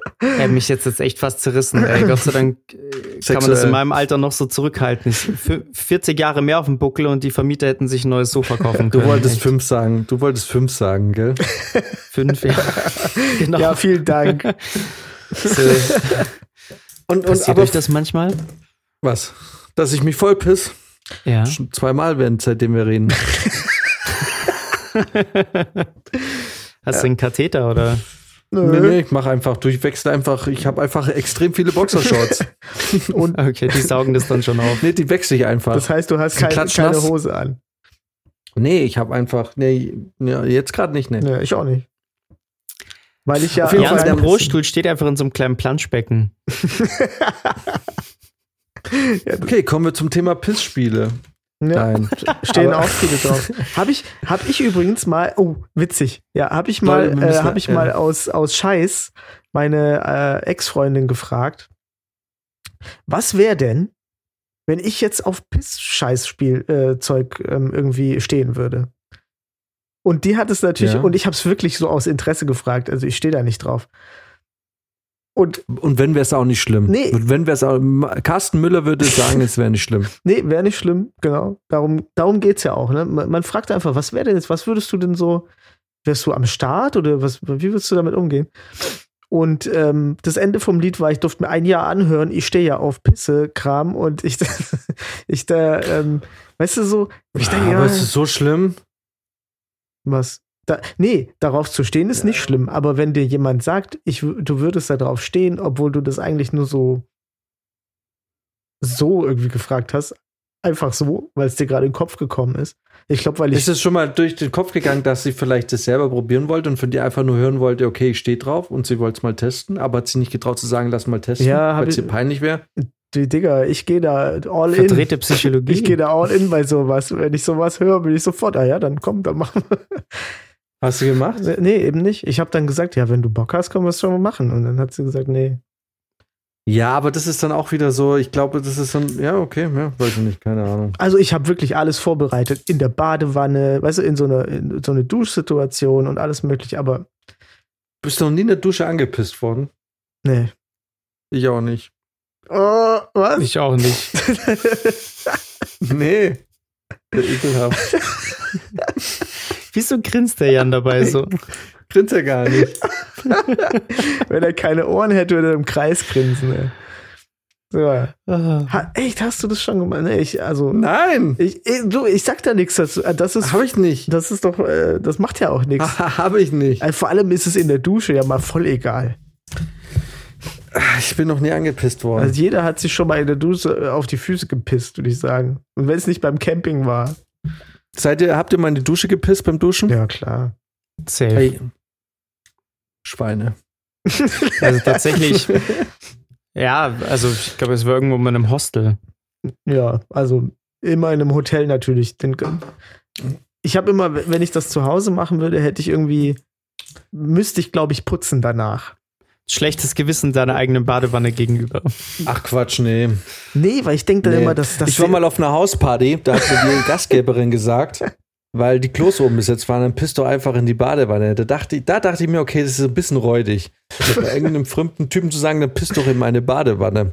Er hat mich jetzt, jetzt echt fast zerrissen. Ey. Gott sei Dank äh, kann man das Sexuell. in meinem Alter noch so zurückhalten. Ich, für 40 Jahre mehr auf dem Buckel und die Vermieter hätten sich ein neues Sofa kaufen können. du wolltest Echt. fünf sagen. Du wolltest fünf sagen, gell? fünf, ja. genau. Ja, vielen Dank. so, Und, und passiert aber euch das manchmal? was? Dass ich mich voll piss? Ja. Schon zweimal während, seitdem wir reden. Hast du einen Katheter oder? Nee, nee, ich mache einfach, durchwechsel einfach, ich habe einfach extrem viele Boxershorts. Und Okay, die saugen das dann schon auf. nee, die wechsle ich einfach. das heißt, du hast keine, keine. Hose an. nee, ich habe einfach, nee, ja, jetzt gerade nicht, nee. Nee, ich auch nicht. Weil ich ja. Auf jeden Fall, der Brotstuhl steht einfach in so einem kleinen Planschbecken. Okay, kommen wir zum Thema Pissspiele. Ja, Nein. stehen auch viele drauf. Habe ich, hab ich übrigens mal, oh, witzig. Ja, habe ich mal, äh, hab ich ja. mal aus, aus Scheiß meine äh, Ex-Freundin gefragt. Was wäre denn, wenn ich jetzt auf Piss-Scheiß-Spiel äh, ähm, irgendwie stehen würde? Und die hat es natürlich, Ja. und ich habe es wirklich so aus Interesse gefragt, also ich stehe da nicht drauf. Und Und wenn wäre es auch nicht schlimm. Nee. Und wenn wäre es auch, Carsten Müller würde sagen, es wäre nicht schlimm. Nee, wäre nicht schlimm, genau. Darum, darum geht's ja auch. Ne? Man, man fragt einfach, was wäre denn jetzt, was würdest du denn so, wärst du am Start oder was, wie würdest du damit umgehen? Und ähm, das Ende vom Lied war, ich durfte mir ein Jahr anhören, ich stehe ja auf Pisse-Kram und ich, ich da, ähm, weißt du so, ich denke, Aber ja, ist es so schlimm? was? Da, nee, darauf zu stehen ist nicht schlimm, aber wenn dir jemand sagt, ich, du würdest da drauf stehen, obwohl du das eigentlich nur so so irgendwie gefragt hast, einfach so, weil es dir gerade in den Kopf gekommen ist. Ich glaube, weil ich Ist es schon mal durch den Kopf gegangen, dass sie vielleicht das selber probieren wollte und von dir einfach nur hören wollte, okay, ich stehe drauf und sie wollte es mal testen, aber hat sie nicht getraut zu sagen, lass mal testen, Ja, weil es ihr peinlich wäre? die Digga, ich gehe da all in. Verdrehte Psychologie. Ich gehe da all in bei sowas. Wenn ich sowas höre, bin ich sofort, ah ja, dann komm, dann machen wir. Hast du gemacht? Nee, eben nicht. Ich habe dann gesagt, ja, wenn du Bock hast, können wir es schon mal machen. Und dann hat sie gesagt, nee. Ja, aber das ist dann auch wieder so, ich glaube, das ist dann, ja, okay, ja, weiß ich nicht, keine Ahnung. Also ich habe wirklich alles vorbereitet. In der Badewanne, weißt du, in so einer in so eine Duschsituation und alles mögliche, aber Bist du noch nie in der Dusche angepisst worden? nee. Ich auch nicht. Oh, was? Ich auch nicht. Nee. Der ekelhaft. Wieso grinst der Jan dabei so? Grinst er gar nicht. Wenn er keine Ohren hätte, würde er im Kreis grinsen. Ey. So. Ah. Ha, echt, hast du das schon gemacht? Nee, ich, also, Nein, ich, ich, du, ich sag da nichts dazu. Das ist, habe ich nicht. das ist doch, äh, das macht ja auch nichts. habe ich nicht. Äh, Vor allem ist es in der Dusche ja mal voll egal. Ich bin noch nie angepisst worden. Also jeder hat sich schon mal in der Dusche äh, auf die Füße gepisst, würde ich sagen. Und wenn es nicht beim Camping war. Seid ihr, habt ihr mal in die Dusche gepisst beim Duschen? Ja, klar. Safe. Hey. Schweine. Also tatsächlich. ja, also ich glaube, es war irgendwo in einem Hostel. Ja, also immer in einem Hotel natürlich. Ich habe immer, wenn ich das zu Hause machen würde, hätte ich irgendwie, müsste ich, glaube ich, putzen danach. Schlechtes Gewissen deiner eigenen Badewanne gegenüber. Ach Quatsch, nee. Nee, weil ich denke dann nee. immer, dass das. ich war mal auf einer Hausparty, da hat mir die Gastgeberin gesagt, weil die Klos oben besetzt waren, dann pisst doch einfach in die Badewanne. Da dachte ich, da dachte ich mir, okay, das ist ein bisschen räudig. Bei irgendeinem fremden Typen zu sagen, dann pisst doch in meine Badewanne.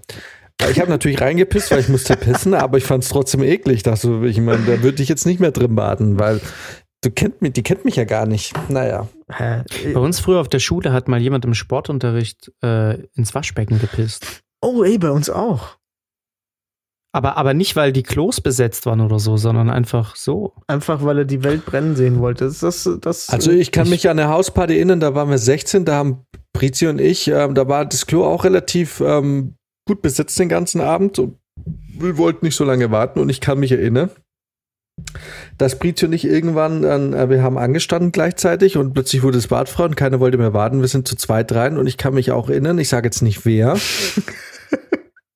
Ich habe natürlich reingepisst, weil ich musste pissen, aber ich fand es trotzdem eklig. Dachte ich meine, da würde ich jetzt nicht mehr drin baden, weil du kennt mich, die kennt mich ja gar nicht. Naja. Bei uns früher auf der Schule hat mal jemand im Sportunterricht äh, ins Waschbecken gepisst. Oh, ey, bei uns auch. Aber, aber nicht, weil die Klos besetzt waren oder so, sondern einfach so. Einfach, weil er die Welt brennen sehen wollte. Das, das, das, Also ich kann mich an eine Hausparty erinnern, da waren wir 16, da haben Prizi und ich, ähm, da war das Klo auch relativ ähm, gut besetzt den ganzen Abend. Und wir wollten nicht so lange warten und ich kann mich erinnern, dass Prizi und ich irgendwann, dann, äh, wir haben angestanden gleichzeitig und plötzlich wurde das Bad frei und keiner wollte mehr warten. Wir sind zu zweit rein und ich kann mich auch erinnern, ich sage jetzt nicht wer.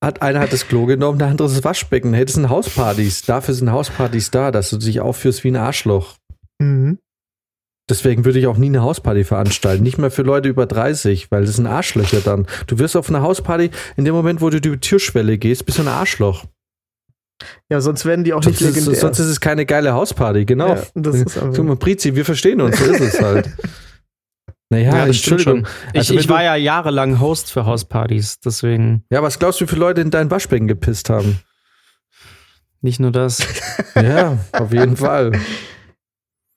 Hat, einer hat das Klo genommen, der andere das Waschbecken. Hey, das sind Hauspartys. Dafür sind Hauspartys da, dass du dich aufführst wie ein Arschloch. Mhm. Deswegen würde ich auch nie eine Hausparty veranstalten. Nicht mehr für Leute über 30, weil das sind Arschlöcher dann. Du wirst auf einer Hausparty, in dem Moment, wo du über die Türschwelle gehst, bist du ein Arschloch. Ja, sonst werden die auch Sonst nicht ist, legendär. sonst ist es keine geile Hausparty, genau. Ja, das ist Guck mal, Prizi, wir verstehen uns, so ist es halt. Naja, das stimmt Entschuldigung. schon. Ich, Also ich du- war ja jahrelang Host für Hauspartys, deswegen Ja, was glaubst du, wie viele Leute in dein Waschbecken gepisst haben? nicht nur das. Ja, auf jeden Fall.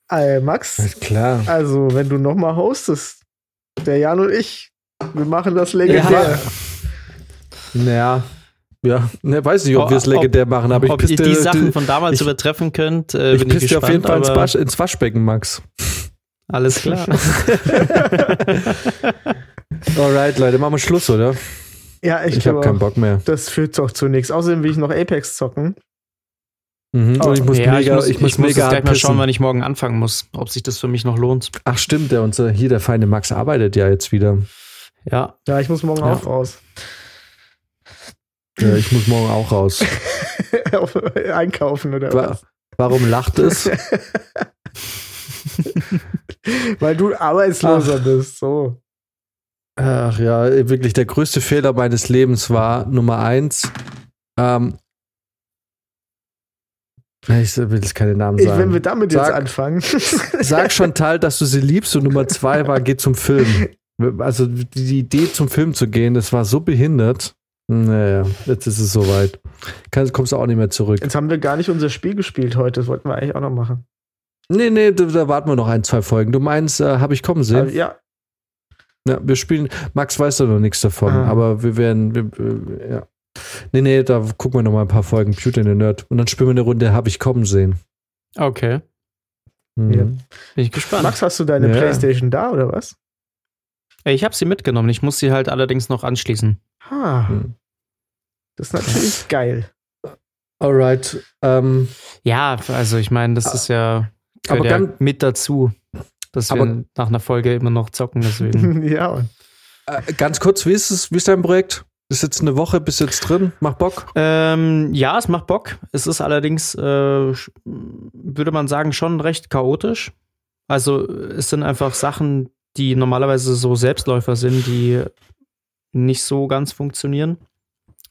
Äh, Max, Ist klar. also wenn du nochmal hostest, der Jan und ich, wir machen das legendär. Naja, Ja, ne, weiß nicht, ob wir es legendär machen, aber ich Ob ihr piste, die Sachen von damals ich, übertreffen könnt, äh, ich bin ich pisse dir gespannt. auf jeden Fall ins, Wasch, ins Waschbecken, Max. Alles klar. Alright, Leute, machen wir Schluss, oder? Ja, ich, Ich habe glaube keinen Bock mehr. Das führt doch zu nichts. Außerdem will ich noch Apex zocken. Mhm. Oh, Und ich muss ja, mega, ich muss, ich muss ich muss gleich mal schauen, wann ich morgen anfangen muss, ob sich das für mich noch lohnt. Ach stimmt, der unser hier der feine Max arbeitet ja jetzt wieder. Ja, Ja, ich muss morgen Ja. auch raus. Ja, ich muss morgen auch raus. Auf- Einkaufen oder Wa- was? Warum lacht es? Weil du Arbeitsloser bist. So. Ach ja, wirklich der größte Fehler meines Lebens war Nummer eins. Ähm, ich will jetzt keine Namen sagen. wenn wir damit jetzt Sag- anfangen. Sag Chantal, dass du sie liebst und Nummer zwei war, geh zum Film. Also die Idee zum Film zu gehen, das war so behindert. Naja, jetzt ist es soweit. Kann, kommst du auch nicht mehr zurück. Jetzt haben wir gar nicht unser Spiel gespielt heute. Das wollten wir eigentlich auch noch machen. Nee, nee, da, da warten wir noch ein, zwei Folgen. Du meinst, äh, habe ich kommen sehen? ja, Ja, wir spielen, Max weiß da noch nichts davon, Ah. aber wir werden, wir, wir, ja. Nee, nee, da gucken wir noch mal ein paar Folgen Beauty and the Nerd und dann spielen wir eine Runde Habe ich kommen sehen. okay. Mhm. Ja. Bin ich gespannt. Max, hast du deine Ja. Playstation da oder was? Ich habe sie mitgenommen. Ich muss sie halt allerdings noch anschließen. Ha. Hm. Das ist natürlich geil. Alright. Ähm, Ja, also ich meine, das ist ja, Aber ja ganz- mit dazu, dass wir Aber- nach einer Folge immer noch zocken. Deswegen. ja. äh, ganz kurz, wie ist es, wie ist dein Projekt? Ist jetzt eine Woche, bist jetzt drin? Mach Bock? ähm, ja, es macht Bock. Es ist allerdings, äh, würde man sagen, schon recht chaotisch. Also es sind einfach Sachen, die normalerweise so Selbstläufer sind, die nicht so ganz funktionieren.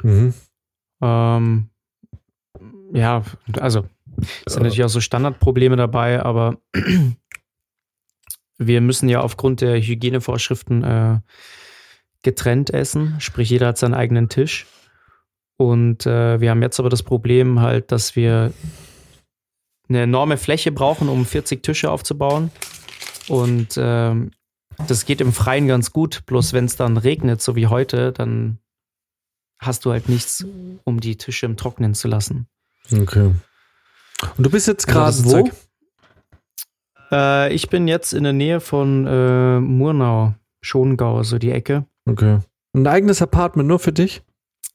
Mhm. Ähm, ja, also es sind natürlich auch so Standardprobleme dabei, aber wir müssen ja aufgrund der Hygienevorschriften äh, getrennt essen, sprich jeder hat seinen eigenen Tisch. Und äh, wir haben jetzt aber das Problem halt, dass wir eine enorme Fläche brauchen, um 40 Tische aufzubauen. Und ähm, das geht im Freien ganz gut, bloß wenn es dann regnet, so wie heute, dann hast du halt nichts, um die Tische im Trocknen zu lassen. Okay. Und du bist jetzt Also gerade ist wo? Äh, ich bin jetzt in der Nähe von äh, Murnau, Schongau, so die Ecke. Okay. Ein eigenes Apartment nur für dich?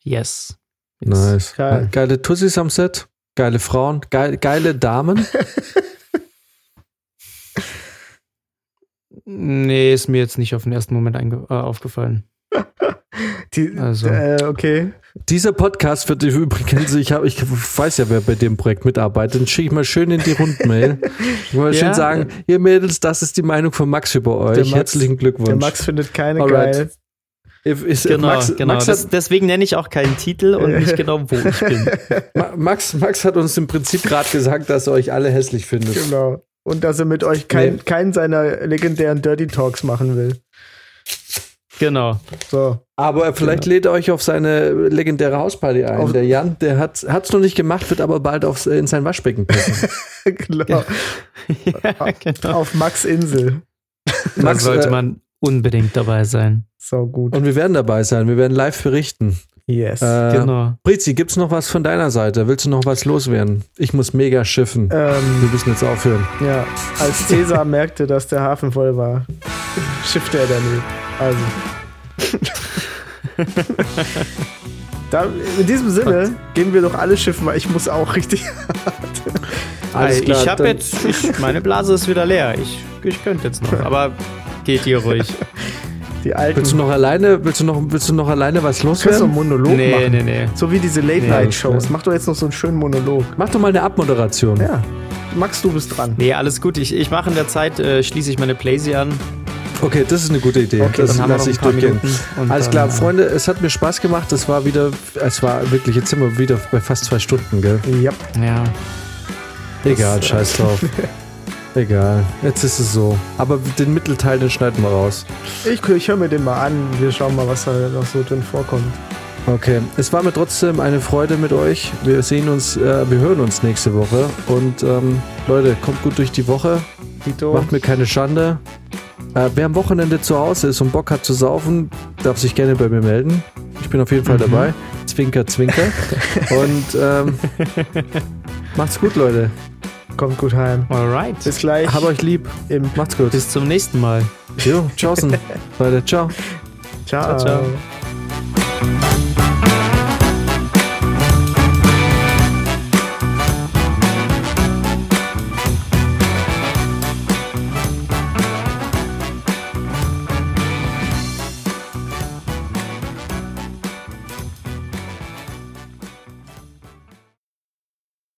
Yes. yes. Nice. Geil. Geile Tussis am Set, geile Frauen, geil, geile Damen. Nee, ist mir jetzt nicht auf den ersten Moment einge- äh, aufgefallen. Die, Also. äh, okay. Dieser Podcast wird übrigens, ich, hab, ich weiß ja, wer bei dem Projekt mitarbeitet, dann schicke ich mal schön in die Rundmail. Ich will mal Ja. schön sagen, ihr Mädels, das ist die Meinung von Max über euch. Max- Herzlichen Glückwunsch. Der Max findet keine Alright. geil. If- ist- Genau, Max, genau. Max, das, hat, deswegen nenne ich auch keinen Titel und nicht genau, wo ich bin. Ma- Max, Max hat uns im Prinzip gerade gesagt, dass er euch alle hässlich findet. Genau. Und dass er mit euch kein, Nee. keinen seiner legendären Dirty Talks machen will. Genau. So. Aber vielleicht Genau. lädt er euch auf seine legendäre Hausparty ein. Auf- der Jan, der hat es noch nicht gemacht, wird aber bald aufs, in sein Waschbecken pissen. genau. ja, genau. Auf Max Insel. Da Max, sollte äh, man unbedingt dabei sein. So gut. Und wir werden dabei sein. Wir werden live berichten. Yes. Äh, Genau. Brizi, gibt's noch was von deiner Seite? Willst du noch was loswerden? Ich muss mega schiffen. Wir ähm, müssen jetzt aufhören. ja, als Cäsar merkte, dass der Hafen voll war, schiffte er daneben. Also. da, in diesem Sinne gehen wir doch alle schiffen, weil ich muss auch richtig. Alles klar, ich habe dann- jetzt, ich, meine Blase ist wieder leer. Ich, ich könnte jetzt noch, aber geht hier ruhig. Die alten. Willst du noch alleine, willst du noch, willst du noch alleine was kannst du einen loswerden? Monolog Nee, machen? nee, nee. So wie diese Late-Night-Shows. klar. Mach doch jetzt noch so einen schönen Monolog. Mach doch mal eine Abmoderation. Ja. Max, du bist dran. Nee, alles gut. Ich, ich mache in der Zeit, äh, schließe ich meine Playsee an. Okay, das ist eine gute Idee. Okay, das lasse ich durchgehen. Alles klar, äh, Freunde, es hat mir Spaß gemacht. Es war wieder, es war wirklich, jetzt sind wir wieder bei fast zwei Stunden, gell? Ja. Ja. Egal, Das, äh, scheiß drauf. Egal, jetzt ist es so. Aber den Mittelteil, den schneiden wir raus. Ich, ich höre mir den mal an. Wir schauen mal, was da noch so drin vorkommt. Okay, es war mir trotzdem eine Freude mit euch. Wir sehen uns, äh, wir hören uns nächste Woche. Und ähm, Leute, kommt gut durch die Woche. Tito. Macht mir keine Schande. Äh, wer am Wochenende zu Hause ist und Bock hat zu saufen, darf sich gerne bei mir melden. Ich bin auf jeden Fall Mhm. dabei. Zwinker, Zwinker. Und ähm, macht's gut, Leute. Kommt gut heim. Alright. Bis gleich. Hab euch lieb. Im Macht's gut. Bis zum nächsten Mal. Jo, tschaußen. Leute, ciao. ciao. ciao, ciao.